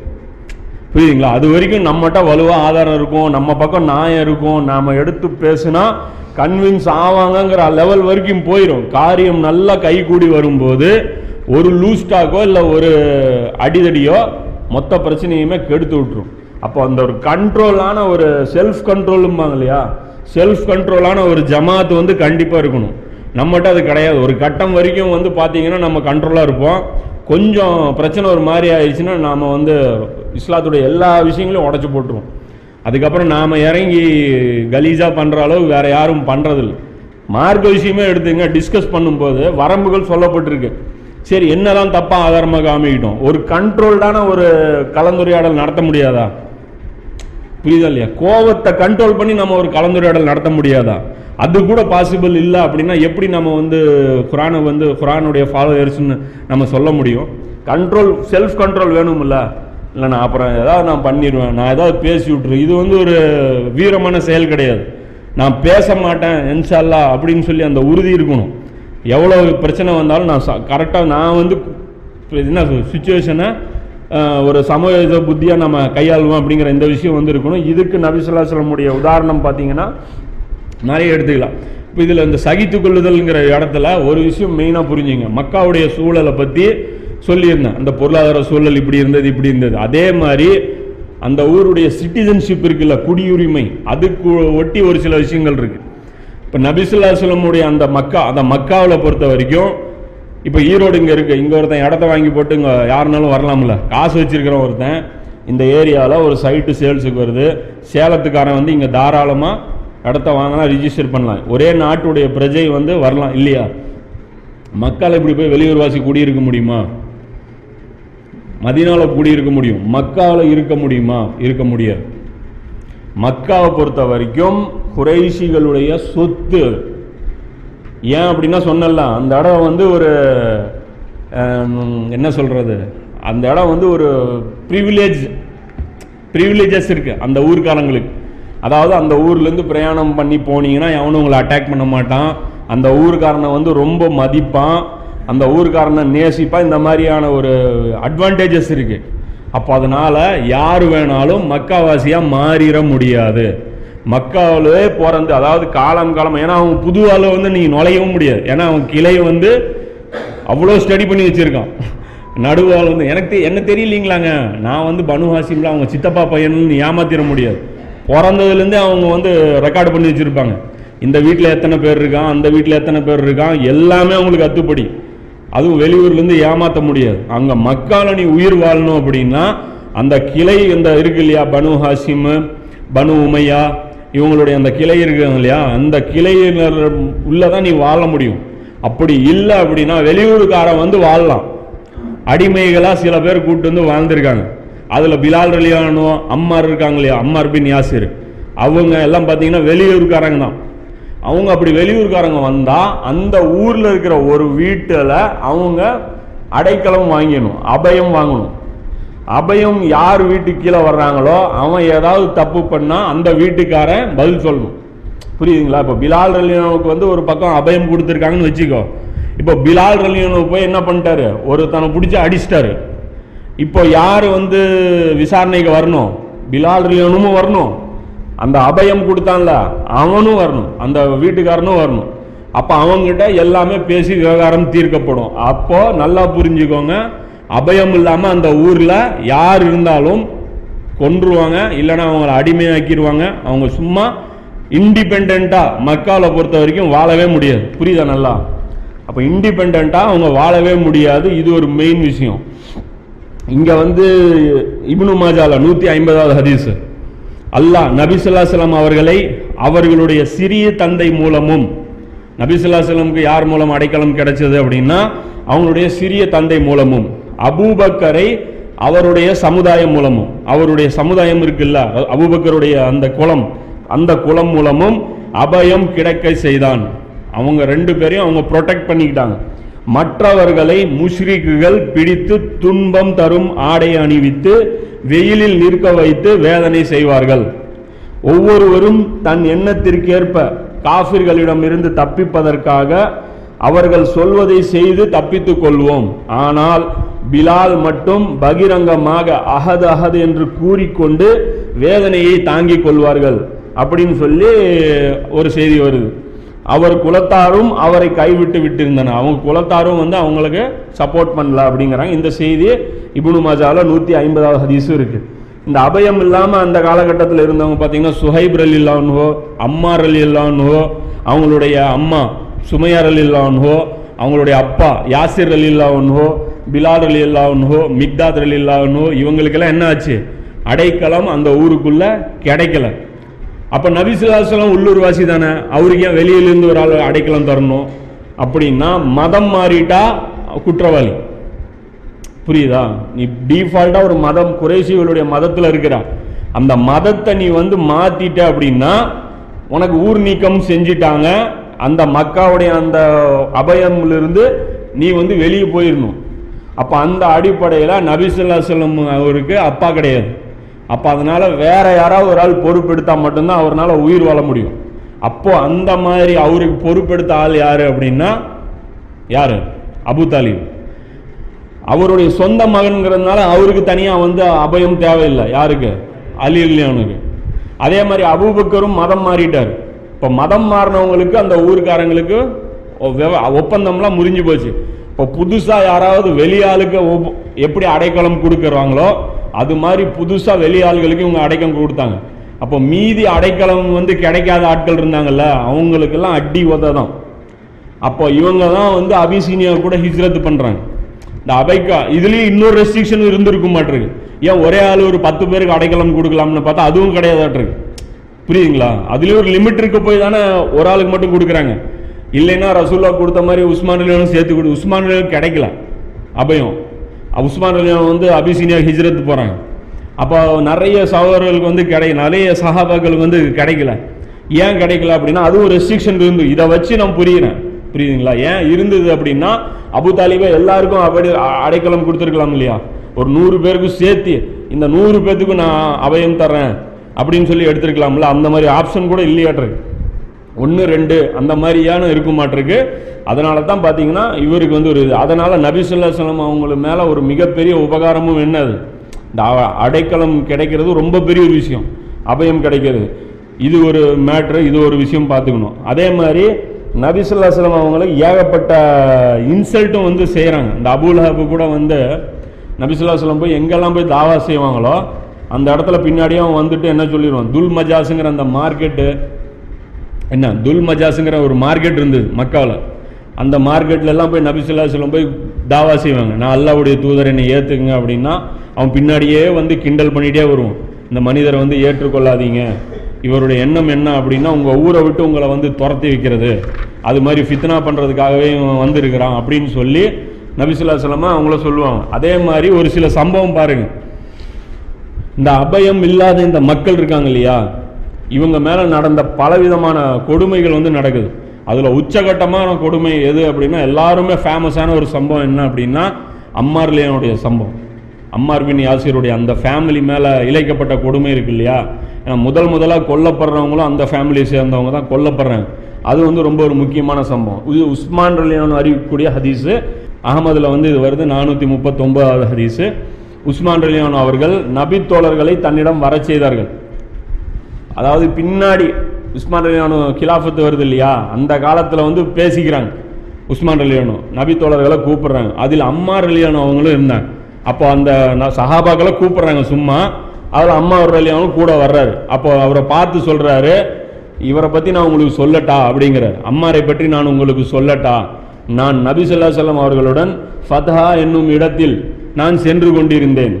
புரியுதுங்களா? அது வரைக்கும் நம்மகிட்ட வலுவாக ஆதாரம் இருக்கும் நம்ம பக்கம் நியாயம் இருக்கும். நாம் எடுத்து பேசுனா கன்வின்ஸ் ஆவாங்கங்கிற லெவல் வரைக்கும் போயிடும் காரியம் நல்லா கைகூடி வரும்போது ஒரு லூஸ்டாக்கோ இல்லை ஒரு அடிதடியோ மொத்த பிரச்சனையுமே கெடுத்து விட்டுரும். அப்போ அந்த ஒரு கண்ட்ரோலான ஒரு செல்ஃப் கண்ட்ரோலும்பாங்க இல்லையா? செல்ஃப் கண்ட்ரோலான ஒரு ஜமாத் வந்து கண்டிப்பாக இருக்கணும். நம்மகிட்ட அது கிடையாது. ஒரு கட்டம் வரைக்கும் வந்து பார்த்தீங்கன்னா நம்ம கண்ட்ரோலாக இருப்போம். கொஞ்சம் பிரச்சனை ஒரு மாதிரி ஆயிடுச்சுன்னா நாம் வந்து இஸ்லாத்துடைய எல்லா விஷயங்களையும் உடச்சி போட்டுருவோம். அதுக்கப்புறம் நாம் இறங்கி கலீஸாக பண்ணுற அளவு வேறு யாரும் பண்ணுறதில்ல மார்க்க விஷயமே எடுத்துங்க டிஸ்கஸ் பண்ணும்போது வரம்புகள் சொல்லப்பட்டிருக்கு. சரி என்னதான் தப்பாக ஆதாரமாக காமிக்கிட்டோம். ஒரு கண்ட்ரோல்டான ஒரு கலந்துரையாடல் நடத்த முடியாதா? புரியுதா இல்லையா? கோவத்தை கண்ட்ரோல் பண்ணி நம்ம ஒரு கலந்துரையாடல் நடத்த முடியாதா? அது கூட பாசிபிள் இல்லை அப்படின்னா எப்படி நம்ம வந்து குரானை வந்து குரானுடைய ஃபாலோயர்ஸ்னு நம்ம சொல்ல முடியும்? கண்ட்ரோல் செல்ஃப் கண்ட்ரோல் வேணும்ல. இல்லை நான் அப்புறம் ஏதாவது நான் பண்ணிடுவேன். நான் ஏதாவது பேசி விட்ருவேன் இது வந்து ஒரு வீரமான செயல் கிடையாது. நான் பேச மாட்டேன் என்ஷால்லா அப்படின்னு சொல்லி அந்த உறுதி இருக்கணும். எவ்வளோ பிரச்சனை வந்தாலும் நான் கரெக்டாக நான் வந்து என்ன சுச்சுவேஷனை ஒரு சமூக புத்தியாக நம்ம கையாளுவோம் அப்படிங்கிற இந்த விஷயம் வந்து இருக்கணும். இதுக்கு நபிசுல்லாஸ்லமுடைய உதாரணம் பார்த்தீங்கன்னா நிறைய எடுத்துக்கலாம். இப்போ இதில் இந்த சகித்து கொள்ளுதல்ங்கிற இடத்துல ஒரு விஷயம் மெயினாக புரிஞ்சுங்க. மக்காவுடைய சூழலை பற்றி சொல்லியிருந்தேன். அந்த பொருளாதார சூழல் இப்படி இருந்தது இப்படி இருந்தது. அதே மாதிரி அந்த ஊருடைய சிட்டிசன்ஷிப் இருக்குல்ல குடியுரிமை அதுக்கு ஒட்டி ஒரு சில விஷயங்கள் இருக்கு. இப்போ நபிசுல்லா சொல்லமுடைய அந்த மக்கா அந்த மக்காவில் பொறுத்த வரைக்கும் இப்போ ஈரோடு இங்கே இருக்குது இங்கே ஒருத்தன் இடத்த வாங்கி போட்டு இங்கே யாருனாலும் வரலாம்ல. காசு வச்சுருக்கிற ஒருத்தன் இந்த ஏரியாவில் ஒரு சைட்டு சேல்ஸுக்கு வருது. சேலத்துக்காரன் வந்து இங்கே தாராளமாக இடத்த வாங்கினா ரிஜிஸ்டர் பண்ணலாம். ஒரே நாட்டுடைய பிரஜை வந்து வரலாம் இல்லையா? மக்கள் இப்படி போய் வெளியூர்வாசி குடியிருக்க முடியுமா? மதினால குடியிருக்க முடியும். மக்காவில் இருக்க முடியுமா? இருக்க முடியாது. மக்காவை பொறுத்த வரைக்கும் குறைஷிகளுடைய சொத்து. ஏன் அப்படின்னா சொன்னல அந்த இடம் வந்து ஒரு என்ன சொல்கிறது அந்த இடம் வந்து ஒரு ப்ரிவிலேஜ் ப்ரிவிலேஜஸ் இருக்குது அந்த ஊர்க்காரங்களுக்கு. அதாவது அந்த ஊர்லேருந்து பிரயாணம் பண்ணி போனீங்கன்னா எவனும் உங்களை அட்டாக் பண்ண மாட்டான். அந்த ஊருக்காரனை வந்து ரொம்ப மதிப்பான். அந்த ஊருக்காரனை நேசிப்பான். இந்த மாதிரியான ஒரு அட்வான்டேஜஸ் இருக்குது அப்போ அதனால் யார் வேணாலும் மக்காவாசியாக மாறிட முடியாது. மக்காவிலே பிறந்து அதாவது காலம் காலம் ஏன்னா அவன் புதுவால வந்து நீ நுழையவும் முடியாது. ஏன்னா அவன் கிளையை வந்து அவ்வளோ ஸ்டடி பண்ணி வச்சிருக்கான். நடுவால் வந்து எனக்கு என்ன தெரியலீங்களாங்க? நான் வந்து பனு அவங்க சித்தப்பா பையன் ஏமாத்திட முடியாது. பிறந்ததுலேருந்தே அவங்க வந்து ரெக்கார்டு பண்ணி வச்சுருப்பாங்க. இந்த வீட்டில் எத்தனை பேர் இருக்கான் அந்த வீட்டில் எத்தனை பேர் இருக்கான் எல்லாமே அவங்களுக்கு அத்துப்படி. அதுவும் வெளியூர்லேருந்து ஏமாற்ற முடியாது. அங்கே மக்கால நீ உயிர் வாழணும் அப்படின்னா அந்த கிளை இந்த இருக்கு இல்லையா பனு ஹாசிம் பனு உமையா இவங்களுடைய அந்த கிளை இருக்காங்க இல்லையா அந்த கிளையினர் உள்ளதான் நீ வாழ முடியும். அப்படி இல்லை அப்படின்னா வெளியூருக்காரன் வந்து வாழலாம். அடிமைகளாக சில பேர் கூப்பிட்டு வந்து வாழ்ந்திருக்காங்க. அதில் பிலால் ரலியானோ அம்மார் இருக்காங்க இல்லையா? Ammar bin Yasir. அவங்க எல்லாம் பார்த்தீங்கன்னா வெளியூர்காரங்க தான். அவங்க அப்படி வெளியூர்காரங்க வந்தால் அந்த ஊரில் இருக்கிற ஒரு வீட்டில் அவங்க அடைக்கலம் வாங்கிடணும் அபயம் வாங்கணும். அபயம் யார் வீட்டுக்கு கீழே வர்றாங்களோ அவன் ஏதாவது தப்பு பண்ணால் அந்த வீட்டுக்காரன் பதில் சொல்லணும். புரியுதுங்களா? இப்போ பிலால் ரலியனுக்கு வந்து ஒரு பக்கம் அபயம் கொடுத்துருக்காங்கன்னு வச்சுக்கோ. இப்போ பிலால் ரலியனு போய் என்ன பண்ணிட்டாரு? ஒருத்தனை பிடிச்சி அடிச்சிட்டாரு. இப்போ யார் வந்து விசாரணைக்கு வரணும்? பிலால் ரியனும் வரணும். அந்த அபயம் கொடுத்தான்ல அவனும் வரணும். அந்த வீட்டுக்காரனும் வரணும். அப்போ அவங்ககிட்ட எல்லாமே பேசி விவகாரம் தீர்க்கப்படும். அப்போ நல்லா புரிஞ்சுக்கோங்க அபயம் இல்லாமல் அந்த ஊரில் யார் இருந்தாலும் கொன்றுவாங்க இல்லைன்னா அவங்கள அடிமையாக்கிடுவாங்க. அவங்க சும்மா இண்டிபெண்ட்டாக மக்காவை பொறுத்த வரைக்கும் வாழவே முடியாது. புரியுதா நல்லா? அப்போ இண்டிபெண்ட்டாக அவங்க வாழவே முடியாது. இது ஒரு மெயின் விஷயம். இங்கே வந்து இப்னு மாஜால நூற்றி ஐம்பதாவது ஹதீஸ். அல்லாஹ் நபிசுல்லாசலம் அவர்களை அவர்களுடைய சிறிய தந்தை மூலமும் நபிசுல்லாசலமுக்கு யார் மூலம் அடைக்கலம் கிடைச்சது அப்படின்னா அவங்களுடைய சிறிய தந்தை மூலமும் அபூபக்கரை அவருடைய சமுதாயம் மூலமும் அவருடைய சமுதாயம் இருக்குல்ல அபூபக்கருடைய அந்த குலம் அந்த குலம் மூலமும் அபயம் கிடைக்க செய்தான். அவங்க ரெண்டு பேரையும் அவங்க ப்ரொடெக்ட் பண்ணிக்கிட்டாங்க. மற்றவர்களை முஷ்ரிக்குகள் பிடித்து துன்பம் தரும் ஆடை அணிவித்து வெயிலில் நிற்க வைத்து வேதனை செய்வார்கள். ஒவ்வொருவரும் தன் எண்ணத்திற்கேற்ப காஃபிர்களிடமிருந்து தப்பிப்பதற்காக அவர்கள் சொல்வதை செய்து தப்பித்துக் கொள்வோம். ஆனால் பிலால் மட்டும் பகிரங்கமாக அகது அகது என்று கூறிக்கொண்டு வேதனையை தாங்கிக் கொள்வார்கள். அப்படின்னு சொல்லி ஒரு செய்தி வருது. அவர் குலத்தாரும் அவரை கைவிட்டு விட்டிருந்தனர் அவங்க குலத்தாரும் வந்து அவங்களுக்கு சப்போர்ட் பண்ணல அப்படிங்கிறாங்க. இந்த செய்தி இபுனு மாஜாவில் நூற்றி ஐம்பதாவது ஹதீஸும் இருக்கு. இந்த அபயம் இல்லாமல் அந்த காலகட்டத்தில் இருந்தவங்க பார்த்தீங்கன்னா சுஹைப் அலி இல்லான்ஹோ அம்மார் அலி இல்லான்ஹோ அவங்களுடைய அம்மா சுமையார் அலி இல்லான்ஹோ அவங்களுடைய அப்பா யாசிர் அலி இல்லான்ஹோ பிலால் அலி இல்லான்ஹோ மிக்தாத் அலி இல்லான்ஹோ இவங்களுக்கெல்லாம் என்ன ஆச்சு? அடைக்கலம் அந்த ஊருக்குள்ளே கிடைக்கல. அப்போ நபிசுல்லாசலம் உள்ளூர்வாசி தானே? அவருக்கு ஏன் வெளியிலேருந்து ஒரு ஆள் அடைக்கலம் தரணும்? அப்படின்னா மதம் மாறிட்டா குற்றவாளி. புரியுதா? நீ டீஃபால்ட்டாக ஒரு மதம் குறைசிகளுடைய மதத்தில் இருக்கிறா. அந்த மதத்தை நீ வந்து மாற்றிட்ட அப்படின்னா உனக்கு ஊர் நீக்கம் செஞ்சிட்டாங்க. அந்த மக்காவுடைய அந்த அபயம்லிருந்து நீ வந்து வெளியே போயிடணும் அப்போ அந்த அடிப்படையில் நபிசுல்லா செல்லம் அவருக்கு அப்பா கிடையாது. அப்போ அதனால் வேற யாராவது ஒரு ஆள் பொறுப்பெடுத்தால் மட்டும்தான் அவரால் உயிர் வாழ முடியும். அப்போது அந்த மாதிரி அவருக்கு பொறுப்பெடுத்த ஆள் யார் அப்படின்னா யார்? அபு தாலிப். அவருடைய சொந்த மகன்கிறதுனால அவருக்கு தனியாக வந்து அபயம் தேவையில்லை. யாருக்கு? அலி இல்லையானுக்கு அதே மாதிரி அபூபக்கரும் மதம் மாறிட்டார். இப்போ மதம் மாறினவங்களுக்கு அந்த ஊருக்காரங்களுக்கு ஒப்பந்தம்லாம் முறிஞ்சு போச்சு. இப்போ புதுசாக யாராவது வெளியாளுக்கு எப்படி அடைக்கலம் கொடுக்குறாங்களோ அது மாதிரி புதுசாக வெளி ஆள்களுக்கு இவங்க அடைக்கம் கொடுத்தாங்க. அப்போ மீதி அடைக்கலம் வந்து கிடைக்காத ஆட்கள் இருந்தாங்கல்ல அவங்களுக்கெல்லாம் அடி உத தான் அப்போ இவங்க தான் வந்து அபிசீனியா கூட ஹிஜ்ரத் பண்ணுறாங்க இந்த அபைக்கா இதுலேயும் இன்னொரு ரெஸ்ட்ரிக்ஷன் இருந்திருக்கும் மாட்டிருக்கு. ஏன் ஒரே ஆள் ஒரு பத்து பேருக்கு அடைக்கலம் கொடுக்கலாம்னு பார்த்தா அதுவும் கிடையாதாட்டிருக்கு. புரியுதுங்களா? அதுலேயும் ஒரு லிமிட் இருக்க போய் தானே ஒரு ஆளுக்கு மட்டும் கொடுக்குறாங்க. இல்லைன்னா ரசூல்லா கொடுத்த மாதிரி உஸ்மான் சேர்த்து கொடு. உஸ்மான் கிடைக்கல. அபயம். உஸ்மான் அலியான் வந்து அபிசீனியா ஹிஜ்ரத் போகிறாங்க அப்போ நிறைய சகோதரர்களுக்கு வந்து கிடை நிறைய சகாபாக்களுக்கு வந்து கிடைக்கல. ஏன் கிடைக்கல அப்படின்னா அதுவும் ரெஸ்ட்ரிக்ஷன் இருந்து இதை வச்சு நான் புரியுறேன். புரியுதுங்களா? ஏன் இருந்தது அப்படின்னா அபு தாலிபா எல்லாருக்கும் அப்படி அடைக்கலம் கொடுத்துருக்கலாம் இல்லையா? ஒரு நூறு பேருக்கும் சேர்த்து இந்த நூறு பேர்த்துக்கும் நான் அபயம் தர்றேன் அப்படின்னு சொல்லி எடுத்துருக்கலாம்ல? அந்த மாதிரி ஆப்ஷன் கூட இல்லையாட்டிருக்கு ஒன்று ரெண்டு அந்த மாதிரியான இருக்க மாட்டிருக்கு. அதனால தான் பார்த்தீங்கன்னா இவருக்கு வந்து ஒரு இது. அதனால் நபி அவங்களுக்கு மேலே ஒரு மிகப்பெரிய உபகாரமும் என்னது இந்த அடைக்கலம் கிடைக்கிறது ரொம்ப பெரிய ஒரு விஷயம். அபயம் கிடைக்கிறது. இது ஒரு மேட்ரு இது ஒரு விஷயம் பார்த்துக்கணும் அதே மாதிரி நபிசுல்லாசலம் ஸல்லல்லாஹு அவங்களுக்கு ஏகப்பட்ட இன்சல்ட்டும் வந்து செய்கிறாங்க இந்த அபுல்ஹாபு கூட வந்து நபிசுல்லாசலம் போய் எங்கெல்லாம் போய் தாவா செய்வாங்களோ அந்த இடத்துல பின்னாடியே அவன் வந்துட்டு என்ன சொல்லிடுவான்? துல் மஜாஸுங்கிற அந்த மார்க்கெட்டு என்ன துல் மஜாஸுங்கிற ஒரு மார்க்கெட் இருந்தது மக்காவில் அந்த மார்க்கெட்லலாம் போய் நபிசுல்லா ஸல்லல்லாஹு போய் தாவா செய்வாங்க. நான் அல்லாவுடைய தூதர் என்னை ஏற்றுக்குங்க அப்படின்னா அவன் பின்னாடியே வந்து கிண்டல் பண்ணிகிட்டே வருவான். இந்த மனிதரை வந்து ஏற்றுக்கொள்ளாதீங்க. இவருடைய எண்ணம் என்ன அப்படின்னா உங்கள் ஊரை விட்டு உங்களை வந்து துரத்தி வைக்கிறது. அது மாதிரி ஃபித்னா பண்ணுறதுக்காகவே இவன் வந்திருக்கிறான் அப்படின்னு சொல்லி நபிசுல்லா சொல்லமாக அவங்கள சொல்லுவாங்க. அதே மாதிரி ஒரு சில சம்பவம் பாருங்கள் இந்த அபயம் இல்லாத இந்த மக்கள் இருக்காங்க இல்லையா? இவங்க மேலே நடந்த பலவிதமான கொடுமைகள் வந்து நடக்குது. அதில் உச்சகட்டமான கொடுமை எது அப்படின்னா எல்லாருமே ஃபேமஸான ஒரு சம்பவம் என்ன அப்படின்னா அம்மார்லியனுடைய சம்பவம். அம்மார் பின் யாசிருடைய அந்த ஃபேமிலி மேலே இழைக்கப்பட்ட கொடுமை இருக்கு இல்லையா? ஏன்னா முதல் முதலாக கொல்லப்படுறவங்களும் அந்த ஃபேமிலியை சேர்ந்தவங்க தான் கொல்லப்படுறாங்க. அது வந்து ரொம்ப ஒரு முக்கியமான சம்பவம். இது உஸ்மான் ரலியான் அறிவிக்கக்கூடிய ஹதீஸு. அகமதில் வந்து இது வருது நானூற்றி முப்பத்தொன்பதாவது ஹதீஸு. உஸ்மான் ரலியான் அவர்கள் நபி தோழர்களை தன்னிடம் வரச் செய்தார்கள். அதாவது பின்னாடி உஸ்மான் அலியானு கிலாஃபத்து வருது இல்லையா? அந்த காலத்தில் வந்து பேசிக்கிறாங்க. உஸ்மான் ரலியானு நபி தோழர்களை கூப்பிடுறாங்க. அதில் அம்மார் ரலியானு அவங்களும் இருந்தாங்க. அப்போ அந்த சஹாபாக்களை கூப்பிடுறாங்க சும்மா. அதில் அம்மா ரலியானும் கூட வர்றாரு. அப்போ அவரை பார்த்து சொல்கிறாரு இவரை பற்றி நான் உங்களுக்கு சொல்லட்டா? அப்படிங்கிறார். அம்மாரை பற்றி நான் உங்களுக்கு சொல்லட்டா? நான் நபி சொல்லா செல்லம் அவர்களுடன் ஃபத்ஹா என்னும் இடத்தில் நான் சென்று கொண்டிருந்தேன்.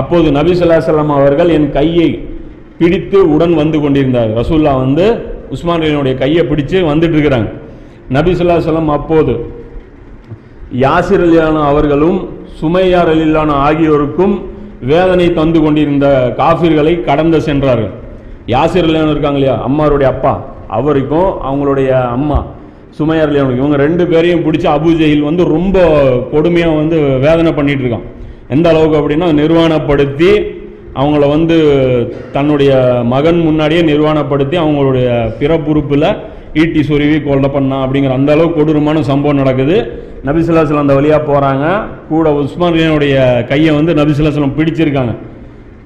அப்போது நபி சொல்லா செல்லம் அவர்கள் என் கையை பிடித்து உடன் வந்து கொண்டிருந்தார். ரசூல்லா வந்து உஸ்மான் ரலியனுடைய கையை பிடிச்சு வந்துட்டு இருக்கிறாங்க. நபி சொல்லா சொல்லம் அப்போது யாசிர் அலிலான அவர்களும் சுமையார் அலிலான ஆகியோருக்கும் வேதனை தந்து கொண்டிருந்த காஃபிர்களை கடந்து சென்றார்கள். யாசிர் அலிலான இருக்காங்க இல்லையா? அம்மாருடைய அப்பா. அவருக்கும் அவங்களுடைய அம்மா சுமையார் அலிலான இவங்க ரெண்டு பேரையும் பிடிச்சி அபு வந்து ரொம்ப கொடுமையாக வந்து வேதனை பண்ணிட்டு இருக்கான். எந்த அளவுக்கு அப்படின்னா நிர்வாணப்படுத்தி அவங்கள வந்து தன்னுடைய மகன் முன்னாடியே நிர்வாணப்படுத்தி அவங்களுடைய பிறப்புறுப்பில் ஈட்டி சொருவி கொலை பண்ணா அப்படிங்கிற அந்த அளவுக்கு கொடூரமான சம்பவம் நடக்குது. நபிசுல்லாஸ்லம் அந்த வழியாக போகிறாங்க கூட உஸ்மானியனுடைய கையை வந்து நபிசுல்லாஸ்லம் பிடிச்சிருக்காங்க.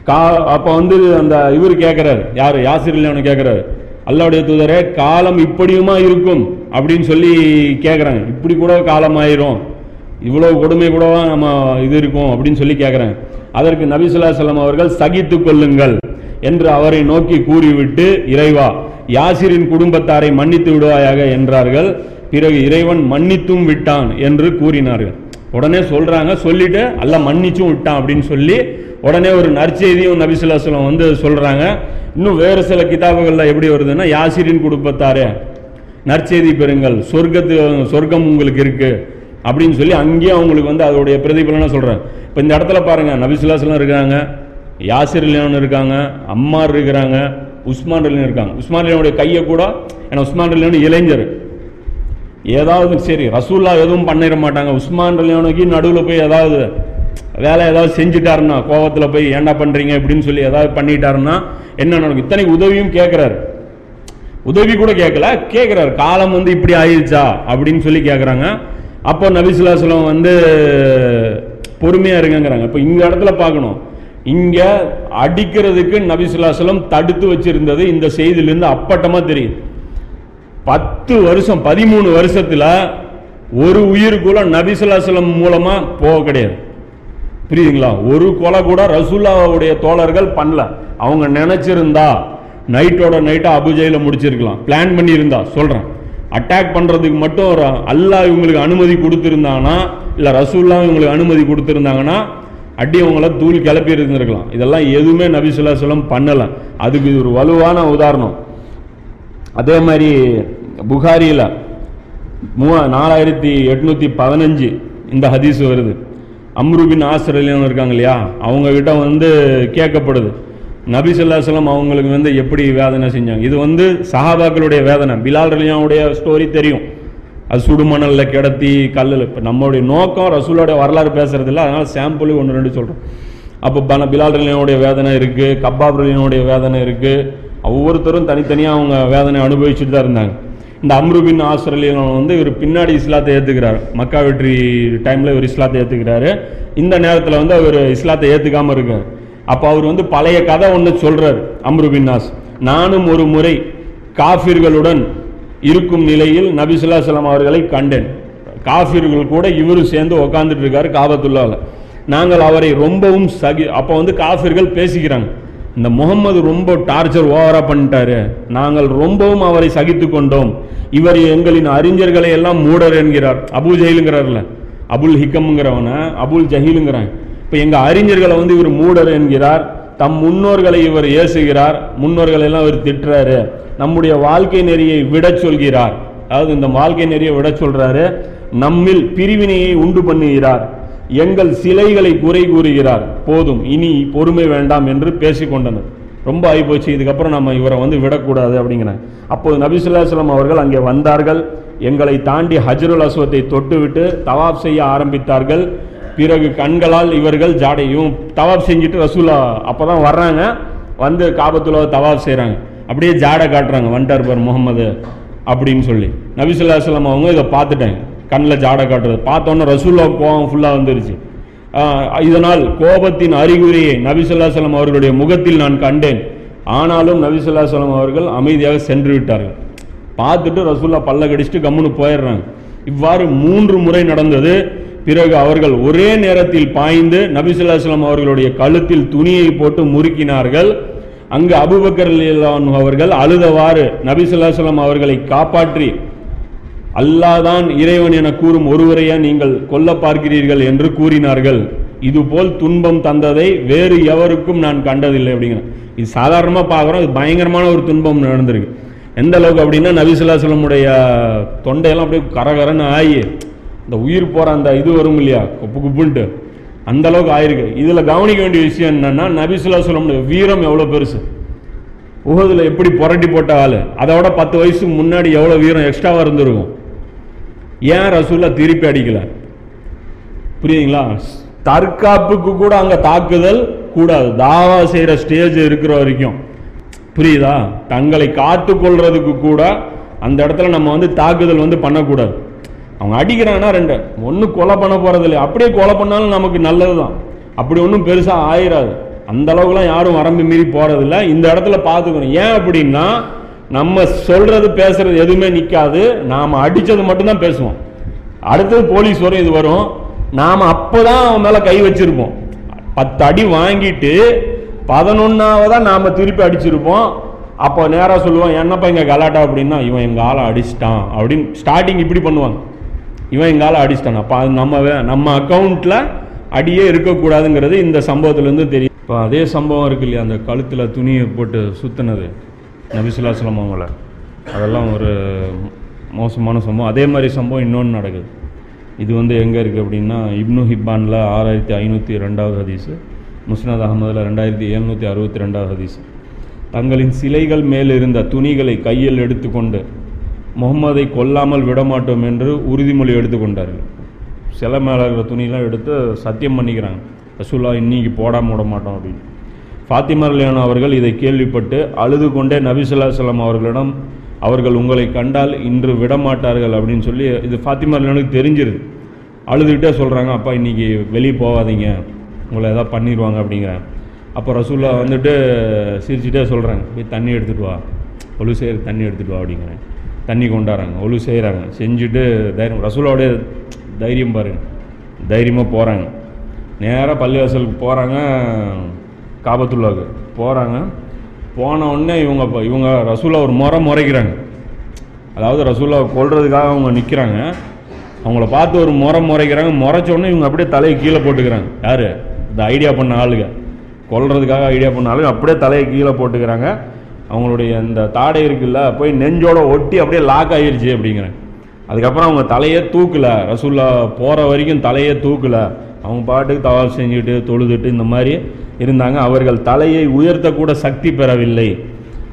கா அப்போ வந்து அந்த இவர் கேட்குறாரு யார்? யாசிர் இல்லைன்னு கேட்குறாரு அல்லாவுடைய தூதரே காலம் இப்படியுமா இருக்கும்? அப்படின்னு சொல்லி கேட்குறாங்க இப்படி கூட காலம் ஆயிரும் இவ்வளோ கொடுமை கூடவா நம்ம இது இருக்கும் அப்படின்னு சொல்லி கேட்குறேன் அதற்கு நபிசுல்லா செல்லம் அவர்கள் சகித்து கொள்ளுங்கள் என்று அவரை நோக்கி கூறிவிட்டு இறைவா யாசிரின் குடும்பத்தாரை மன்னித்து விடுவாயாக என்றார்கள். பிறகு இறைவன் மன்னித்தும் விட்டான் என்று கூறினார்கள். உடனே சொல்றாங்க சொல்லிட்டு அல்ல மன்னிச்சும் விட்டான் அப்படின்னு சொல்லி உடனே ஒரு நற்செய்தியும் நபிசுல்லா செல்லம் வந்து சொல்றாங்க. இன்னும் வேறு சில கிதாபுகளில் எப்படி வருதுன்னா யாசிரின் குடும்பத்தாரே நற்செய்தி பெறுங்கள். சொர்க்கத்து சொர்க்கம் உங்களுக்கு இருக்குது அப்படின்னு சொல்லி அங்கேயும் அவங்களுக்கு வந்து அதோடைய பிரதிபலனை சொல்கிறேன் இப்போ இந்த இடத்துல பாருங்கள் நபிசுல்லாஸ்லாம் இருக்காங்க யாசிர் அலியான் இருக்காங்க அம்மார் இருக்கிறாங்க உஸ்மான் அலியன் இருக்காங்க. உஸ்மான் அலியனுடைய கையை கூட ஏன்னா உஸ்மான் அலியான் இளைஞர். ஏதாவது சரி ரசூல்லா எதுவும் பண்ணிட மாட்டாங்க. உஸ்மான் அலியானுக்கு நடுவில் போய் ஏதாவது வேலை ஏதாவது செஞ்சுட்டாருன்னா கோவத்தில் போய் என்ன பண்ணுறீங்க அப்படின்னு சொல்லி ஏதாவது பண்ணிட்டாருன்னா என்ன நடக்கும்? இத்தனை உதவியும் கேட்குறாரு உதவி கூட கேட்கல கேட்குறாரு காலம் வந்து இப்படி ஆயிடுச்சா அப்படின்னு சொல்லி கேட்குறாங்க அப்போ நபிசுல்லாஸ்லம் வந்து பொறுமையாக இருங்கங்கிறாங்க. இப்போ இந்த இடத்துல பார்க்கணும். இங்கே அடிக்கிறதுக்கு நபிசுல்லாஸ்லம் தடுத்து வச்சிருந்தது இந்த செய்தியிலேருந்து அப்பட்டமாக தெரியுது. பத்து வருஷம் பதிமூணு வருஷத்தில் ஒரு உயிருக்குள்ள நபிசுல்லாஸ்லம் மூலமாக போக கிடையாது. புரியுதுங்களா? ஒரு கொலை கூட ரசூல்லாவுடைய தோழர்கள் பண்ணல. அவங்க நினைச்சிருந்தா நைட்டோட நைட்டாக அபுஜையில் முடிச்சிருக்கலாம். பிளான் பண்ணியிருந்தா சொல்கிறேன் அட்டாக் பண்ணுறதுக்கு மட்டும் ஒரு அல்லா இவங்களுக்கு அனுமதி கொடுத்துருந்தாங்கன்னா இல்லை ரசூல்லா இவங்களுக்கு அனுமதி கொடுத்துருந்தாங்கன்னா அடி அவங்கள தூள் கிளப்பி இருந்திருக்கலாம். இதெல்லாம் எதுவுமே நபி ஸல்லல்லாஹு அலைஹி அதுக்கு இது ஒரு வலுவான உதாரணம். அதே மாதிரி புகாரியில் மூ நாலாயிரத்தி எட்நூற்றி பதினஞ்சு இந்த ஹதீஸ் வருது. அம்ருபின் ஆசிரியர் இருக்காங்க இல்லையா? அவங்கக்கிட்ட வந்து கேட்கப்படுது. நபி சொல்லாசலம் அவங்களுக்கு வந்து எப்படி வேதனை செஞ்சாங்க? இது வந்து சஹாபாக்களுடைய வேதனை. பிலால் ரலியாவுடைய ஸ்டோரி தெரியும். அது சுடுமணலில் கிடத்தி கல்லில். இப்போ நம்மளுடைய நோக்கம் ரசூலோட வரலாறு பேசுறது இல்லை. அதனால சாம்பிள் ஒன்று ரெண்டு சொல்கிறோம் அப்போ பல பிலால் ரலியாவுடைய வேதனை இருக்குது கப்பாப் ரலியனுடைய வேதனை இருக்குது ஒவ்வொருத்தரும் தனித்தனியாக அவங்க வேதனை அனுபவிச்சுட்டு தான் இருந்தாங்க. இந்த அம்ருபின் ஆஸ்திரேலியன் வந்து இவர் பின்னாடி இஸ்லாத்தை ஏற்றுக்கிறார் மக்கா வெற்றி டைமில் இவர் இஸ்லாத்தை ஏற்றுக்கிறாரு இந்த நேரத்தில் வந்து அவர் இஸ்லாத்தை ஏற்றுக்காமல் இருக்கார். அப்போ அவர் வந்து பழைய கதை ஒன்று சொல்றார் அம்ருபின்னாஸ் நானும் ஒரு முறை காஃபிர்களுடன் இருக்கும் நிலையில் நபி ஸல்லல்லாஹு அவர்களை கண்டேன். காஃபிர்கள் கூட இவரும் சேர்ந்து உக்காந்துட்டு இருக்காரு காபத்துள்ளாவில் நாங்கள் அவரை ரொம்பவும் சகி அப்போ வந்து காஃபிர்கள் பேசிக்கிறாங்க. இந்த முகம்மது ரொம்ப டார்ச்சர் ஓவரா பண்ணிட்டாரு. நாங்கள் ரொம்பவும் அவரை சகித்து கொண்டோம். இவர் எங்களின் அறிஞர்களை எல்லாம் மூடர் என்கிறார். அபுல் ஜெயிலுங்கிறார்ல. அபுல் ஹிக்கம்ங்கிறவன அபுல் ஜஹீலுங்கிறாங்க. இப்போ எங்கள் அறிஞர்களை வந்து இவர் மூடர் என்கிறார். தம் முன்னோர்களை இவர் ஏசுகிறார். முன்னோர்களை எல்லாம் இவர் திட்டுறாரு. நம்முடைய வாழ்க்கை நெறியை விடச் சொல்கிறார். அதாவது இந்த வாழ்க்கை நெறியை விடச் சொல்றாரு. நம்மில் பிரிவினையை உண்டு பண்ணுகிறார். எங்கள் சிலைகளை குறை கூறுகிறார். போதும் இனி பொறுமை வேண்டாம் என்று பேசிக்கொண்டனர் ரொம்ப ஆகிப்போச்சு இதுக்கப்புறம் நம்ம இவரை வந்து விடக்கூடாது அப்படிங்கிறாங்க அப்போது நபிசுல்லாஸ்லாம் அவர்கள் அங்கே வந்தார்கள். எங்களை தாண்டி ஹஜ்ருல் அஸ்வத்தை தொட்டுவிட்டு தவாப் செய்ய ஆரம்பித்தார்கள். பிறகு கண்களால் இவர்கள் ஜாடையும் தவாப் செஞ்சுட்டு ரசூலா அப்பதான் வர்றாங்க. வந்து காபத்துல தவாப் செய்கிறாங்க அப்படியே ஜாடை காட்டுறாங்க வண்டார் பர் முகமது அப்படின்னு சொல்லி. நபிசுல்லாஸ்லாம் அவங்க இதை பார்த்துட்டாங்க. கண்ணில் ஜாடை காட்டுறது. பார்த்தோன்னே ரசூல்லா கோவம் ஃபுல்லாக வந்துருச்சு. இதனால் கோபத்தின் அறிகுறியை நபிசுல்லாசலம் அவர்களுடைய முகத்தில் நான் கண்டேன். ஆனாலும் நபிசுல்லாசலம் அவர்கள் அமைதியாக சென்று விட்டார்கள். பார்த்துட்டு ரசூல்லா பல்ல கடிச்சிட்டு கம்முன்னு போயிடுறாங்க. இவ்வாறு மூன்று முறை நடந்தது. பிறகு அவர்கள் ஒரே நேரத்தில் பாய்ந்து நபிசுல்லாஸ்லாம் அவர்களுடைய கழுத்தில் துணியை போட்டு முறுக்கினார்கள். அங்கு அபுபக்கர் அவர்கள் அழுதவாறு நபிசுல்லாஸ்லாம் அவர்களை காப்பாற்றி அல்லாதான் இறைவன் என கூறும் ஒருவரையா நீங்கள் கொல்ல பார்க்கிறீர்கள்? என்று கூறினார்கள். இதுபோல் துன்பம் தந்ததை வேறு எவருக்கும் நான் கண்டதில்லை. அப்படிங்கிற இது சாதாரணமாக பார்க்குறோம். இது பயங்கரமான ஒரு துன்பம் நடந்திருக்கு. எந்த அளவுக்கு அப்படின்னா நபிசுல்லாஸ்லமுடைய தொண்டையெல்லாம் அப்படியே கரகரன்னு ஆகி இந்த உயிர் போகிற அந்த இது வரும் இல்லையா? குப்பு குப்புன்ட்டு. அந்த அளவுக்கு ஆயிருக்கு. இதில் கவனிக்க வேண்டிய விஷயம் என்னன்னா நபிசுல்லாசலமுடைய வீரம் எவ்வளோ பெருசு? உகதில் எப்படி புரட்டி போட்ட அதை அதோட பத்து வயசுக்கு முன்னாடி எவ்வளோ வீரம் எக்ஸ்ட்ராவாக இருந்திருக்கும்? ஏன் ரசூலா திருப்பி அடிக்கல? புரியுதுங்களா? தற்காப்புக்கு கூட அங்கே தாக்குதல் கூடாது. தாவா செய்கிற ஸ்டேஜ் இருக்கிற வரைக்கும். புரியுதா? தங்களை காத்து கொள்றதுக்கு கூட அந்த இடத்துல நம்ம வந்து தாக்குதல் வந்து பண்ணக்கூடாது. அவங்க அடிக்கிறான்னா ரெண்டு. ஒன்றும் கொலை பண்ண போறது இல்லை அப்படியே கொலை பண்ணாலும் நமக்கு நல்லது தான் அப்படி ஒன்றும் பெருசாக ஆயிராது. அந்த அளவுக்குலாம் யாரும் வரம்பு மீறி போகிறதில்ல இந்த இடத்துல பார்த்துக்கணும். ஏன் அப்படின்னா நம்ம சொல்கிறது பேசுகிறது எதுவுமே நிற்காது நாம் அடித்தது மட்டும்தான் பேசுவோம். அடுத்தது போலீஸ் வரும் இது வரும். நாம் அப்போ தான் அவன் மேலே கை வச்சிருப்போம். பத்து அடி வாங்கிட்டு பதினொன்றாவதாக நாம் திருப்பி அடிச்சிருப்போம். அப்போ நேராக சொல்லுவோம் என்னப்பா இங்கே கலாட்டா? அப்படின்னா இவன் எங்கள் ஆளை அடிச்சிட்டான். அப்படின்னு ஸ்டார்டிங் இப்படி பண்ணுவாங்க. இவன் எங்கால அடிச்சிட்டான். அப்போ அது நம்ம நம்ம அக்கௌண்ட்டில் அடியே இருக்கக்கூடாதுங்கிறது இந்த சம்பவத்துலேருந்து தெரியும். இப்போ அதே சம்பவம் இருக்கு இல்லையா? அந்த கழுத்தில் துணியை போட்டு சுற்றுனது நபிசுல்லாஸ்லாம் அவங்கள. அதெல்லாம் ஒரு மோசமான சம்பவம். அதே மாதிரி சம்பவம் இன்னொன்று நடக்குது. இது வந்து எங்கே இருக்குது அப்படின்னா இப்னு ஹிப்பானில் ஆறாயிரத்தி ஐநூற்றி ரெண்டாவது ஹதீஸு முஸ்னத் அகமதில் ரெண்டாயிரத்தி எழுநூற்றி அறுபத்தி ரெண்டாவது ஹதீஸ். தங்களின் சிலைகள் மேல் இருந்த துணிகளை கையில் எடுத்துக்கொண்டு முகம்மதை கொல்லாமல் விடமாட்டோம் என்று உறுதிமொழி எடுத்துக்கொண்டார்கள் சிலை மேலே இருக்கிற துணியெல்லாம் எடுத்து சத்தியம் பண்ணிக்கிறாங்க. ரசூல்லா இன்னைக்கு போடாமல் விட மாட்டோம் அப்படின்னு. ஃபாத்திமா லியானோ அவர்கள் இதை கேள்விப்பட்டு அழுது கொண்டே நபிசுல்லாசலம் அவர்களிடம் அவர்கள் உங்களை கண்டால் இன்று விடமாட்டார்கள் அப்படின்னு சொல்லி இது ஃபாத்திமா லியானுக்கு தெரிஞ்சிருது. அழுதுகிட்டே சொல்கிறாங்க அப்பா இன்றைக்கி வெளியே போகாதீங்க. உங்களை எதாவது பண்ணிடுவாங்க அப்படிங்கிறாங்க. அப்போ ரசூல்லா வந்துட்டு சிரிச்சுட்டே சொல்கிறாங்க போய் தண்ணி எடுத்துகிட்டு வா. ஒழு செய்கிற தண்ணி எடுத்துகிட்டு வா அப்படிங்கிறேன் தண்ணி கொண்டாடுறாங்க ஒழு செய்கிறாங்க செஞ்சுட்டு தைரியம் ரசூலோடைய தைரியம் பாருங்க தைரியமாக போகிறாங்க நேராக பள்ளிவாசலுக்கு போகிறாங்க காபத்துள்ளாவுக்கு போகிறாங்க போன உடனே இவங்க இவங்க ரசூலா ஒரு முறை முறைக்கிறாங்க. அதாவது ரசூலா கொல்றதுக்காக அவங்க நிற்கிறாங்க அவங்கள பார்த்து ஒரு முறை முறைக்கிறாங்க. முறைச்சோடனே இவங்க அப்படியே தலையை கீழே போட்டுக்கிறாங்க. யார்? இந்த ஐடியா பண்ண ஆளுங்க. கொல்றதுக்காக ஐடியா பண்ண ஆளுங்க. அப்படியே தலையை கீழே போட்டுக்கிறாங்க. அவங்களுடைய இந்த தாடை இருக்குல்ல போய் நெஞ்சோட ஒட்டி அப்படியே லாக் ஆகிருச்சு அப்படிங்கிறேன். அதுக்கப்புறம் அவங்க தலையே தூக்கல. ரசூல்லா போகிற வரைக்கும் தலையே தூக்கல. அவங்க பாட்டுக்கு தவால் செஞ்சுட்டு தொழுதுட்டு இந்த மாதிரி இருந்தாங்க. அவர்கள் தலையை உயர்த்தக்கூட சக்தி பெறவில்லை.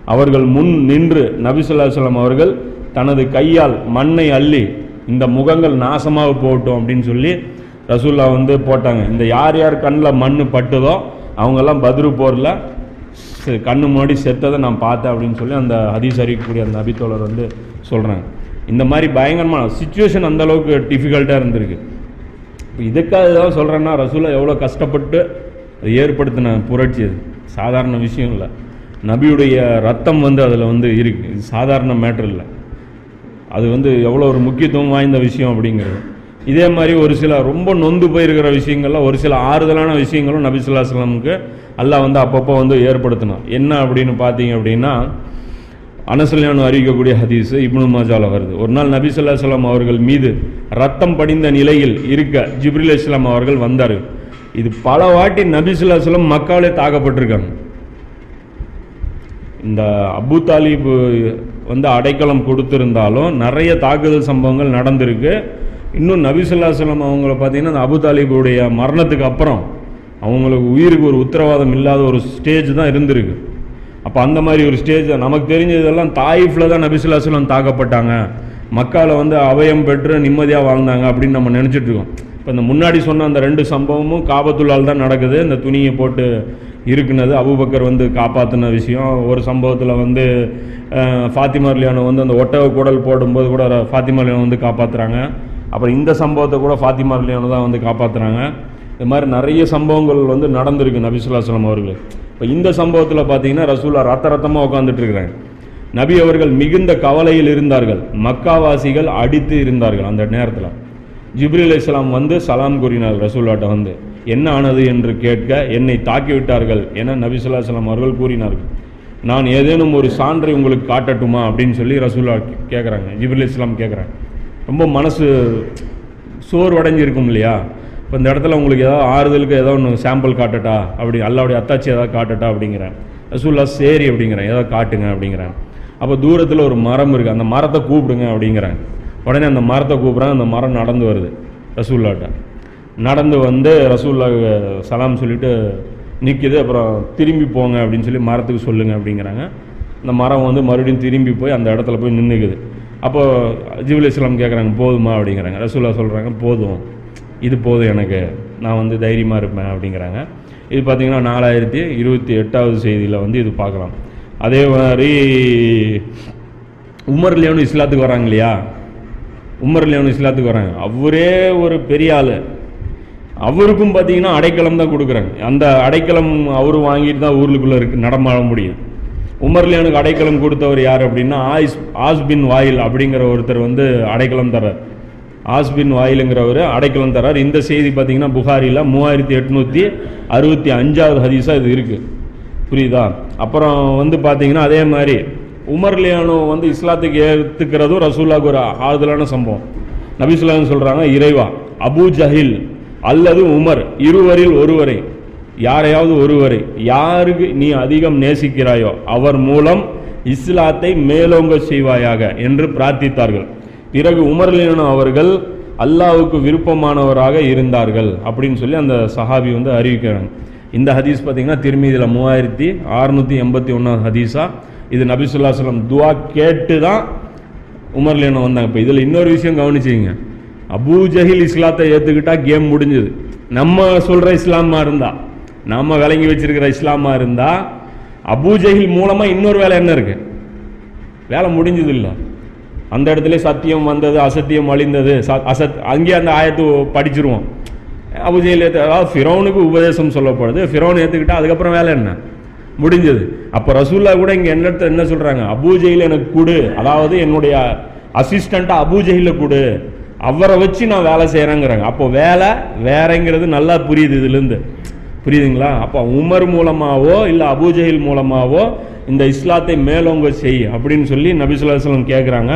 அவர்கள் முன் நின்று நபிசுல்லாஸ்லாம் அவர்கள் தனது கையால் மண்ணை அள்ளி இந்த முகங்கள் நாசமாக போகட்டும் அப்படின்னு சொல்லி ரசூல்லா வந்து போட்டாங்க. இந்த யார் யார் கண்ணில் மண் பட்டுதோ அவங்கெல்லாம் பத்ரு போரில் கண்ணு முன்னாடி செத்ததை நான் பார்த்தேன் அப்படின்னு சொல்லி அந்த ஹதீஸ் அறிவிக்கக்கூடிய அந்த அபித்தோழர் வந்து சொல்கிறாங்க இந்த மாதிரி பயங்கரமான சுச்சுவேஷன் அந்த அளவுக்கு டிஃபிகல்ட்டாக இருந்திருக்கு. இப்போ இதுக்காக தான் சொல்கிறேன்னா ரசூலா எவ்வளோ கஷ்டப்பட்டு அது ஏற்படுத்தின புரட்சி அது. சாதாரண விஷயம் இல்லை. நபியுடைய ரத்தம் வந்து அதில் வந்து இருக்கு. இது சாதாரண மேட்ரு இல்லை. அது வந்து எவ்வளோ ஒரு முக்கியத்துவம் வாய்ந்த விஷயம் அப்படிங்கிறது. இதே மாதிரி ஒரு சில ரொம்ப நொந்து போயிருக்கிற விஷயங்கள்லாம் ஒரு சில ஆறுதலான விஷயங்களும் நபி ஸல்லல்லாஹு அலைஹி அல்லாஹ் வந்து அப்பப்போ வந்து ஏற்படுத்தணும். என்ன அப்படின்னு பார்த்தீங்க அப்படின்னா அனசல்யானு அறிவிக்கக்கூடிய ஹதீஸ் இப்னு மாஜாவில் வருது. ஒரு நாள் நபி சொல்லா சொல்லாம் அவர்கள் மீது ரத்தம் படிந்த நிலையில் இருக்க ஜிப்ரில் இஸ்லாம் அவர்கள் வந்தார்கள். இது பல வாட்டி நபி சொல்லா சொல்லம் மக்காவிலே தாக்கப்பட்டிருக்காங்க. இந்த அபு தாலிப் வந்து அடைக்கலம் கொடுத்திருந்தாலும் நிறைய தாக்குதல் சம்பவங்கள் நடந்திருக்கு. இன்னும் நபிசுல்லாசலம் அவங்கள பார்த்தீங்கன்னா அந்த அபு தாலிபுடைய மரணத்துக்கு அப்புறம் அவங்களுக்கு உயிருக்கு ஒரு உத்தரவாதம் இல்லாத ஒரு ஸ்டேஜ் தான் இருந்திருக்கு. அப்போ அந்த மாதிரி ஒரு ஸ்டேஜ் தான். நமக்கு தெரிஞ்சதெல்லாம் தாயிஃபில் தான் நபிசுல்லாசலம் தாக்கப்பட்டாங்க. மக்களை வந்து அவயம் பெற்று நிம்மதியாக வாழ்ந்தாங்க அப்படின்னு நம்ம நினச்சிட்டு இருக்கோம். இப்போ இந்த முன்னாடி சொன்ன அந்த ரெண்டு சம்பவமும் காபத்துள்ளால் தான் நடக்குது. இந்த துணியை போட்டு இருக்குனது அபுபக்கர் வந்து காப்பாற்றின விஷயம். ஒரு சம்பவத்தில் வந்து ஃபாத்திமர்லியானோ ஃபாத்திமா வந்து அந்த ஒட்டக குடல் போடும்போது கூட ஃபாத்திமர்லியானோ ஃபாத்திமா வந்து காப்பாற்றுறாங்க அப்புறம் இந்த சம்பவத்தை கூட ஃபாத்திமர்லியானோ தான் வந்து காப்பாற்றுறாங்க இது மாதிரி நிறைய சம்பவங்கள் வந்து நடந்திருக்கு நபிசுல்லாஸ்லாம் அவர்கள். இப்போ இந்த சம்பவத்தில் பார்த்தீங்கன்னா ரசூலா ரத்த ரத்தமாக உட்காந்துட்டு இருக்கிறாங்க. நபி அவர்கள் மிகுந்த கவலையில் இருந்தார்கள். மக்காவாசிகள் அடித்து இருந்தார்கள் அந்த நேரத்தில். ஜிப்ரில் இஸ்லாம் வந்து சலாம் கூறினார் ரசூல்லாட்ட வந்து என்ன ஆனது என்று கேட்க என்னை தாக்கி விட்டார்கள் என நபிசுல்லா சலாம் அவர்கள் கூறினார்கள். நான் ஏதேனும் ஒரு சான்றை உங்களுக்கு காட்டட்டுமா? அப்படின்னு சொல்லி ரசூல்லா கேட்குறாங்க ஜிப்ரில் இஸ்லாம் கேட்குறாங்க ரொம்ப மனசு சோர்வடைஞ்சிருக்கும் இல்லையா? இப்போ இந்த இடத்துல உங்களுக்கு ஏதாவது ஆறுதலுக்கு ஏதோ ஒன்று சாம்பிள் காட்டட்டா? அப்படி அல்லாவுடைய அத்தாச்சி ஏதாவது காட்டட்டா அப்படிங்கிறேன். ரசூல்லா சரி அப்படிங்கிறேன். ஏதாவது காட்டுங்க அப்படிங்கிறேன். அப்போ தூரத்தில் ஒரு மரம் இருக்குது அந்த மரத்தை கூப்பிடுங்க அப்படிங்கிறேன். உடனே அந்த மரத்தை கூப்பிட்றாங்க அந்த மரம் நடந்து வருது ரசூல்லாட்ட நடந்து வந்து ரசூல்லா சலாம் சொல்லிட்டு நிற்கிது அப்புறம் திரும்பி போங்க அப்படின்னு சொல்லி மரத்துக்கு சொல்லுங்க அப்படிங்கிறாங்க. அந்த மரம் வந்து மறுபடியும் திரும்பி போய் அந்த இடத்துல போய் நின்றுக்குது அப்போது ஜிபுல் இஸ்லாம் கேட்குறாங்க போதுமா? அப்படிங்கிறாங்க. ரசூல்லா சொல்கிறாங்க போதும். இது போதும் எனக்கு. நான் வந்து தைரியமாக இருப்பேன் அப்படிங்கிறாங்க. இது பார்த்தீங்கன்னா நாலாயிரத்தி இருபத்தி எட்டாவது செய்தியில் வந்து இது பார்க்கலாம். அதே மாதிரி உமர் லியோனு இஸ்லாத்துக்கு வராங்க இல்லையா? உமர் லியோனு இஸ்லாத்துக்கு வராங்க. அவரே ஒரு பெரிய ஆள். அவருக்கும் பார்த்தீங்கன்னா அடைக்கலம் தான் கொடுக்குறாங்க. அந்த அடைக்கலம் அவர் வாங்கிட்டு தான் ஊருக்குள்ளே இருக்கு நடமாட முடியும். உமர்லியானுக்கு அடைக்கலம் கொடுத்தவர் யார் அப்படின்னா ஆயிஸ் ஆஸ்பின் வாயில் அப்படிங்கிற ஒருத்தர் வந்து அடைக்கலம் தர்றார். ஆஸ்பின் வாயிலுங்கிறவர் அடைக்கலம் தர்றார் இந்த செய்தி பார்த்தீங்கன்னா புகாரியில் மூவாயிரத்தி எட்நூற்றி அறுபத்தி அஞ்சாவது ஹதீஸாக இது இருக்குது புரியுதா? அப்புறம் வந்து பார்த்தீங்கன்னா அதே மாதிரி உமர்லியானோ வந்து இஸ்லாத்துக்கு ஏற்றுக்கிறதும் ரசூல்லாவுக்கு ஒரு ஆறுதலான சம்பவம். நபிசுல்லான்னு சொல்கிறாங்க இறைவா அபூ ஜஹில் அல்லது உமர் இருவரில் ஒருவரை யாரையாவது ஒருவரை யாருக்கு நீ அதிகம் நேசிக்கிறாயோ அவர் மூலம் இஸ்லாத்தை மேலோங்க செய்வாயாக என்று பிரார்த்தித்தார்கள். பிறகு உமர்லினோ அவர்கள் அல்லாவுக்கு விருப்பமானவராக இருந்தார்கள் அப்படின்னு சொல்லி அந்த சஹாபி வந்து அறிவிக்கிறாங்க. இந்த ஹதீஸ் பார்த்தீங்கன்னா திருமீதியில் மூவாயிரத்தி அறுநூற்றி எண்பத்தி ஒன்றாவது ஹதீஸா. இது நபிசுல்லா சொல்லம் துவா கேட்டு தான் உமர்லினோ வந்தாங்க. இப்போ இதில் இன்னொரு விஷயம் கவனிச்சிங்க அபூ ஜஹில் இஸ்லாத்தை ஏற்றுக்கிட்டா கேம் முடிஞ்சுது. நம்ம சொல்கிற இஸ்லாமா இருந்தால் நம்ம விளங்கி வச்சிருக்கிற இஸ்லாமா இருந்தால் அபு ஜஹில் மூலமாக இன்னொரு வேலை என்ன இருக்குது வேலை முடிஞ்சது இல்லை. அந்த இடத்துல சத்தியம் வந்தது அசத்தியம் அழிந்தது அசத் அங்கேயே அந்த ஆயத்து படிச்சிருவோம். அபுஜெயில் அதாவது ஃபிரௌனுக்கு உபதேசம் சொல்லப்படுது. ஃபிரௌன் ஏற்றுக்கிட்டா அதுக்கப்புறம் வேலை என்ன? முடிஞ்சது. அப்போ ரசூல்லா கூட இங்கே என்ன என்ன சொல்கிறாங்க அபூஜெயில் எனக்கு கொடு. அதாவது என்னுடைய அசிஸ்டண்ட்டாக அபூஜெயில கொடு. அவரை வச்சு நான் வேலை செய்கிறேங்கிறாங்க அப்போ வேலை வேறங்கிறது நல்லா புரியுது இதுலேருந்து புரியுதுங்களா? அப்போ உமர் மூலமாகவோ இல்லை அபூஜஹில் மூலமாகவோ இந்த இஸ்லாத்தை மேலோங்க செய் அப்படின்னு சொல்லி நபிசுல்லாஸ்லம் கேட்குறாங்க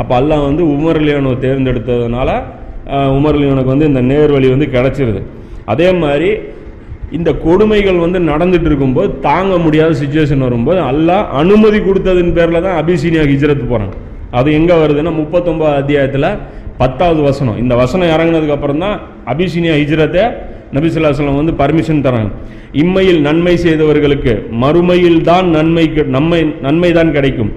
அப்போ அல்லாஹ் வந்து உமர்லியோனை தேர்ந்தெடுத்ததுனால உமர்லியோனுக்கு வந்து இந்த நேர்வழி வந்து கிடச்சிருது. அதே மாதிரி இந்த கொடுமைகள் வந்து நடந்துட்டு இருக்கும்போது தாங்க முடியாத சுச்சுவேஷன் வரும்போது அல்லாஹ் அனுமதி கொடுத்ததின் பேரில் தான் அபிசீனியா ஹிஜ்ரத் போகிறாங்க அது எங்கே வருதுன்னா முப்பத்தொம்போது அத்தியாயத்தில் பத்தாவது வசனம். இந்த வசனம் இறங்குனதுக்கு அப்புறம் தான் அபிசீனியா ஹிஜ்ரத்தை நபிசுல்லாஸ்லம் வந்து பர்மிஷன் தராங்க. இம்மையில் நன்மை செய்தவர்களுக்கு மறுமையில் தான் நன்மை நன்மை நன்மை தான் கிடைக்கும்.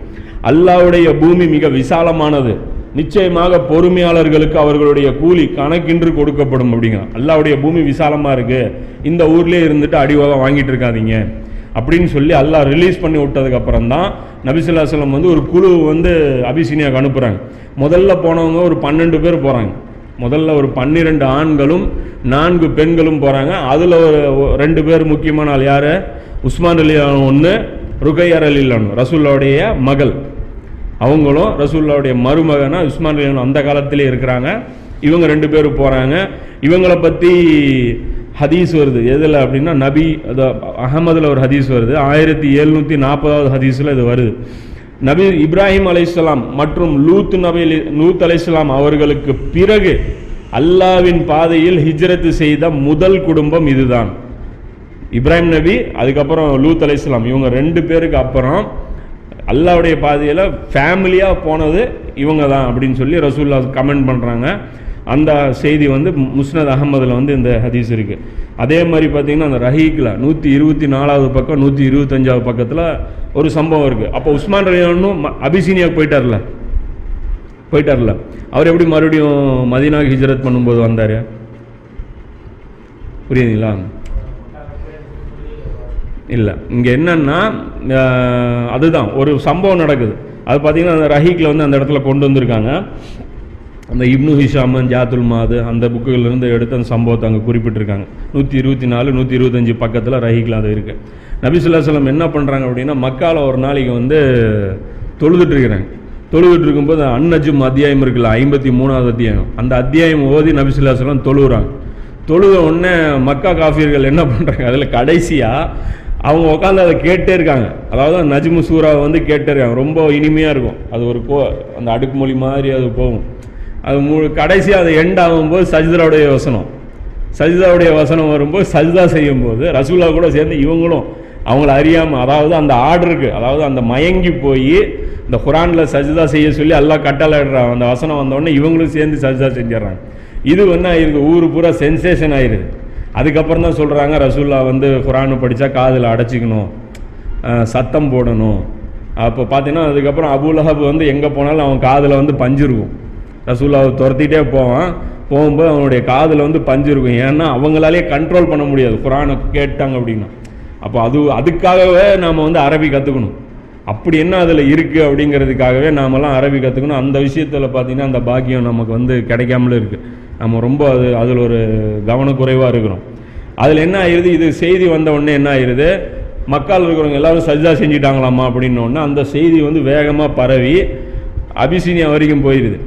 அல்லாவுடைய பூமி மிக விசாலமானது. நிச்சயமாக பொறுமையாளர்களுக்கு அவர்களுடைய கூலி கணக்கின்று கொடுக்கப்படும் அப்படிங்க. அல்லாவுடைய பூமி விசாலமாக இருக்குது இந்த ஊர்லேயே இருந்துட்டு அடிவாக வாங்கிட்டு இருக்காதீங்க. அப்படின்னு சொல்லி அல்லாஹ் ரிலீஸ் பண்ணி விட்டதுக்கப்புறம் தான் நபிசுல்லா சொல்லம் வந்து ஒரு குழு வந்து அபிசீனியாவுக்கு அனுப்புகிறாங்க முதல்ல போனவங்க ஒரு பன்னெண்டு பேர் போகிறாங்க முதல்ல ஒரு பன்னிரெண்டு ஆண்களும் நான்கு பெண்களும் போகிறாங்க அதில் ஒரு ரெண்டு பேர் முக்கியமான ஆள் யார்? உஸ்மான் அலி ஒன்று ருகையர் அலி ரசூல்லாவுடைய மகள். அவங்களும் ரசூல்லாவுடைய மருமகனாக உஸ்மான் அலி அந்த காலத்திலே இருக்கிறாங்க. இவங்க ரெண்டு பேரும் போகிறாங்க இவங்களை பற்றி ஹதீஸ் வருது. எதில் அப்படின்னா நபி அது அகமதில் ஒரு ஹதீஸ் வருது. ஆயிரத்தி எழுநூற்றி நாற்பதாவது ஹதீஸில் இது வருது. நபி இப்ராஹிம் அலைசலாம் மற்றும் லூத் நபி லூத் அலைசலாம் அவர்களுக்கு பிறகு அல்லாவின் பாதையில் ஹிஜ்ரத்து செய்த முதல் குடும்பம் இதுதான். இப்ராஹிம் நபி அதுக்கப்புறம் லூத் அலைசலாம் இவங்க ரெண்டு பேருக்கு அப்புறம் அல்லாவுடைய பாதையில் ஃபேமிலியாக போனது இவங்க தான் அப்படின்னு சொல்லி ரசூல்லா கமெண்ட் பண்ணுறாங்க அந்த செய்தி வந்து முஸ்னத் அகமதில் வந்து இந்த ஹதீஸ் இருக்குது அதே மாதிரி பார்த்தீங்கன்னா அந்த ரஹீக்கில் நூற்றி இருபத்தி நாலாவது பக்கம் நூற்றி இருபத்தஞ்சாவது பக்கத்தில் ஒரு சம்பவம் இருக்குது அப்போ உஸ்மான் ரலியானும் அபிசீனியாவுக்கு போயிட்டார்ல? போயிட்டார்ல. அவர் எப்படி மறுபடியும் மதீனாக்கு ஹிஜ்ரத் பண்ணும்போது வந்தார்? புரியுதுங்களா? இல்லை. இங்கே என்னன்னா அதுதான். ஒரு சம்பவம் நடக்குது. அது பார்த்தீங்கன்னா அந்த ரஹீக்கில் வந்து அந்த இடத்துல கொண்டு வந்திருக்காங்க. அந்த இப்னு ஹிஷாமன் ஜாத்துல் மாது அந்த புக்குகளிலிருந்து எடுத்து அந்த சம்பவத்தை அங்கே குறிப்பிட்டிருக்காங்க. நூற்றி இருபத்தி நாலு நூற்றி இருபத்தஞ்சி பக்கத்தில் ரஹிக்கில் அது இருக்குது நபிசுல்லா சொல்லம் என்ன பண்ணுறாங்க அப்படின்னா மக்கால ஒரு நாளைக்கு வந்து தொழுதுட்டுருக்கிறாங்க. தொழுதுட்டு இருக்கும்போது அன்னஜும் அத்தியாயம் இருக்குல்ல ஐம்பத்தி மூணாவது அத்தியாயம். அந்த அத்தியாயம் ஓதி நபிசுல்லா சொல்லம் தொழுகிறாங்க தொழுத உடனே மக்கா காஃபியர்கள் என்ன பண்ணுறாங்க அதில் கடைசியாக அவங்க உட்காந்து அதை கேட்டே இருக்காங்க. அதாவது நஜ்மு சூறாவை வந்து கேட்டே இருக்காங்க. ரொம்ப இனிமையாக இருக்கும். அது ஒரு கோ அந்த அடுக்குமொழி மாதிரி அது போகும். அது மு கடைசி அது எண்ட் ஆகும்போது சஜிதாவுடைய வசனம். சஜிதாவுடைய வசனம் வரும்போது சஜிதா செய்யும்போது ரசூலா கூட சேர்ந்து இவங்களும் அவங்கள அறியாமல் அதாவது அந்த ஆர்டருக்கு அதாவது அந்த மயங்கி போய் இந்த குரானில் சஜிதா செய்ய சொல்லி எல்லாம் கட்டளையிடுறாங்க அந்த வசனம் வந்தோடனே இவங்களும் சேர்ந்து சஜிதா செஞ்சிடறாங்க. இது வந்து ஆயிருக்கு ஊர் பூரா சென்சேஷன் ஆயிருது அதுக்கப்புறம் தான் சொல்கிறாங்க ரசூல்லா வந்து குரானு படித்தா காதில் அடைச்சிக்கணும் சத்தம் போடணும். அப்போ பார்த்தீங்கன்னா அதுக்கப்புறம் அபுலஹப் வந்து எங்கே போனாலும் அவன் காதில் வந்து பஞ்சிருக்கும். ரசூல்லாவை துரத்திட்டே போவான். போகும்போது அவனுடைய காதில் வந்து பஞ்சு இருக்கும். ஏன்னா அவங்களாலே கண்ட்ரோல் பண்ண முடியாது. குரானை கேட்டாங்க அப்படின்னா. அப்போ அது அதுக்காகவே நாம் வந்து அரபி கற்றுக்கணும் அப்படி என்ன அதில் இருக்குது அப்படிங்கிறதுக்காகவே நாமெல்லாம் அரபி கற்றுக்கணும் அந்த விஷயத்தில் பார்த்தீங்கன்னா அந்த பாக்கியம் நமக்கு வந்து கிடைக்காமலே இருக்குது நம்ம ரொம்ப அது அதில் ஒரு கவனக்குறைவாக இருக்கிறோம். அதில் என்ன ஆயிருது? இது செய்தி வந்த உடனே என்ன ஆயிடுது மக்கள் இருக்கிறவங்க எல்லோரும் சஜ்ஜா செஞ்சிட்டாங்களாமா அப்படின்னோடனே அந்த செய்தி வந்து வேகமாக பரவி அபிசீனியா வரைக்கும் போயிடுது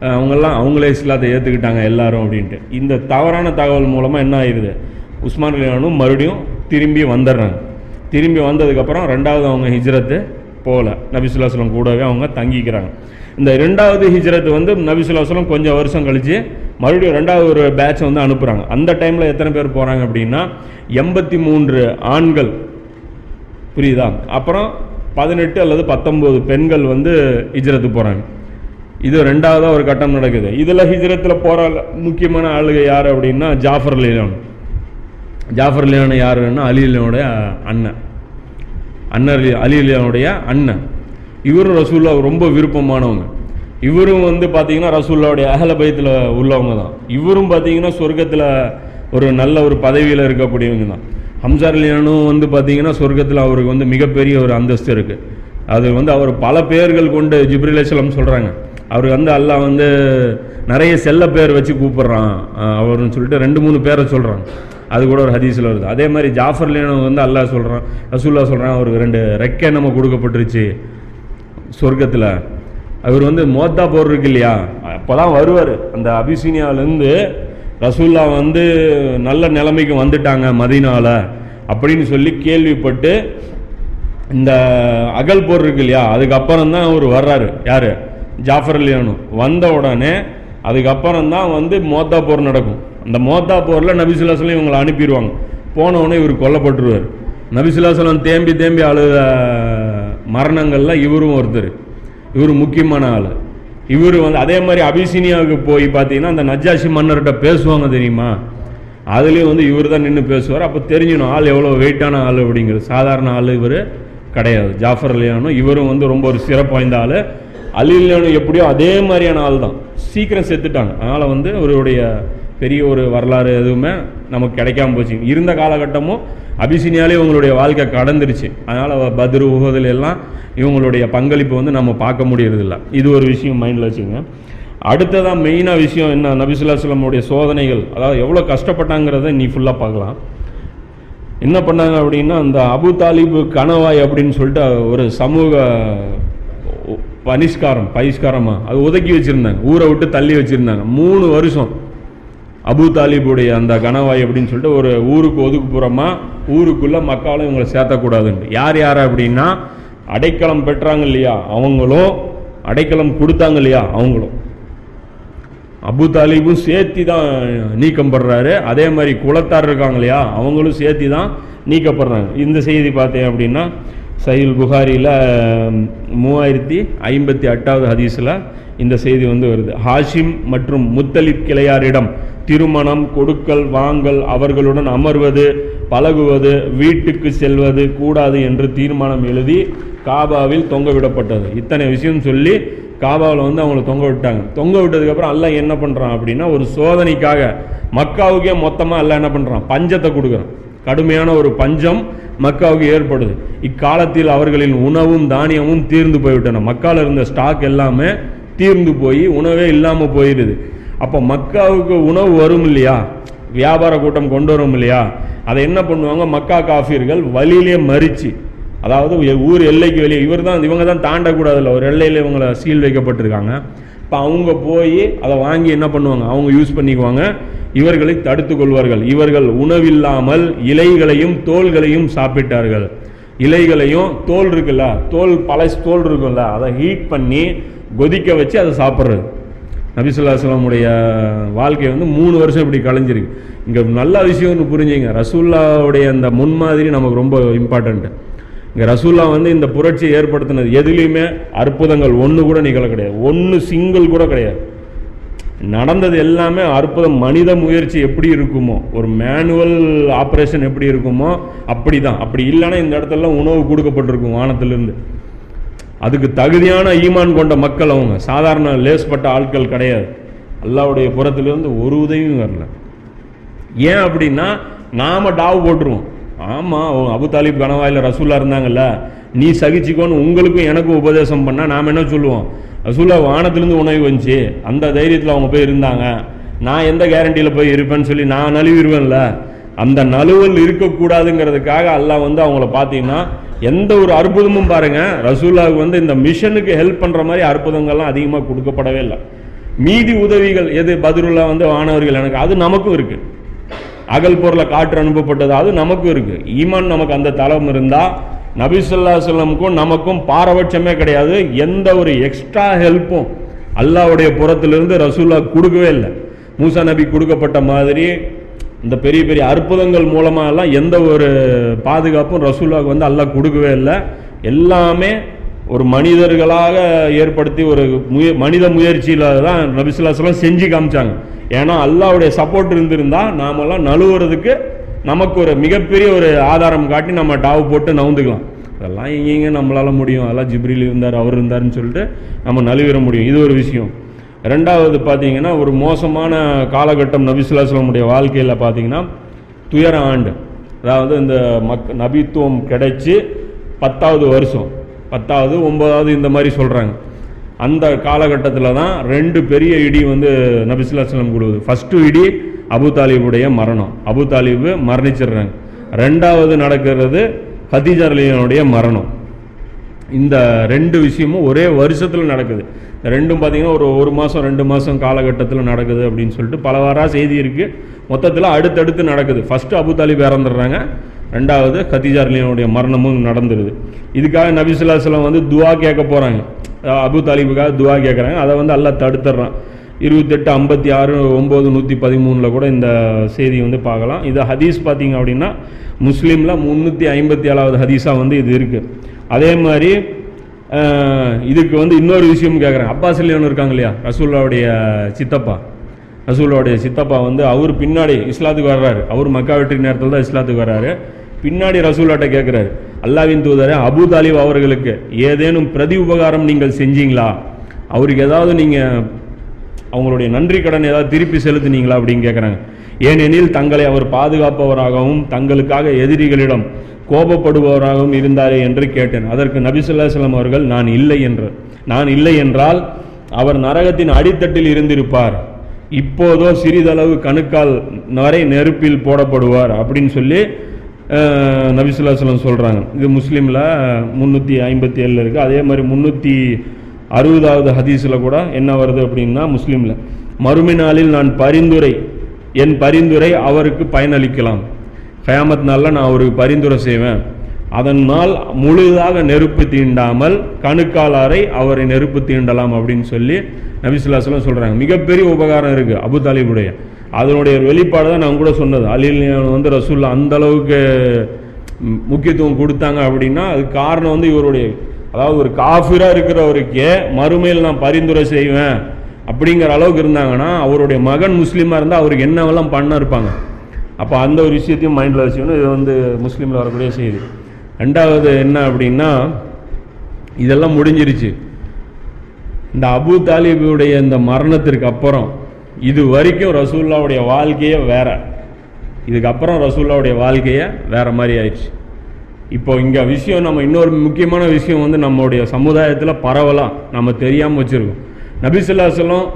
அவங்கெல்லாம் அவங்களே இஸ்லாத்தை ஏற்றுக்கிட்டாங்க எல்லாரும் அப்படின்ட்டு. இந்த தவறான தகவல் மூலமாக என்ன ஆயிடுது உஸ்மான் கல்யாணும் மறுபடியும் திரும்பி வந்துடுறாங்க. திரும்பி வந்ததுக்கப்புறம் ரெண்டாவது அவங்க ஹிஜ்ரத்து போகல நபிசுல்லாஸ்லம் கூடவே அவங்க தங்கிக்கிறாங்க. இந்த ரெண்டாவது ஹிஜ்ரத் வந்து நபிசுல்லாஸ்லம் கொஞ்சம் வருஷம் கழித்து மறுபடியும் ரெண்டாவது ஒரு பேட்ச் வந்து அனுப்புகிறாங்க அந்த டைமில் எத்தனை பேர் போகிறாங்க அப்படின்னா எண்பத்தி மூன்று ஆண்கள். புரியுதா? அப்புறம் பதினெட்டு அல்லது பத்தொம்போது பெண்கள் வந்து ஹிஜ்ரத்துக்கு போகிறாங்க இது ரெண்டாவதாக ஒரு கட்டம் நடக்குது. இதில் ஹிஜ்ரத்தில் போகிற முக்கியமான ஆளுக யார் அப்படின்னா ஜாஃபர் லீலான் ஜாஃபர் லியான் யாருன்னா அலி லியானுடைய அண்ணன். அண்ணர் அலி லியானுடைய அண்ணன். இவரும் ரசூல்லா ரொம்ப விருப்பமானவங்க. இவரும் வந்து பார்த்தீங்கன்னா ரசூல்லாவுடைய அகல பயத்தில் உள்ளவங்க தான். இவரும் பார்த்தீங்கன்னா சொர்க்கத்தில் ஒரு நல்ல ஒரு பதவியில் இருக்கக்கூடியவங்க தான். ஹம்சார் லியானும் வந்து பார்த்தீங்கன்னா சொர்க்கத்தில் அவருக்கு வந்து மிகப்பெரிய ஒரு அந்தஸ்து இருக்குது அது வந்து அவர் பல பேர்கள் கொண்டு ஜிப்ரிலேசலம் சொல்கிறாங்க அவர் வந்து அல்லாஹ் வந்து நிறைய செல்ல பேர் வச்சு கூப்பிட்றான். அவர்னு சொல்லிட்டு ரெண்டு மூணு பேரை சொல்கிறான் அது கூட ஒரு ஹதீஸில் வருது. அதே மாதிரி ஜாஃபர் வந்து அல்லாஹ் சொல்கிறான் ரசூல்லா சொல்கிறான் அவருக்கு ரெண்டு ரெக்கை நம்ம கொடுக்கப்பட்டுருச்சு சொர்க்கத்தில். அவர் வந்து மோத்தா போர் இருக்கு இல்லையா? அப்போ தான் வருவார். அந்த அபிசீனியாவிலேருந்து ரசூல்லா வந்து நல்ல நிலைமைக்கு வந்துட்டாங்க மதினால அப்படின்னு சொல்லி கேள்விப்பட்டு இந்த அகல் போர் இருக்கு இல்லையா? அதுக்கப்புறம் தான் அவர் வர்றாரு. யார்? ஜாஃபர் அலியானு வந்த உடனே அதுக்கப்புறம் தான் வந்து மோத்தா போர் நடக்கும். அந்த மோத்தா போரில் நபிசுல்லாஸ்லாம் இவங்களை அனுப்பிடுவாங்க. போனவுடனே இவர் கொல்லப்பட்டுருவார். நபிசுல்லாஸ்லாம் தேம்பி தேம்பி அழுத மரணங்களில் இவரும் ஒருத்தர். இவர் முக்கியமான ஆள். இவர் வந்து அதே மாதிரி அபிசீனியாவுக்கு போய் பார்த்தீங்கன்னா அந்த நஜாஷி மன்னர்கிட்ட பேசுவாங்க தெரியுமா? அதுலேயும் வந்து இவர் தான் நின்று பேசுவார். அப்போ தெரிஞ்சிடும் ஆள் எவ்வளோ வெயிட்டான ஆள் அப்படிங்கிறது சாதாரண ஆள் இவர் கிடையாது. ஜாஃபர் அலியானும் இவரும் வந்து ரொம்ப ஒரு சிறப்பு வாய்ந்த ஆள். அலி எப்படியோ அதே மாதிரியான ஆள் தான் சீக்கிரம் செத்துட்டாங்க அதனால் வந்து அவருடைய பெரிய ஒரு வரலாறு எதுவுமே நமக்கு கிடைக்காம போச்சு. இருந்த காலகட்டமும் அபிசினியாலே இவங்களுடைய வாழ்க்கை கடந்துருச்சு. அதனால் பத்ரு உகதில் எல்லாம் இவங்களுடைய பங்களிப்பு வந்து நம்ம பார்க்க முடியறதில்ல. இது ஒரு விஷயம் மைண்டில் வச்சுங்க அடுத்ததான் மெயினாக விஷயம் என்ன? நபிசுல்லாஸ்லமுடைய சோதனைகள். அதாவது எவ்வளோ கஷ்டப்பட்டாங்கிறத நீ ஃபுல்லாக பார்க்கலாம். என்ன பண்ணாங்க அப்படின்னா அந்த அபு தாலிபு கணவாய் அப்படின்னு சொல்லிட்டு ஒரு சமூக பனிஷ்காரம் பகிஷ்காரமா? அது ஒதுக்கி வச்சிருந்தாங்க. ஊரை விட்டு தள்ளி வச்சிருந்தாங்க. மூணு வருஷம் அபு தாலிபுடைய அந்த கணவாய் அப்படின்னு சொல்லிட்டு ஒரு ஊருக்கு ஒதுக்குப்புறமா ஊருக்குள்ளே மக்களும் இவங்களை சேர்த்தக்கூடாதுன்னு யார் யார் அப்படின்னா அடைக்கலம் பெற்றாங்க இல்லையா? அவங்களும் அடைக்கலம் கொடுத்தாங்க இல்லையா? அவங்களும். அபு தாலிபும் சேர்த்தி தான் நீக்கப்படுறாரு. அதே மாதிரி குலத்தார் இருக்காங்க இல்லையா? அவங்களும் சேர்த்தி தான் நீக்கப்படுறாங்க. இந்த செய்தி பார்த்தேன் அப்படின்னா சைல் புகாரியில் மூவாயிரத்தி ஐம்பத்தி எட்டாவது ஹதீஸில் இந்த செய்தி வந்து வருது. ஹாஷிம் மற்றும் முத்தலிப் கிளையாரிடம் திருமணம் கொடுக்கல் வாங்கல் அவர்களுடன் அமர்வது பழகுவது வீட்டுக்கு செல்வது கூடாது என்று தீர்மானம் எழுதி காபாவில் தொங்க விடப்பட்டது. இத்தனை விஷயம் சொல்லி காபாவில் வந்து அவங்கள தொங்க விட்டாங்க. தொங்க விட்டதுக்கப்புறம் அல்ல என்ன பண்ணுறான் அப்படின்னா ஒரு சோதனைக்காக மக்காவுக்கே மொத்தமாக எல்லாம் என்ன பண்ணுறான் பஞ்சத்தை கொடுக்குறான். கடுமையான ஒரு பஞ்சம் மக்காவுக்கு ஏற்படுது. இக்காலத்தில் அவர்களின் உணவும் தானியமும் தீர்ந்து போய்விட்டன. மக்கால இருந்த ஸ்டாக் எல்லாமே தீர்ந்து போய் உணவே இல்லாமல் போயிடுது அப்போ மக்காவுக்கு உணவு வரும் இல்லையா? வியாபார கூட்டம் கொண்டு வரும் இல்லையா? அதை என்ன பண்ணுவாங்க? மக்கா காஃபியர்கள் வழியிலே மறிச்சு அதாவது ஊர் எல்லைக்கு வெளியே இவர் தான் இவங்க தான் தாண்டக்கூடாதுல்ல. ஒரு எல்லையில் இவங்களை சீல் வைக்கப்பட்டிருக்காங்க. இப்போ அவங்க போய் அதை வாங்கி என்ன பண்ணுவாங்க? அவங்க யூஸ் பண்ணிக்குவாங்க. இவர்களை தடுத்து கொள்வார்கள். இவர்கள் உணவில்லாமல் இலைகளையும் தோல்களையும் சாப்பிட்டார்கள். இலைகளையும் தோல் இருக்குல்ல தோல் பழசு தோல் இருக்குல்ல அதை ஹீட் பண்ணி கொதிக்க வச்சு அதை சாப்பிட்றது. நபிசுல்லாஸ்லாமுடைய வாழ்க்கை வந்து மூணு வருஷம் இப்படி கலைஞ்சிருக்கு. இங்கே நல்ல விஷயம் புரிஞ்சுங்க. ரசூல்லாவுடைய அந்த முன்மாதிரி நமக்கு ரொம்ப இம்பார்ட்டண்ட்டு இங்கே ரசூல்லா வந்து இந்த புரட்சியை ஏற்படுத்தினது எதுலேயுமே அற்புதங்கள் ஒன்று கூட நிகழ கிடையாது. ஒன்று சிங்கிள் கூட கிடையாது. நடந்தது எல்லாமே அற்புதம் மனித முயற்சி எப்படி இருக்குமோ ஒரு மேனுவல் ஆப்ரேஷன் எப்படி இருக்குமோ அப்படி தான் அப்படி இல்லைன்னா இந்த இடத்துல உணவு கொடுக்கப்பட்டிருக்கும் வானத்திலிருந்து. அதுக்கு தகுதியான ஈமான் கொண்ட மக்கள் அவங்க. சாதாரண லேஸ்பட்ட ஆட்கள் கிடையாது. அல்லாவுடைய புறத்திலிருந்து ஒரு உதவியும் வரல. ஏன் அப்படின்னா நாம டாவ் போட்டுருவோம். ஆமாம் அபு தாலிப் கனவாயில் ரசூல்லா இருந்தாங்கல்ல நீ சகிச்சுக்கோன்னு உங்களுக்கும் எனக்கும் உபதேசம் பண்ணால் நாம் என்ன சொல்லுவோம்? ரசூல்லா வானத்துலேருந்து உணவு வந்துச்சு. அந்த தைரியத்தில் அவங்க போய் இருந்தாங்க. நான் எந்த கேரண்டியில் போய் இருப்பேன்னு சொல்லி நான் நழுவிடுவேன்ல. அந்த நழுவல் இருக்கக்கூடாதுங்கிறதுக்காக அல்லாஹ் வந்து அவங்கள பார்த்தீங்கன்னா எந்த ஒரு அற்புதமும் பாருங்கள் ரசூலாவுக்கு வந்து இந்த மிஷனுக்கு ஹெல்ப் பண்ணுற மாதிரி அற்புதங்கள்லாம் அதிகமாக கொடுக்கப்படவே இல்லை. மீதி உதவிகள் எது? பதிலுள்ள வந்து வானவர்கள் எனக்கு அது நமக்கும் இருக்குது அகல் பொருளை காற்று அனுப்பப்பட்டது. அது நமக்கும் இருக்கு. ஈமான் நமக்கு அந்த தளம் இருந்தா நபிசுல்லா செல்லமுக்கும் நமக்கும் பாரபட்சமே கிடையாது. எந்த ஒரு எக்ஸ்ட்ரா ஹெல்ப்பும் அல்லாவுடைய புறத்திலிருந்து ரசூல்லா கொடுக்கவே இல்லை. மூசா நபி கொடுக்கப்பட்ட மாதிரி இந்த பெரிய பெரிய அற்புதங்கள் மூலமாக எல்லாம் எந்த ஒரு பாதுகாப்பும் ரசூல்லாவுக்கு வந்து அல்லாஹ் கொடுக்கவே இல்லை. எல்லாமே ஒரு மனிதர்களாக ஏற்படுத்தி ஒரு முய மனித முயற்சியில் தான் நபிசுல்லாஸ்லாம் செஞ்சு காமிச்சாங்க. ஏன்னா அல்லாவுடைய சப்போர்ட் இருந்திருந்தா நாமெல்லாம் நழுவுறதுக்கு நமக்கு ஒரு மிகப்பெரிய ஒரு ஆதாரம் காட்டி நம்ம டாவு போட்டு நவுந்துக்கலாம். அதெல்லாம் எங்கெங்க நம்மளால முடியும்? அதெல்லாம் ஜிப்ரில் இருந்தார் அவர் இருந்தாருன்னு சொல்லிட்டு நம்ம நழுவிட முடியும். இது ஒரு விஷயம். ரெண்டாவது பார்த்தீங்கன்னா ஒரு மோசமான காலகட்டம் நபிசுல்லாஸ்லமுடைய வாழ்க்கையில் பார்த்தீங்கன்னா துயர ஆண்டு. அதாவது இந்த மக் நபித்துவம் கிடைச்சி பத்தாவது வருஷம். பத்தாவது ஒன்பதாவது இந்த மாதிரி சொல்கிறாங்க அந்த காலகட்டத்தில் தான் ரெண்டு பெரிய இடி வந்து நபிசுல்லாஸ்லம் கொடுக்குது. ஃபஸ்ட்டு இடி அபு தாலிபுடைய மரணம். அபு தாலிபு மரணிச்சிடுறாங்க. ரெண்டாவது நடக்கிறது ஹதீஜர்லியனுடைய மரணம். இந்த ரெண்டு விஷயமும் ஒரே வருஷத்தில் நடக்குது. ரெண்டும் பார்த்தீங்கன்னா ஒரு ஒரு மாதம் ரெண்டு மாதம் காலகட்டத்தில் நடக்குது அப்படின்னு சொல்லிட்டு பலவாறாக செய்தி இருக்குது மொத்தத்தில் அடுத்தடுத்து நடக்குது. ஃபஸ்ட்டு அபு தாலிப் இறந்துடுறாங்க. ரெண்டாவது கத்திஜார்லியனுடைய மரணமும் நடந்துருது. இதுக்காக நபிசுல்லாஸ்லாம் வந்து துவா கேட்க போகிறாங்க அபு தாலிபுக்காக துவா கேட்குறாங்க. அதை வந்து எல்லாம் தடுத்துடுறான் இருபத்தெட்டு ஐம்பத்தி ஆறு ஒம்பது நூற்றி பதிமூணில் கூட இந்த செய்தி வந்து பார்க்கலாம். இது ஹதீஸ் பார்த்தீங்க அப்படின்னா முஸ்லீமில் முந்நூற்றி ஐம்பத்தி ஏழாவது ஹதீஸாக வந்து இது இருக்குது அதே மாதிரி இதுக்கு வந்து இன்னொரு விஷயம் கேட்குறேன் அப்பாஸ் அலியானு இருக்காங்க இல்லையா? ரசூல்லாவுடைய சித்தப்பா. ரசூல்லாவுடைய சித்தப்பா வந்து அவர் பின்னாடி இஸ்லாத்துக்கு வர்றாரு. அவர் மக்கா வெற்றி நேரத்தில் தான் இஸ்லாத்துக்கு வர்றாரு. பின்னாடி ரசூலாட்ட கேட்குறாரு அல்லாவின் தூதரே அபு தாலிப் அவர்களுக்கு ஏதேனும் பிரதி உபகாரம் நீங்கள் செஞ்சீங்களா? அவருக்கு ஏதாவது நீங்கள் அவங்களுடைய நன்றி கடன் ஏதாவது திருப்பி செலுத்துனீங்களா அப்படின்னு கேட்குறாங்க ஏனெனில் தங்களை அவர் பாதுகாப்பவராகவும் தங்களுக்காக எதிரிகளிடம் கோபப்படுபவராகவும் இருந்தாரே என்று கேட்டேன். அதற்கு நபிசுல்லாஸ்லாம் அவர்கள் நான் இல்லை என்று. நான் இல்லை என்றால் அவர் நரகத்தின் அடித்தட்டில் இருந்திருப்பார். இப்போதோ சிறிதளவு கணுக்கால் வரை நெருப்பில் போடப்படுவார் அப்படின்னு சொல்லி நபிசுல்லாஸ்லம் சொல்கிறாங்க இது முஸ்லீமில் முந்நூற்றி ஐம்பத்தி ஏழில் இருக்குது அதே மாதிரி முந்நூற்றி அறுபதாவது ஹதீஸில் கூட என்ன வருது அப்படின்னா முஸ்லீமில் மறுமை நாளில் நான் பரிந்துரை என் பரிந்துரை அவருக்கு பயனளிக்கலாம். கயாமத் நாளில் நான் அவருக்கு பரிந்துரை செய்வேன். அதனால் முழுதாக நெருப்பு தீண்டாமல் கணுக்காலாரை அவரை நெருப்பு தீண்டலாம் அப்படின்னு சொல்லி நபிசுல்லாஸ்லாம் சொல்கிறாங்க மிகப்பெரிய உபகாரம் இருக்குது அபு தாலிபுடைய. அதனுடைய ஒரு வெளிப்பாடு தான் நான் கூட சொன்னது. அலில் வந்து ரசூல்லா அந்த அளவுக்கு முக்கியத்துவம் கொடுத்தாங்க அப்படின்னா அதுக்கு காரணம் வந்து இவருடைய அதாவது ஒரு காஃபிராக இருக்கிறவருக்கே மறுமையில் நான் பரிந்துரை செய்வேன் அப்படிங்கிற அளவுக்கு இருந்தாங்கன்னா அவருடைய மகன் முஸ்லீமாக இருந்தால் அவருக்கு என்னவெல்லாம் பண்ண இருப்பாங்க. அப்போ அந்த ஒரு விஷயத்தையும் மைண்டில் வச்சுக்கணும். இது வந்து முஸ்லீமில் வரக்கூடிய செய்தி. ரெண்டாவது என்ன அப்படின்னா இதெல்லாம் முடிஞ்சிருச்சு. இந்த அபு தாலிபுடைய இந்த மரணத்திற்கு அப்புறம் இது வரைக்கும் ரசூல்லாவுடைய வாழ்க்கையே வேற. இதுக்கப்புறம் ரசூல்லாவுடைய வாழ்க்கையே வேற மாதிரி ஆயிடுச்சு. இப்போ இங்கே விஷயம் நம்ம இன்னொரு முக்கியமான விஷயம் வந்து நம்மளுடைய சமுதாயத்தில் பரவலாம் நம்ம தெரியாமல் வச்சுருக்கோம். நபிசுல்லாசலம்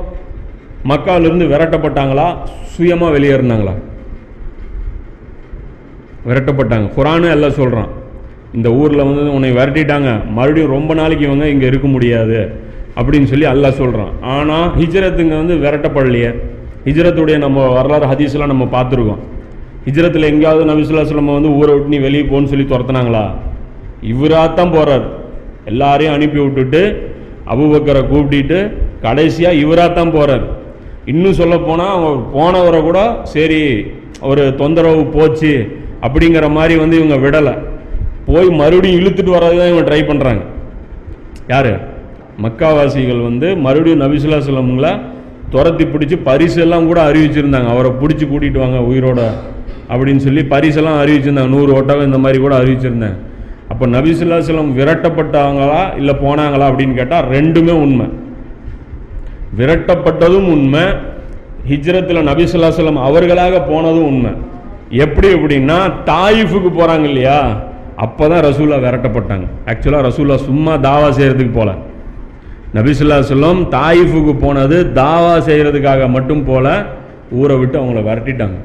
மக்காவிலிருந்து விரட்டப்பட்டாங்களா? சுயமாக வெளியேறினாங்களா விரட்டப்பட்டாங்க. குரானு எல்லாம் சொல்கிறான் இந்த ஊரில் வந்து உன்னை விரட்டிட்டாங்க. மறுபடியும் ரொம்ப நாளைக்கு இவங்க இங்கே இருக்க முடியாது. அப்படின்னு சொல்லி அல்லாஹ் சொல்கிறான் ஆனால் ஹிஜ்ரத்துங்க வந்து விரட்டப்படலையே. ஹிஜ்ரத்துடைய நம்ம வரலாறு ஹதீஸ்லாம் நம்ம பார்த்துருக்கோம். ஹிஜ்ரத்தில் எங்கேயாவது நபிசுல்லாஸ்லம் வந்து ஊரை விட்டு நீ வெளியே போன்னு சொல்லி துரத்துனாங்களா? இவராக தான் போகிறார் எல்லாரையும் அனுப்பி விட்டுட்டு அபுபக்கரை கூப்பிட்டுட்டு கடைசியாக இவராக தான் போகிறார் இன்னும் சொல்ல போனால் அவங்க போனவரை கூட சரி ஒரு தொந்தரவு போச்சு அப்படிங்கிற மாதிரி வந்து இவங்க விடலை. போய் மறுபடியும் இழுத்துட்டு வர்றது தான் இவங்க ட்ரை பண்ணுறாங்க யார்? மக்காவாசிகள் வந்து மறுபடியும் நபிசுல்லா சொல்லமுங்கள துரத்தி பிடிச்சி பரிசெல்லாம் கூட அறிவிச்சிருந்தாங்க. அவரை பிடிச்சி கூட்டிகிட்டு வாங்க உயிரோட அப்படின்னு சொல்லி பரிசெல்லாம் அறிவிச்சிருந்தாங்க. நூறு ஓட்டகம் இந்த மாதிரி கூட அறிவிச்சிருந்தாங்க அப்போ நபிசுல்லா சொல்லம் விரட்டப்பட்டாங்களா இல்லை போனாங்களா அப்படின்னு கேட்டால் ரெண்டுமே உண்மை. விரட்டப்பட்டதும் உண்மை. ஹிஜ்ரத்தில் நபிசுல்லா சொல்லம் அவர்களாக போனதும் உண்மை. எப்படி எப்படின்னா தாயிஃபுக்கு போகிறாங்க இல்லையா? அப்போ தான் ரசூலா விரட்டப்பட்டாங்க ஆக்சுவலாக ரசூலா சும்மா தாவா செய்கிறதுக்கு போகல நபிசுல்லா சொல்லம் தாயிஃபுக்கு போனது தாவா செய்கிறதுக்காக மட்டும் போல ஊரை விட்டு அவங்கள விரட்டிட்டாங்க.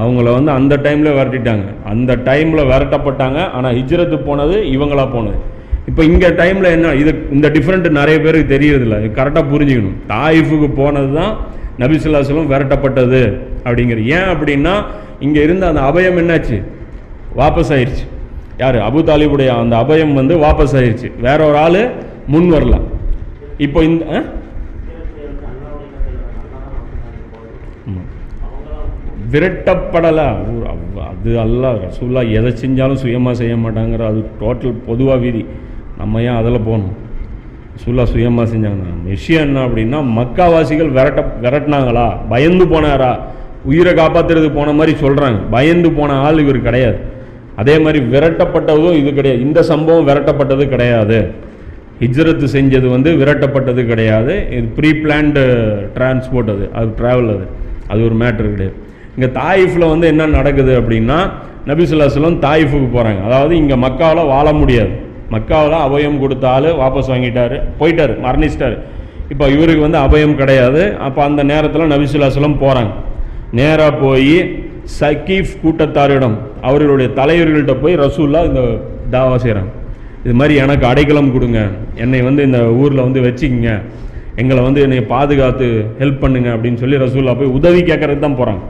அவங்கள வந்து அந்த டைமில் விரட்டிட்டாங்க. அந்த டைமில் விரட்டப்பட்டாங்க. ஆனால் ஹிஜ்ரத்து போனது இவங்களாக போனது. இப்போ இங்கே டைமில் என்ன இது இந்த டிஃப்ரெண்ட் நிறைய பேருக்கு தெரியறதில்ல. கரெக்டாக புரிஞ்சுக்கணும். தாயிஃபுக்கு போனது தான் நபிசுல்லா செல்லம் விரட்டப்பட்டது அப்படிங்கிற. ஏன் அப்படின்னா இங்கே இருந்த அந்த அபயம் என்னாச்சு? வாபஸ் ஆயிடுச்சு யார்? அபு தாலிபுடைய அந்த அபயம் வந்து வாபஸ் ஆயிடுச்சு வேற ஒரு ஆள் முன் வரலாம் இப்போ இந்த ஆ? விரட்டப்படலை. அது அல்ல ரசூல்லா எதை செஞ்சாலும் சுயமாக செய்ய மாட்டாங்கிற அது டோட்டல் பொதுவாக விதி. நம்ம ஏன் அதில் போகணும்? ரசூல்லா சுயமாக செஞ்சாங்க விஷயம் என்ன அப்படின்னா மக்காவாசிகள் விரட்ட விரட்டினாங்களா? பயந்து போனாரா? உயிரை காப்பாற்றுறது போன மாதிரி சொல்கிறாங்க பயந்து போன ஆள் இவர் கிடையாது. அதே மாதிரி விரட்டப்பட்டதும் இது கிடையாது. இந்த சம்பவம் விரட்டப்பட்டது கிடையாது. ஹிஜ்ரத்து செஞ்சது வந்து விரட்டப்பட்டது கிடையாது. இது ப்ரீ பிளான்டு டிரான்ஸ்போர்ட் அது. அது ட்ராவல் அது. அது ஒரு மேட்ரு கிடையாது. இங்கே தாயிஃபில் வந்து என்ன நடக்குது அப்படின்னா நபிசுல்லாஸ்லம் தாயிஃபுக்கு போகிறாங்க அதாவது இங்கே மக்காவில் வாழ முடியாது. மக்காவில் அபயம் கொடுத்தாலும் வாபஸ் வாங்கிட்டார். போயிட்டாரு மரணிச்சிட்டார். இப்போ இவருக்கு வந்து அபயம் கிடையாது. அப்போ அந்த நேரத்தில் நபிசுல்லாஸ்லம் போகிறாங்க நேராக போய் சக்கீஃப் கூட்டத்தாரிடம் அவர்களுடைய தலைவர்கள்ட்ட போய் ரசூல்லா இந்த தாவா செய்கிறாங்க இது மாதிரி எனக்கு அடைக்கலம் கொடுங்க. என்னை வந்து இந்த ஊரில் வந்து வச்சுக்கிங்க. எங்களை வந்து என்னை பாதுகாத்து ஹெல்ப் பண்ணுங்க அப்படின்னு சொல்லி ரசூல்லா போய் உதவி கேட்கறதுக்கு தான் போகிறாங்க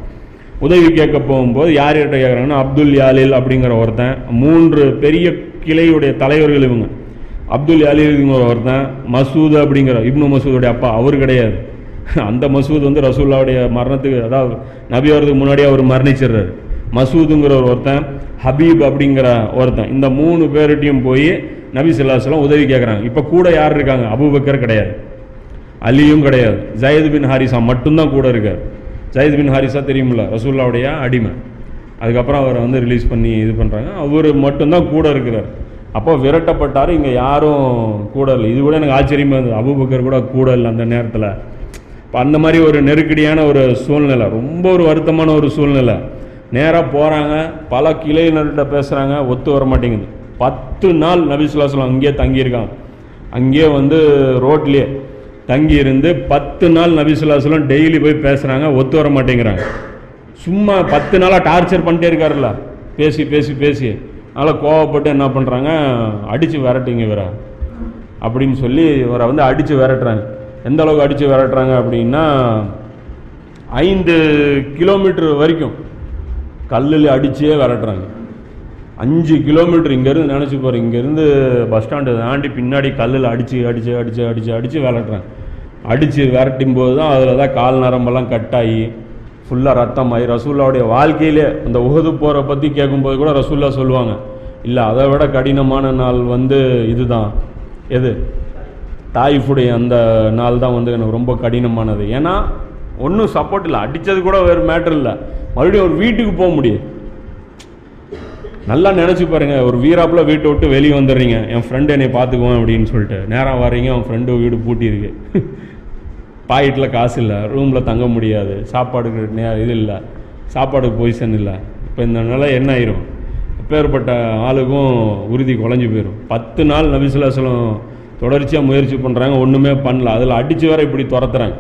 உதவி கேட்க போகும்போது யார் யார்கிட்ட கேட்குறாங்கன்னா அப்துல் யாலில் அப்படிங்கிற ஒருத்தன் மூன்று பெரிய கிளையுடைய தலைவர்கள் இவங்க. அப்துல் யாலில்ங்கிற ஒருத்தன் மசூத் அப்படிங்கிற இப்னு மசூதுடைய அப்பா அவர் கிடையாது. அந்த மசூத் வந்து ரசூல்லாவுடைய மரணத்துக்கு அதாவது நபி வர்றதுக்கு முன்னாடியே அவர் மரணிச்சிடுறாரு. மசூதுங்கிற ஒருத்தன் ஹபீப் அப்படிங்கிற ஒருத்தன் இந்த மூணு பேர்கிட்டையும் போய் நபி ஸல்லல்லாஹு உதவி கேட்குறாங்க இப்போ கூட யார் இருக்காங்க? அபுபக்கர் கிடையாது. அலியும் கிடையாது. ஜயது பின் ஹாரிசா மட்டும்தான் கூட இருக்கார். ஜயது பின் ஹாரிசா தெரியுமில்ல? ரசூல்லாவுடைய அடிமை. அதுக்கப்புறம் அவரை வந்து ரிலீஸ் பண்ணி இது பண்ணுறாங்க அவர் மட்டும்தான் கூட இருக்கிறார். அப்போ விரட்டப்பட்டார். இங்கே யாரும் கூட இல்லை. இது கூட எனக்கு ஆச்சரியமாக இருந்தது. அபுபக்கர் கூட கூட இல்லை அந்த நேரத்தில். இப்போ அந்த மாதிரி ஒரு நெருக்கடியான ஒரு சூழ்நிலை ரொம்ப ஒரு வருத்தமான ஒரு சூழ்நிலை. நேராக போகிறாங்க பல கிளையினர்கிட்ட பேசுகிறாங்க ஒத்து வர மாட்டேங்குது. பத்து நாள் நபிசுல்லாஸ்லாம் அங்கேயே தங்கியிருக்காங்க. அங்கேயே வந்து ரோட்லேயே தங்கி இருந்து பத்து நாள் நபிசுல்லாஸ்லாம் டெய்லி போய் பேசுகிறாங்க ஒத்து வர மாட்டேங்கிறாங்க. சும்மா பத்து நாளாக டார்ச்சர் பண்ணிட்டே இருக்காருல்ல பேசி பேசி பேசி. அதனால் கோவப்பட்டு என்ன பண்ணுறாங்க அடித்து விரட்டுங்க இவரை. அப்படின்னு சொல்லி இவரை வந்து அடித்து விரட்டுறாங்க. எந்த அளவுக்கு அடித்து விரட்டுறாங்க அப்படின்னா ஐந்து கிலோமீட்டர் வரைக்கும் கல்லில் அடிச்சே விரட்டுறாங்க. அஞ்சு கிலோமீட்டர் இங்கேருந்து நினச்சி போகிற இங்கேருந்து பஸ் ஸ்டாண்டு தாண்டி பின்னாடி கல்லில் அடித்து அடித்து அடித்து அடித்து அடித்து விளட்டுறாங்க அடித்து விரட்டும் போது தான் அதில் தான் கால் நரம்பெல்லாம் கட்டாகி ஃபுல்லாக ரத்தம் ஆகி. ரசூல்லாவுடைய வாழ்க்கையிலே அந்த உகது போகிற பற்றி கேட்கும்போது கூட ரசூல்லா சொல்லுவாங்க இல்லை அதை விட கடினமான நாள் வந்து இதுதான். எது? தாயிஃபுடைய அந்த நாள் தான் வந்து எனக்கு ரொம்ப கடினமானது. ஏன்னா ஒன்றும் சப்போர்ட் இல்லை. அடித்தது கூட வேறு மேட்டர் இல்லை. மறுபடியும் ஒரு வீட்டுக்கு போக முடியும். நல்லா நினச்சி பாருங்கள் ஒரு வீராப்பில் வீட்டை விட்டு வெளியே வந்துடுறீங்க. என் ஃப்ரெண்டு என்னை பார்த்துக்குவேன் அப்படின்னு சொல்லிட்டு. நேராக வரீங்க அவன் ஃப்ரெண்டு வீடு பூட்டியிருக்கு பாக்கெட்டில் காசு இல்லை. ரூமில் தங்க முடியாது. சாப்பாடுக்கு நே இது இல்லை. சாப்பாடுக்கு பொசிஷன் இல்லை. இப்போ இந்த நிலை என்ன ஆயிரும்? அப்பேற்பட்ட ஆளுக்கும் உறுதி குலைஞ்சி போயிடும் பத்து நாள் நபிசுல்லாசலம் தொடர்ச்சியாக முயற்சி பண்ணுறாங்க ஒன்றுமே பண்ணல. அதில் அடித்து வேற இப்படி துரத்துறாங்க.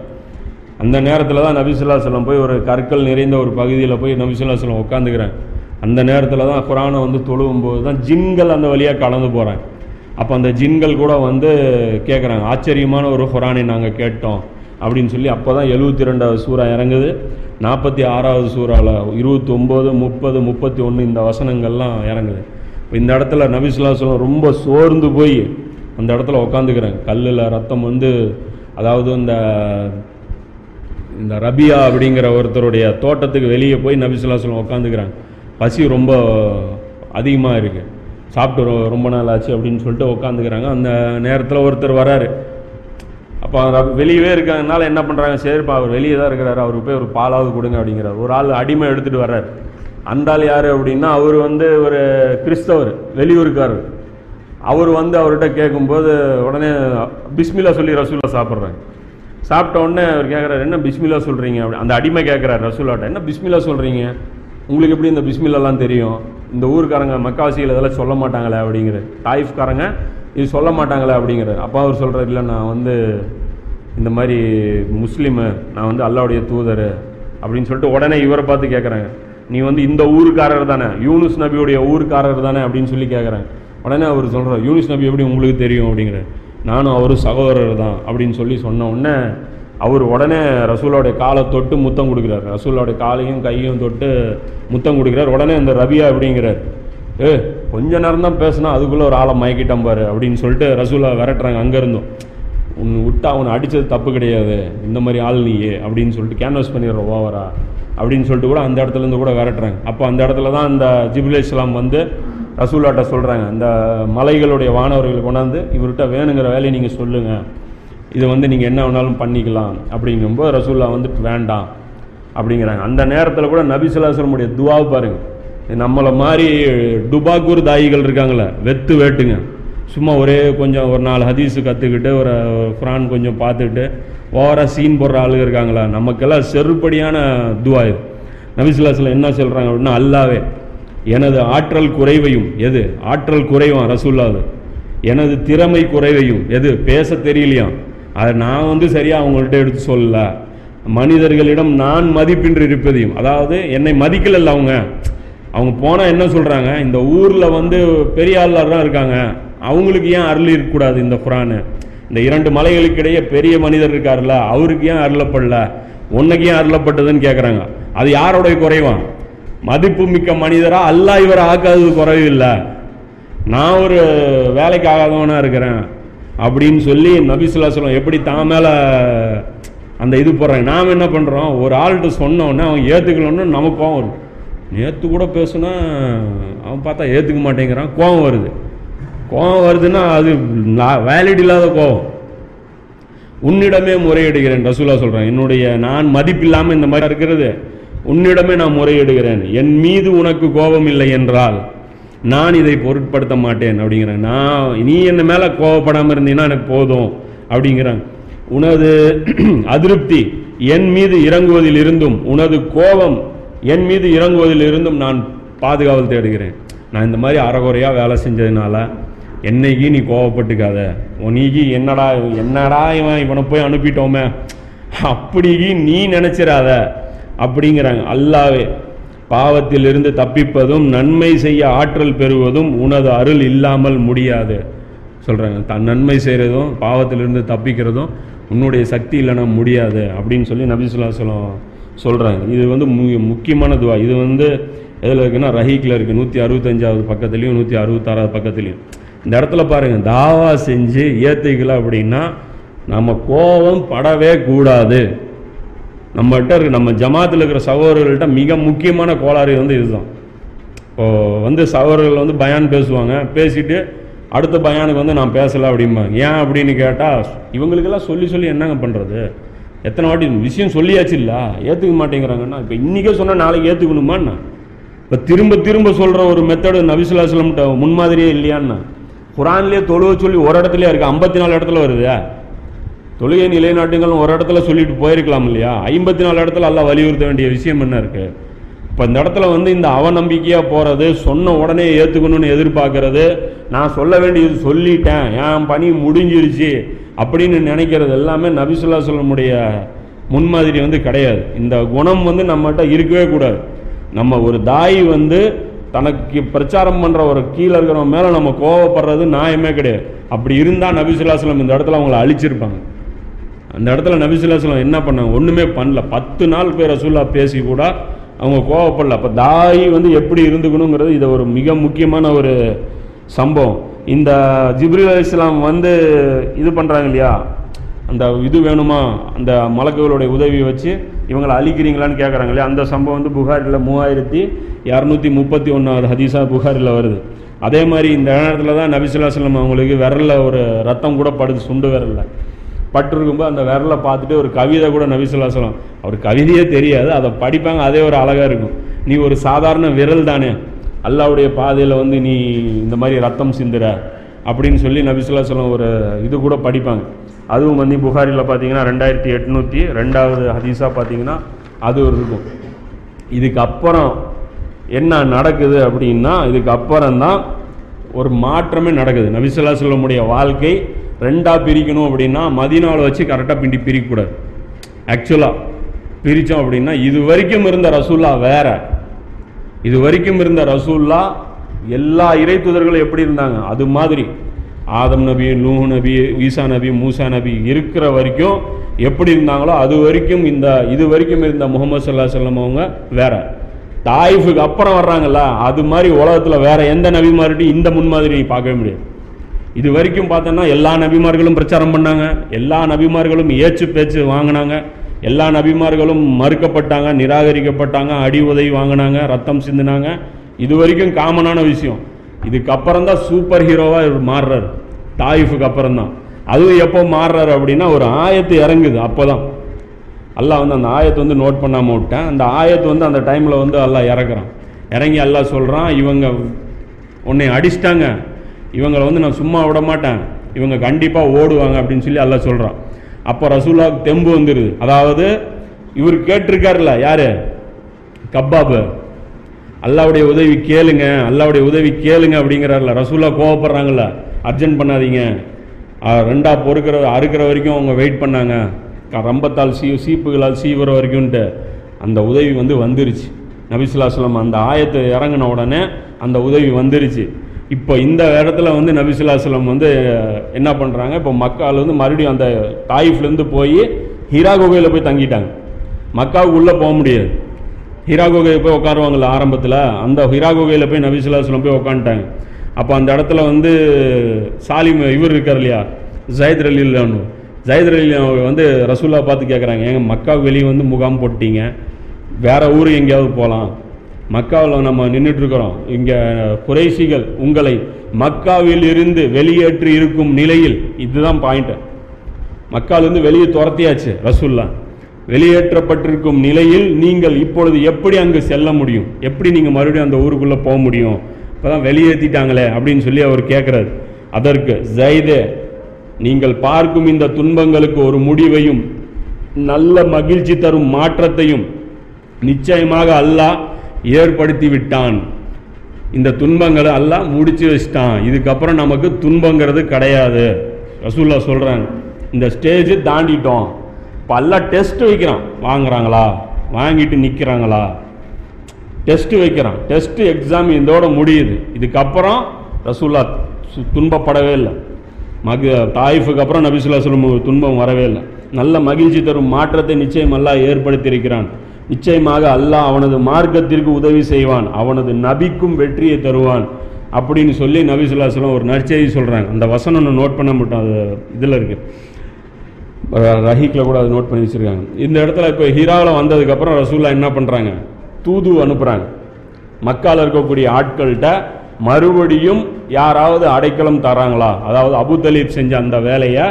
அந்த நேரத்தில் தான் நபிசுல்லா சொல்லம் போய் ஒரு கற்கள் நிறைந்த ஒரு பகுதியில் போய் நபிசுல்லா சொல்லம் உட்காந்துக்கிறாங்க அந்த நேரத்தில் தான் குரானை வந்து தொழுவும் போது தான் ஜின்கள் அந்த வழியாக கலந்து போகிறாங்க அப்போ அந்த ஜின்கள் கூட வந்து கேட்குறாங்க ஆச்சரியமான ஒரு குரானை நாங்கள் கேட்டோம். அப்படின்னு சொல்லி அப்போ தான் எழுபத்தி ரெண்டாவது சூறா இறங்குது. நாற்பத்தி ஆறாவது சூறாவில் இருபத்தி ஒம்பது முப்பது முப்பத்தி ஒன்று இந்த வசனங்கள்லாம் இறங்குது. இப்போ இந்த இடத்துல நபிசுல்லா சொல்லம் ரொம்ப சோர்ந்து போய் அந்த இடத்துல உட்காந்துக்கிறாங்க கல்லில் ரத்தம் வந்து அதாவது இந்த இந்த ரபியா அப்படிங்கிற ஒருத்தருடைய தோட்டத்துக்கு வெளியே போய் நபிசுல்லா சொல்லம் உட்காந்துக்கிறாங்க பசி ரொம்ப அதிகமாக இருக்குது சாப்பிட்டு ரொம்ப நாள் ஆச்சு அப்படின்னு சொல்லிட்டு உட்காந்துக்கிறாங்க அந்த நேரத்தில் ஒருத்தர் வராரு. அப்போ அவர் வெளியவே இருக்கிறதுனால என்ன பண்ணுறாங்க சரிப்பா அவர் வெளியே தான் இருக்கிறாரு. அவருக்கு போய் ஒரு பாலாவது கொடுங்க அப்படிங்கிறார். ஒரு ஆள் அடிமை எடுத்துகிட்டு வர்றார். அந்த ஆள் யார் அப்படின்னா அவர் வந்து ஒரு கிறிஸ்தவர் வெளியூருக்காரர். அவர் வந்து அவர்கிட்ட கேட்கும்போது உடனே பிஸ்மில்லா சொல்லி ரசூலா சாப்பிட்றாங்க. சாப்பிட்ட உடனே அவர் கேட்குறாரு என்ன பிஸ்மில்லா சொல்கிறீங்க அப்படி. அந்த அடிமை கேட்குறாரு ரசூலாட்ட என்ன பிஸ்மில்லா சொல்கிறீங்க உங்களுக்கு எப்படி இந்த பிஸ்மில்லாலாம் தெரியும்? இந்த ஊருக்காரங்க மக்காவாசிகள் இதெல்லாம் சொல்ல மாட்டாங்களே? அப்படிங்கிற தாயிஃப்காரங்க இது சொல்ல மாட்டாங்களே? அப்படிங்கிற அப்பா அவர் சொல்கிறார் இல்லை நான் வந்து இந்த மாதிரி முஸ்லீமு நான் வந்து அல்லாவுடைய தூதர் அப்படின்னு சொல்லிட்டு உடனே இவரை பார்த்து கேட்குறாங்க நீ வந்து இந்த ஊருக்காரர் தானே? யூனுஸ் நபியுடைய ஊருக்காரர் தானே? அப்படின்னு சொல்லி கேட்குறாங்க உடனே அவர் சொல்கிறார் யூனுஸ் நபி எப்படி உங்களுக்கு தெரியும்? அப்படிங்கிற நானும் அவரும் சகோதரர் தான் அப்படின்னு சொல்லி சொன்ன உடனே அவர் உடனே ரசூலோடைய காலை தொட்டு முத்தம் கொடுக்குறார். ரசூலோடைய காலையும் கையும் தொட்டு முத்தம் கொடுக்குறார். உடனே இந்த ரபியா அப்படிங்கிறார். ஏ கொஞ்ச நேரம் தான் பேசினா அதுக்குள்ளே ஒரு ஆளை மயக்கிட்டான் பாரு அப்படின்னு சொல்லிட்டு ரசூலா விரட்டுறாங்க அங்கேருந்தும். உன் விட்டா அவனை அடித்தது தப்பு கிடையாது. இந்த மாதிரி ஆள் நீயே அப்படின்னு சொல்லிட்டு கேன்வாஸ் பண்ணிடுற ஓவரா அப்படின்னு சொல்லிட்டு கூட அந்த இடத்துல இருந்து கூட விரட்டுறாங்க. அப்போ அந்த இடத்துல தான் அந்த ஜிபுல் இஸ்லாம் வந்து ரசூலாட்ட சொல்கிறாங்க இந்த மலைகளுடைய வானவர்களை கொண்டாந்து இவர்கிட்ட வேணுங்கிற வேலையை நீங்கள் சொல்லுங்கள் இதை வந்து நீங்கள் என்ன வேணாலும் பண்ணிக்கலாம். அப்படிங்கும்போது ரசூல்லா வந்துட்டு வேண்டாம் அப்படிங்கிறாங்க. அந்த நேரத்தில் கூட நபிசுல்லாசலமுடைய துவா பாருங்கள் நம்மளை மாதிரி டுபாக்கூர் தாயிகள் இருக்காங்களே வெத்து வேட்டுங்க. சும்மா ஒரே கொஞ்சம் ஒரு நாலு ஹதீஸு கற்றுக்கிட்டு ஒரு குரான் கொஞ்சம் பார்த்துக்கிட்டு ஓவராக சீன் போடுற ஆளுங்க இருக்காங்களா? நமக்கெல்லாம் செருப்படியான துவா இது. நபிசுல்லாஸ்ல என்ன சொல்கிறாங்க அப்படின்னா அல்லாவே எனது ஆற்றல் குறைவையும் எது? ஆற்றல் குறைவான் ரசூல்லாது எனது திறமை குறைவையும் எது? பேச தெரியலையாம் அதை நான் வந்து சரியாக அவங்கள்ட்ட எடுத்து சொல்லல. மனிதர்களிடம் நான் மதிப்பின்றி இருப்பதையும் அதாவது என்னை மதிக்கலல்ல அவங்க. அவங்க போனால் என்ன சொல்கிறாங்க இந்த ஊரில் வந்து பெரிய தான் இருக்காங்க. அவங்களுக்கு ஏன் அருள் இருக்கக்கூடாது இந்த குரானு? இந்த இரண்டு மலைகளுக்கு இடையே பெரிய மனிதர் இருக்கார்ல அவருக்கு ஏன் அருளப்படல? உன்னைக்கு ஏன் அருளப்பட்டதுன்னு கேட்குறாங்க அது யாரோடைய குறைவான் மதிப்பு மிக்க மனிதரா? அல்லாஹ் இவரை ஆக்காதது குறைவு இல்லை நான் ஒரு வேலைக்கு ஆகாதவனா இருக்கிறேன் அப்படின்னு சொல்லி நபிசுல்லாஸ்லம் எப்படி தான் மேலே அந்த இது போடுறாங்க. நாம் என்ன பண்ணுறோம் ஒரு ஆள்கிட்ட சொன்னோன்னே அவன் ஏற்றுக்கலன்னு நமக்கு கோவம் வரும் நேற்று கூட பேசுனா அவன் பார்த்தா ஏற்றுக்க மாட்டேங்கிறான். கோவம் வருது. கோவம் வருதுன்னா அது வேலிட் இல்லாத கோவம். உன்னிடமே முறையிடுகிறேன் ரசூலா சொல்கிறேன் என்னுடைய நான் மதிப்பில்லாமல் இந்த மாதிரி இருக்கிறது. உன்னிடமே நான் முறையிடுகிறேன். என் மீது உனக்கு கோபம் இல்லை என்றால் நான் இதை பொருட்படுத்த மாட்டேன் அப்படிங்கிறேன் நான் நீ என்ன மேலே கோபப்படாமல் இருந்தீங்கன்னா எனக்கு போதும் அப்படிங்கிறேன் உனது அதிருப்தி என் மீது இறங்குவதில் இருந்தும் உனது கோபம் என் மீது இறங்குவதில் இருந்தும் நான் பாதுகாவல் தேடுகிறேன். நான் இந்த மாதிரி அறகுறையாக வேலை செஞ்சதுனால என்னைக்கு நீ கோவப்பட்டுக்காத உனக்கு என்னடா என்னடா இவன் இவனை போய் அனுப்பிட்டோமே? அப்படிக்கு நீ நினச்சிடாத அப்படிங்கிறாங்க. அல்லாவே பாவத்திலிருந்து தப்பிப்பதும் நன்மை செய்ய ஆற்றல் பெறுவதும் உனது அருள் இல்லாமல் முடியாது. சொல்கிறாங்க தன் நன்மை செய்கிறதும் பாவத்திலிருந்து தப்பிக்கிறதும் உன்னுடைய சக்தி இல்லைன்னா முடியாது அப்படின்னு சொல்லி நபிசுல்லா சொல்லம் சொல்கிறாங்க இது வந்து மு முக்கியமான துவா. இது வந்து எதில் இருக்குன்னா ரஹீக்கில் இருக்குது நூற்றி அறுபத்தஞ்சாவது பக்கத்துலேயும் நூற்றி அறுபத்தாறாவது பக்கத்துலேயும். இந்த இடத்துல பாருங்கள் தாவா செஞ்சு ஏற்றுக்கல அப்படின்னா நம்ம கோபம் படவே கூடாது. நம்மகிட்ட இருக்க நம்ம ஜமாத்தில் இருக்கிற சகோதரர்கள்ட்ட மிக முக்கியமான கோளாறு வந்து இதுதான். இப்போது வந்து சகோதரர்கள் வந்து பயான் பேசுவாங்க பேசிட்டு அடுத்த பயானுக்கு வந்து நான் பேசலை அப்படிம்பாங்க. ஏன் அப்படின்னு கேட்டால் இவங்களுக்கெல்லாம் சொல்லி சொல்லி என்னங்க பண்ணுறது எத்தனை வாட்டி விஷயம் சொல்லியாச்சு இல்லை? ஏற்றுக்க மாட்டேங்கிறாங்கன்னா இப்போ இன்றைக்கே சொன்னால் நாளைக்கு ஏற்றுக்கணுமாண்ணா இப்போ திரும்ப திரும்ப சொல்கிற ஒரு மெத்தடு நபிசுல்லாஸ்லம்கிட்ட முன்மாதிரியே இல்லையான்னா குரான்லேயே தொழுவ சொல்லி ஒரு இடத்துலையே இருக்குது ஐம்பத்தி நாலு இடத்துல வருது. தொழுகை நிலைநாட்டுங்கள் ஒரு இடத்துல சொல்லிட்டு போயிருக்கலாம் இல்லையா? ஐம்பத்தி நாலு இடத்துல எல்லாம் வலியுறுத்த வேண்டிய விஷயம் என்ன இருக்கு? இப்போ இந்த இடத்துல வந்து இந்த அவநம்பிக்கையாக போகிறது சொன்ன உடனே ஏற்றுக்கணும்னு எதிர்பார்க்கறது நான் சொல்ல வேண்டியது சொல்லிட்டேன் என் பணி முடிஞ்சிருச்சு அப்படின்னு நினைக்கிறது எல்லாமே நபிசுல்லா சொல்லமுடைய முன்மாதிரி வந்து கிடையாது. இந்த குணம் வந்து நம்மகிட்ட இருக்கவே கூடாது. நம்ம ஒரு தாய் வந்து தனக்கு பிரச்சாரம் பண்ணுற ஒரு கீழே இருக்கிறவங்க மேலே நம்ம கோவப்படுறது நியாயமே கிடையாது. அப்படி இருந்தால் நபிசுல்லாஸ்லம் இந்த இடத்துல அவங்கள அழிச்சிருப்பாங்க. அந்த இடத்துல நபிசுல்லாஸ்லம் என்ன பண்ணாங்க? ஒன்றுமே பண்ணல. பத்து நாள் பேர் ரசூல்லா பேசி கூட அவங்க கோவப்படல. அப்போ தாய் வந்து எப்படி இருந்துக்கணுங்கிறது இது ஒரு மிக முக்கியமான ஒரு சம்பவம். இந்த ஜிப்ரில் அலி இஸ்லாம் வந்து இது பண்ணுறாங்க இல்லையா? அந்த இது வேணுமா? அந்த மலக்குகளுடைய உதவியை வச்சு இவங்களை அழிக்கிறீங்களான்னு கேட்குறாங்க இல்லையா? அந்த சம்பவம் வந்து புகாரில் மூவாயிரத்தி இரநூத்தி முப்பத்தி ஒன்றாவது ஹதீஸா புகாரில் வருது. அதே மாதிரி இந்த நேரத்தில் தான் நபிசுல்லாஸ்லம் அவங்களுக்கு விரலில் ஒரு ரத்தம் கூட படுது சுண்டு விரலில். பட்டிருக்கும்போது அந்த விரலை பார்த்துட்டு ஒரு கவிதை கூட நபிசுல்லாஸ்லம் அவர் கவிதையே தெரியாது அதை படிப்பாங்க அதே ஒரு அழகாக இருக்கும். நீ ஒரு சாதாரண விரல் தானே அல்லாவுடைய பாதையில் வந்து நீ இந்த மாதிரி ரத்தம் சிந்துற அப்படின்னு சொல்லி நபிசுல்லாஸ்லம் ஒரு இது கூட படிப்பாங்க. அதுவும் வந்து புகாரியில் பார்த்தீங்கன்னா ரெண்டாயிரத்தி எட்நூற்றி ரெண்டாவது ஹதீஸாக பார்த்தீங்கன்னா அது ஒரு இருக்கும். இதுக்கு அப்புறம் என்ன நடக்குது அப்படின்னா இதுக்கு அப்புறம் தான் ஒரு மாற்றமே நடக்குது. நபிசுல்லா சொல்லமுடைய வாழ்க்கை ரெண்டாக பிரிக்கணும் அப்படின்னா மதினாவில் வச்சு கரெக்டாக பிண்டி பிரிக்கக்கூடாது. ஆக்சுவலாக பிரித்தோம் அப்படின்னா இது வரைக்கும் இருந்த ரசூல்லா வேற. இது வரைக்கும் இருந்த ரசூல்லா எல்லா இறை தூதர்களும் எப்படி இருந்தாங்க? அது மாதிரி. ஆதம் நபி நூ நபி ஈசா நபி மூசா நபி இருக்கிற வரைக்கும் எப்படி இருந்தாங்களோ அது வரைக்கும் இந்த இது வரைக்கும் இருந்த முகமது சல்லா செல்லம் அவங்க வேற. தாயிஃபுக்கு அப்புறம் வர்றாங்கல்ல அது மாதிரி உலகத்தில் வேற எந்த நபி மாதிரி இந்த முன்மாதிரி பார்க்கவே முடியாது. இது வரைக்கும் பார்த்தோன்னா எல்லா நபிமார்களும் பிரச்சாரம் பண்ணாங்க. எல்லா நபிமார்களும் ஏச்சு பேச்சு வாங்கினாங்க. எல்லா நபிமார்களும் மறுக்கப்பட்டாங்க நிராகரிக்கப்பட்டாங்க அடி உதவி வாங்கினாங்க ரத்தம் சிந்தினாங்க. இது வரைக்கும் காமனான விஷயம். இதுக்கப்புறம் தான் சூப்பர் ஹீரோவாக இவர் மாறுறாரு. தாயிஃபுக்கு அப்புறம் தான் அதுவும் எப்போ மாறுறாரு அப்படின்னா ஒரு ஆயத்து இறங்குது அப்போ தான் அல்லாஹ் வந்து அந்த ஆயத்தை வந்து நோட் பண்ணாமல் விட்டேன். அந்த ஆயத்து வந்து அந்த டைமில் வந்து எல்லாம் இறக்குறான். இறங்கி எல்லாம் சொல்கிறான் இவங்க உன்னை அடிச்சிட்டாங்க. இவங்களை வந்து நான் சும்மா விட மாட்டேன். இவங்க கண்டிப்பாக ஓடுவாங்க அப்படின்னு சொல்லி எல்லாம் சொல்கிறான் அப்போ ரசூலாவுக்கு தெம்பு வந்துடுது அதாவது இவர் கேட்டிருக்காருல்ல யாரு? கப்பாபு அல்லாவுடைய உதவி கேளுங்க அல்லாவுடைய உதவி கேளுங்க அப்படிங்கிறாருல ரசூலா கோவப்படுறாங்கல்ல அர்ஜென்ட் பண்ணாதீங்க. ரெண்டாக ரெண்டா பொறுக்கிற அறுக்கிற வரைக்கும் அவங்க வெயிட் பண்ணாங்க. ரம்பத்தால் சீ சீப்புகளால் சீவுற வரைக்கும்ன்ட்டு அந்த உதவி வந்து வந்துருச்சு. நபிசுல்லாஸ்லம் அந்த ஆயத்தை இறங்கின உடனே அந்த உதவி வந்துருச்சு. இப்போ இந்த இடத்துல வந்து நபிசுல்லாஸ்லம் வந்து என்ன பண்ணுறாங்க இப்போ மக்கால் வந்து மறுபடியும் அந்த தாயிஃப்லேருந்து போய் ஹீரா குகையில் போய் தங்கிட்டாங்க. மக்காவுக்கு உள்ளே போக முடியாது. ஹீரா குகையில் போய் உட்காருவாங்கல்ல ஆரம்பத்தில்? அந்த ஹீரா குகையில் போய் நபிசுல்லாஸ்லம் போய் உட்காந்துட்டாங்க. அப்போ அந்த இடத்துல வந்து சாலிம் இவர் இருக்கார் இல்லையா? ஜயத் அலிலானு ஜயத் அலி வந்து ரசூல்லா பார்த்து கேட்குறாங்க ஏங்க மக்காவுக்கு வெளியே வந்து முகாம் போட்டிங்க வேறு ஊர் எங்கேயாவது போகலாம். மக்காவில் நம்ம நின்றுட்டுருக்குறோம் இங்கே குறைசிகள் உங்களை மக்காவில் இருந்து வெளியேற்றி இருக்கும் நிலையில் இதுதான் பாயிண்ட்டு மக்காலிருந்து வெளியே துரத்தியாச்சு ரசுல்லா. வெளியேற்றப்பட்டிருக்கும் நிலையில் நீங்கள் இப்பொழுது எப்படி அங்கு செல்ல முடியும்? எப்படி நீங்கள் மறுபடியும் அந்த ஊருக்குள்ளே போக முடியும்? இப்போதான் வெளியேற்றிட்டாங்களே அப்படின்னு சொல்லி அவர் கேட்குறாரு அதற்கு ஜைதே நீங்கள் பார்க்கும் இந்த துன்பங்களுக்கு ஒரு முடிவையும் நல்ல மகிழ்ச்சி தரும் மாற்றத்தையும் நிச்சயமாக அல்லாஹ் ஏற்படுத்தி விட்டான் இந்த துன்பங்களை எல்லாம் முடிச்சு வச்சிட்டான். இதுக்கப்புறம் நமக்கு துன்பங்கிறது கிடையாது. ரசூல்லா சொல்கிறாங்க இந்த ஸ்டேஜ் தாண்டிட்டோம். இப்போ எல்லாம் டெஸ்ட் வைக்கிறான். வாங்குறாங்களா? வாங்கிட்டு நிற்கிறாங்களா டெஸ்ட்டு வைக்கிறான். டெஸ்ட்டு எக்ஸாம் இதோட முடியுது. இதுக்கப்புறம் ரசூல்லா சு- துன்பப்படவே இல்லை. மக தாயிஃபுக்கு அப்புறம் நபிசுல்லா சொல்லும் துன்பம் வரவே இல்லை. நல்ல மகிழ்ச்சி தரும் மாற்றத்தை நிச்சயமெல்லாம் ஏற்படுத்தியிருக்கிறான். நிச்சயமாக அல்லாஹ் அவனது மார்க்கத்திற்கு உதவி செய்வான் அவனது நபிக்கும் வெற்றியை தருவான் அப்படின்னு சொல்லி நபிசுல்லா சொல்லம் ஒரு நற்செய்தி சொல்கிறாங்க அந்த வசனம் ஒன்று நோட் பண்ண மாட்டோம் அது இதில் இருக்குது ரஹீக்கில் கூட அதை நோட் பண்ணி வச்சுருக்காங்க. இந்த இடத்துல இப்போ ஹீராவில் வந்ததுக்கப்புறம் ரசூல்லா என்ன பண்ணுறாங்க தூது அனுப்புகிறாங்க மக்கால் இருக்கக்கூடிய ஆட்கள்கிட்ட மறுபடியும் யாராவது அடைக்கலம் தராங்களா? அதாவது அபு தலீப் செஞ்ச அந்த வேலையை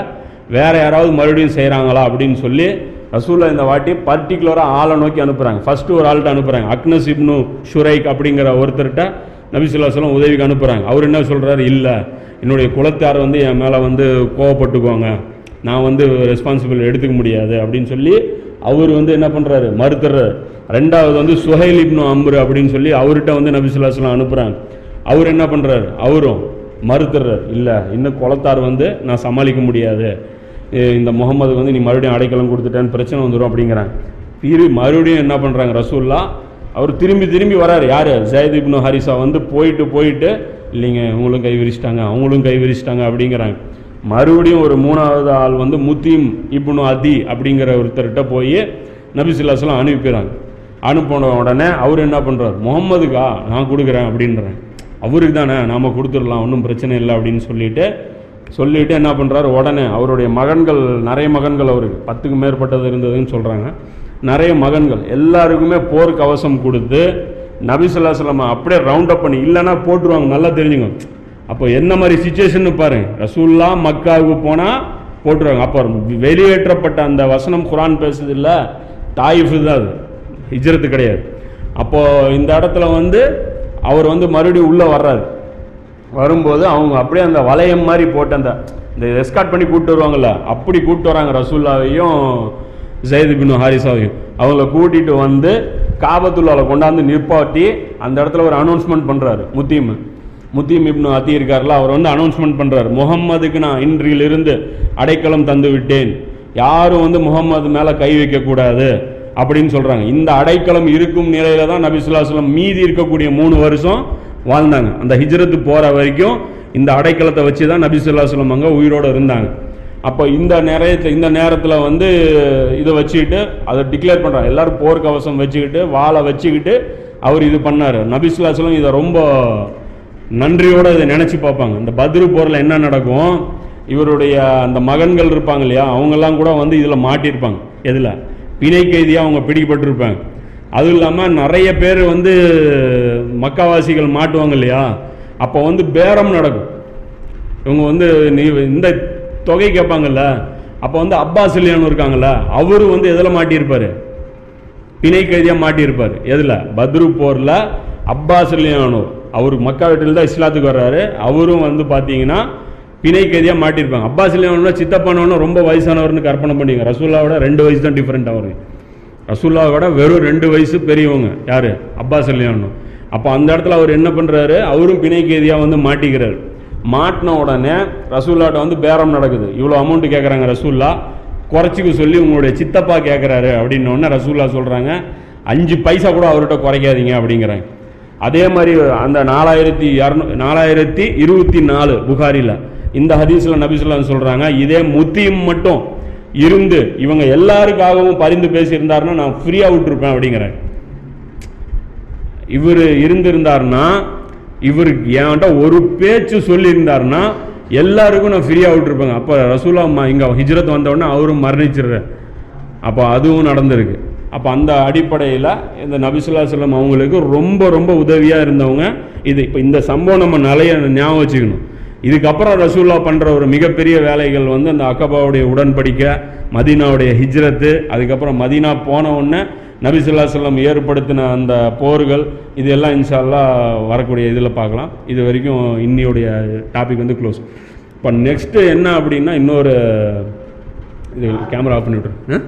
வேற யாராவது மறுபடியும் செய்கிறாங்களா அப்படின்னு சொல்லி ரசூலா இந்த வாட்டி பர்டிகுலராக ஆளை நோக்கி அனுப்புகிறாங்க ஃபர்ஸ்ட் ஒரு ஆள்கிட்ட அனுப்புகிறாங்க அக்னஸ் இப்னு ஷுரைக் அப்படிங்கிற ஒருத்தர்கிட்ட நபிசுல்லாஸ்லாம் உதவிக்கு அனுப்புகிறாங்க அவர் என்ன சொல்கிறாரு இல்லை என்னுடைய குலத்தார் வந்து என் மேலே வந்து கோவப்பட்டுக்குவாங்க. நான் வந்து ரெஸ்பான்சிபிள் எடுத்துக்க முடியாது அப்படின்னு சொல்லி அவர் வந்து என்ன பண்ணுறாரு மறுத்துறாரு. ரெண்டாவது வந்து சுஹைல் இப்னு அம்ரு அப்படின்னு சொல்லி அவர்கிட்ட வந்து நபி அனுப்புகிறாங்க அவர் என்ன பண்ணுறாரு அவரும் மறுத்துறார். இல்லை இன்னும் குளத்தார் வந்து நான் சமாளிக்க முடியாது. இந்த முகமது வந்து நீ மறுபடியும் அடைக்கலம் கொடுத்துட்டேன்னு பிரச்சனை வந்துடும் அப்படிங்கிறாங்க. திரு மறுபடியும் என்ன பண்ணுறாங்க ரசூல்லா அவர் திரும்பி திரும்பி வராரு. யார்? ஜயத் இப்னு ஹரிசா வந்து போயிட்டு போயிட்டு இல்லைங்க இவங்களும் கை விரிச்சிட்டாங்க அவங்களும் கை விரிச்சிட்டாங்க அப்படிங்கிறாங்க. மறுபடியும் ஒரு மூணாவது ஆள் வந்து முத்தீம் இப்னு அதி அப்படிங்கிற ஒருத்தர்கிட்ட போய் நபிசுல்லாஸ்லாம் அனுப்பிடுறாங்க அனுப்பின உடனே அவர் என்ன பண்ணுறாரு முகம்மதுக்கா? நான் கொடுக்குறேன் அப்படின்றேன் அவருக்கு தானே நாம் கொடுத்துடலாம் ஒன்றும் பிரச்சனை இல்லை அப்படின்னு சொல்லிட்டு சொல்லிட்டு என்ன பண்ணுறாரு உடனே அவருடைய மகன்கள் நிறைய மகன்கள் அவருக்கு. பத்துக்கு மேற்பட்டது இருந்ததுன்னு சொல்கிறாங்க நிறைய மகன்கள். எல்லாருக்குமே போர் கவசம் கொடுத்து நபிசுல்லாஸ்லாம் அப்படியே ரவுண்ட் அப் பண்ணி இல்லைன்னா போட்டுருவாங்க. நல்லா தெரிஞ்சுங்க. அப்போ என்ன மாதிரி சுச்சுவேஷன் பாருங்க. ரசூல்லா மக்காவுக்கு போனால் போட்டுருவாங்க. அப்போ வெளியேற்றப்பட்ட அந்த வசனம் குரான் பேசுது இல்லை? தாயிஃபு தான் அது. ஹிஜ்ரத்து கிடையாது. அப்போது இந்த இடத்துல வந்து அவர் வந்து மறுபடியும் உள்ளே வர்றாரு. வரும்போது அவங்க அப்படியே அந்த வளையம் மாதிரி போட்டு அந்த இந்த எஸ்கார்ட் பண்ணி கூப்பிட்டு வருவாங்கல்ல அப்படி கூப்பிட்டு வராங்க ரசூல்லாவையும் ஜெயது பின் ஹாரிசாவையும். அவங்கள கூட்டிட்டு வந்து காபத்துள்ளால கொண்டாந்து நிற்பாட்டி அந்த இடத்துல ஒரு அனௌன்ஸ்மெண்ட் பண்ணுறாரு முத்தீம். முத்தீம் இப்னு அத்தி இருக்கார்ல அவர் வந்து அனௌன்ஸ்மெண்ட் பண்ணுறாரு முகம்மதுக்கு நான் இன்றிலிருந்து அடைக்கலம் தந்து விட்டேன். யாரும் வந்து முகம்மது மேலே கை வைக்கக்கூடாது அப்படின்னு சொல்கிறாங்க இந்த அடைக்கலம் இருக்கும் நிலையில தான் நபி ஸல்லல்லாஹு மீதி இருக்கக்கூடிய மூணு வருஷம் வாழ்ந்தாங்க. அந்த ஹிஜ்ரத்து போகிற வரைக்கும் இந்த அடைக்கலத்தை வச்சு தான் நபி சொல்லா சொல்லுவாங்க உயிரோடு உயிரோட இருந்தாங்க. அப்போ இந்த நேரத்தில் இந்த நேரத்தில் வந்து இதை வச்சுக்கிட்டு அதை டிக்ளேர் பண்ணுறாங்க எல்லோரும் போர்க்கவசம் வச்சுக்கிட்டு வாழை வச்சுக்கிட்டு அவர் இது பண்ணார். நபிசுல்லாஸ்லம் இதை ரொம்ப நன்றியோடு இதை நினச்சி பார்ப்பாங்க. இந்த பத்ரு போரில் என்ன நடக்கும்? இவருடைய அந்த மகன்கள் இருப்பாங்க இல்லையா அவங்கெல்லாம் கூட வந்து இதில் மாட்டியிருப்பாங்க. எதில்? பிணை கைதியாக அவங்க பிடிக்கப்பட்டிருப்பாங்க. அதுவும் இல்லாமல் நிறைய பேர் வந்து மக்காவாசிகள் மாட்டுவாங்க இல்லையா? அப்போ வந்து பேரம் நடக்கும். இவங்க வந்து நீ இந்த தொகை கேட்பாங்கல்ல அப்போ வந்து அப்பாஸ் இல்லையானு இருக்காங்கல்ல அவரு வந்து எதில் மாட்டியிருப்பார்? பிணை கைதியாக மாட்டியிருப்பார். எதில்? பத்ரு போரில் அப்பாஸ் இல்லையானோ அவர் மக்கா வீட்டில் தான் இஸ்லாத்துக்கு வர்றாரு. அவரும் வந்து பார்த்தீங்கன்னா பிணை கைதியாக மாட்டியிருப்பாங்க. அப்பாஸ் இல்லையானோ சித்தப்பானவனும் ரொம்ப வயசானவர்னு கற்பனை பண்ணிங்க ரசூல்லாவோட ரெண்டு வயசு தான் டிஃப்ரெண்ட் அவருக்கு ரசூல்லாவோட வெறும் ரெண்டு வயசு பெரியவங்க. யார்? அப்பாஸ் இல்லையானோ அப்போ அந்த இடத்துல அவர் என்ன பண்ணுறாரு அவரும் பிணை கைதியாக வந்து மாட்டிக்கிறார். மாட்டின உடனே ரசூல்லாட்ட வந்து பேரம் நடக்குது. இவ்வளோ அமௌண்ட் கேட்குறாங்க ரசூல்லா குறைச்சிக்க சொல்லி உங்களுடைய சித்தப்பா கேட்குறாரு அப்படின்னோடனே ரசூல்லா சொல்கிறாங்க அஞ்சு பைசா கூட அவர்கிட்ட குறைக்காதீங்க அப்படிங்கிறாங்க. அதே மாதிரி அந்த நாலாயிரத்தி இரநூ நாலாயிரத்தி இருபத்தி நாலு புகாரியில் இந்த ஹதீஸில் நபிசுல்லான்னு சொல்கிறாங்க இதே முத்தியும் மட்டும் இருந்து இவங்க எல்லாருக்காகவும் பரிந்து பேசியிருந்தாருன்னா நான் ஃப்ரீயாக விட்டுருப்பேன் அப்படிங்கிறேன். இவர் இருந்திருந்தாருன்னா இவருக்கு என்கிட்ட ஒரு பேச்சு சொல்லியிருந்தாருன்னா எல்லாருக்கும் நான் ஃப்ரீயாக விட்டுருப்பேங்க. அப்போ ரசூலா அம்மா இங்கே ஹிஜ்ரத் வந்தவுடனே அவரும் மரணிச்சிடுறேன் அப்போ அதுவும் நடந்திருக்கு. அப்போ அந்த அடிப்படையில் இந்த நபிசுல்லா செல்லம் அவங்களுக்கு ரொம்ப ரொம்ப உதவியாக இருந்தவங்க. இது இப்போ இந்த சம்பவம் நம்ம நிலைய ஞாபகம் வச்சுக்கணும். இதுக்கப்புறம் ரசூல்லா பண்ணுற ஒரு மிகப்பெரிய வேலைகள் வந்து அந்த அக்கபாவுடைய உடன்படிக்கை மதீனாவுடைய ஹிஜ்ரத்து அதுக்கப்புறம் மதீனா போன உடனே நபிசுல்லா செல்லம் ஏற்படுத்தின அந்த போர்கள் இது எல்லாம் இன்ஷா வரக்கூடிய இதில் பார்க்கலாம். இது வரைக்கும் இன்னியுடைய டாபிக் வந்து க்ளோஸ் இப்போ நெக்ஸ்ட்டு என்ன அப்படின்னா இன்னொரு இது கேமரா ஆஃப் பண்ணி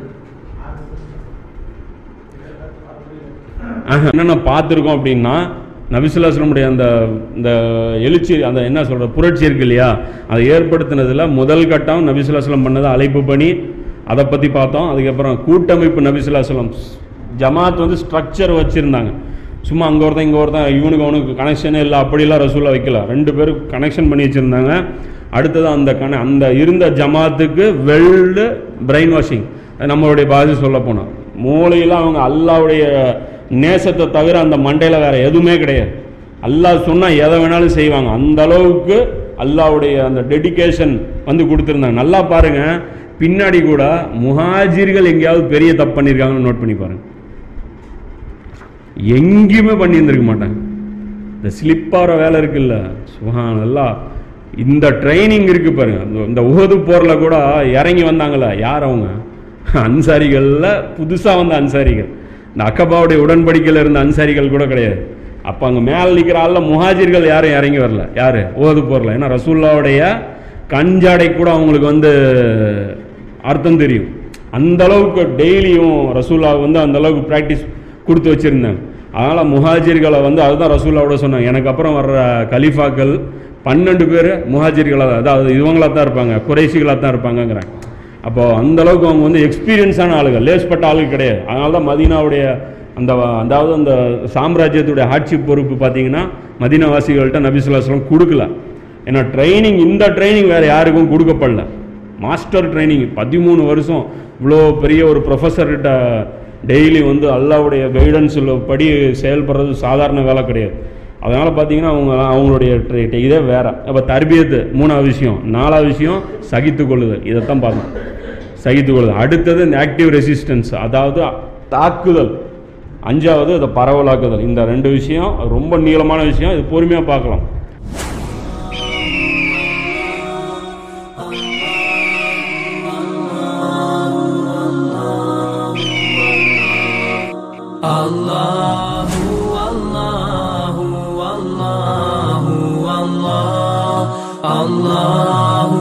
என்னென்ன பார்த்துருக்கோம் அப்படின்னா நபிசுல்லாஸ்லமுடைய அந்த இந்த எழுச்சி அந்த என்ன சொல்கிற புரட்சி இருக்கு இல்லையா? அதை ஏற்படுத்தினதில் முதல் கட்டம் நபிசுல்லாஸ்லம் பண்ணது அழைப்பு பணி. அதை பற்றி பார்த்தோம். அதுக்கப்புறம் கூட்டமைப்பு நபிசுல்லாஸ்லம் ஜமாத் வந்து ஸ்ட்ரக்சர் வச்சுருந்தாங்க. சும்மா அங்கே ஒருத்தன் இங்கே ஒருத்தன் இவனுக்கு அவனுக்கு கனெக்ஷனே இல்லை. அப்படிலாம் ரசூலாக வைக்கல. ரெண்டு பேரும் கனெக்ஷன் பண்ணி வச்சுருந்தாங்க. அடுத்தது அந்த கன அந்த இருந்த ஜமாத்துக்கு வெல்டு பிரெயின் வாஷிங் நம்மளுடைய பாதி சொல்ல போனோம் மூளையில் அவங்க அல்லாவுடைய நேசத்தை தவிர அந்த மண்டையில் வேற எதுவுமே கிடையாது. அல்லாஹ் சொன்னால் எதை வேணாலும் செய்வாங்க. அந்த அளவுக்கு அல்லாவுடைய அந்த டெடிகேஷன் வந்து கொடுத்துருந்தாங்க. நல்லா பாருங்க. பின்னாடி கூட முஹாஜிர்கள் எங்கேயாவது பெரிய தப்பு பண்ணியிருக்காங்கன்னு நோட் பண்ணி பாருங்க. எங்கேயுமே பண்ணியிருந்திருக்க மாட்டாங்க. இந்த ஸ்லிப்பாகிற வேலை இருக்குல்ல. சுகான் எல்லாம் இந்த ட்ரைனிங் இருக்கு பாருங்க. இந்த- இந்த உகது போரில் கூட இறங்கி வந்தாங்களே யார் அவங்க? அன்சாரிகளில் புதுசாக வந்த அன்சாரிகள். இந்த அக்கபாவுடைய உடன்படிக்கையில் இருந்த அன்சாரிகள் கூட கிடையாது. அப்போ அங்கே மேலே நிற்கிற ஆளில் முஹாஜிர்கள் யாரும் இறங்கி வரல. யார்? ஓது போரில். ஏன்னா ரசூல்லாவுடைய கஞ்சாடை கூட அவங்களுக்கு வந்து அர்த்தம் தெரியும். அந்த அளவுக்கு டெய்லியும் ரசூல்லா வந்து அந்த அளவுக்கு ப்ராக்டிஸ் கொடுத்து வச்சுருந்தாங்க. அதனால் முஹாஜிர்களை வந்து அதுதான் ரசூல்லாவோட சொன்னாங்க. எனக்கு அப்புறம் வர்ற கலீஃபாக்கள் பன்னெண்டு பேர் முஹாஜிர்களாக அதாவது இவங்களாக தான் இருப்பாங்க குறைசிகளாக தான் இருப்பாங்கங்கிறாங்க. அப்போ அந்த அளவுக்கு அவங்க வந்து எக்ஸ்பீரியன்ஸான ஆளுகள். லேஸ்பட்ட ஆளுகள் கிடையாது. அதனால தான் மதீனாவுடைய அந்த அதாவது அந்த சாம்ராஜ்யத்துடைய ஆட்சி பொறுப்பு பார்த்தீங்கன்னா மதினவாசிகள்கிட்ட நபிசுல்லாஸ்லாம் கொடுக்கல. ஏன்னா ட்ரைனிங் இந்த ட்ரைனிங் வேறு யாருக்கும் கொடுக்கப்படல. மாஸ்டர் ட்ரைனிங் பதிமூணு வருஷம் இவ்வளோ பெரிய ஒரு ப்ரொஃபஸர்கிட்ட டெய்லி வந்து அல்லாவுடைய கைடன்ஸில் படி செயல்படுறது சாதாரண வேலை கிடையாது. அதனால் பார்த்தீங்கன்னா அவங்க அவங்களுடைய ட்ரை- இதே வேறு. அப்போ தர்பியத்து மூணாவது விஷயம். நாலாவது விஷயம் சகித்து கொள்ளுதல் இதைத்தான் பார்க்கணும். சகித்து கொள்ளுதல் அடுத்தது இந்த ஆக்டிவ் ரெசிஸ்டன்ஸ் அதாவது தாக்குதல் அஞ்சாவது அதை பரவலாக்குதல் இந்த ரெண்டு விஷயம் ரொம்ப நீளமான விஷயம் இது பொறுமையாக பார்க்கலாம் الله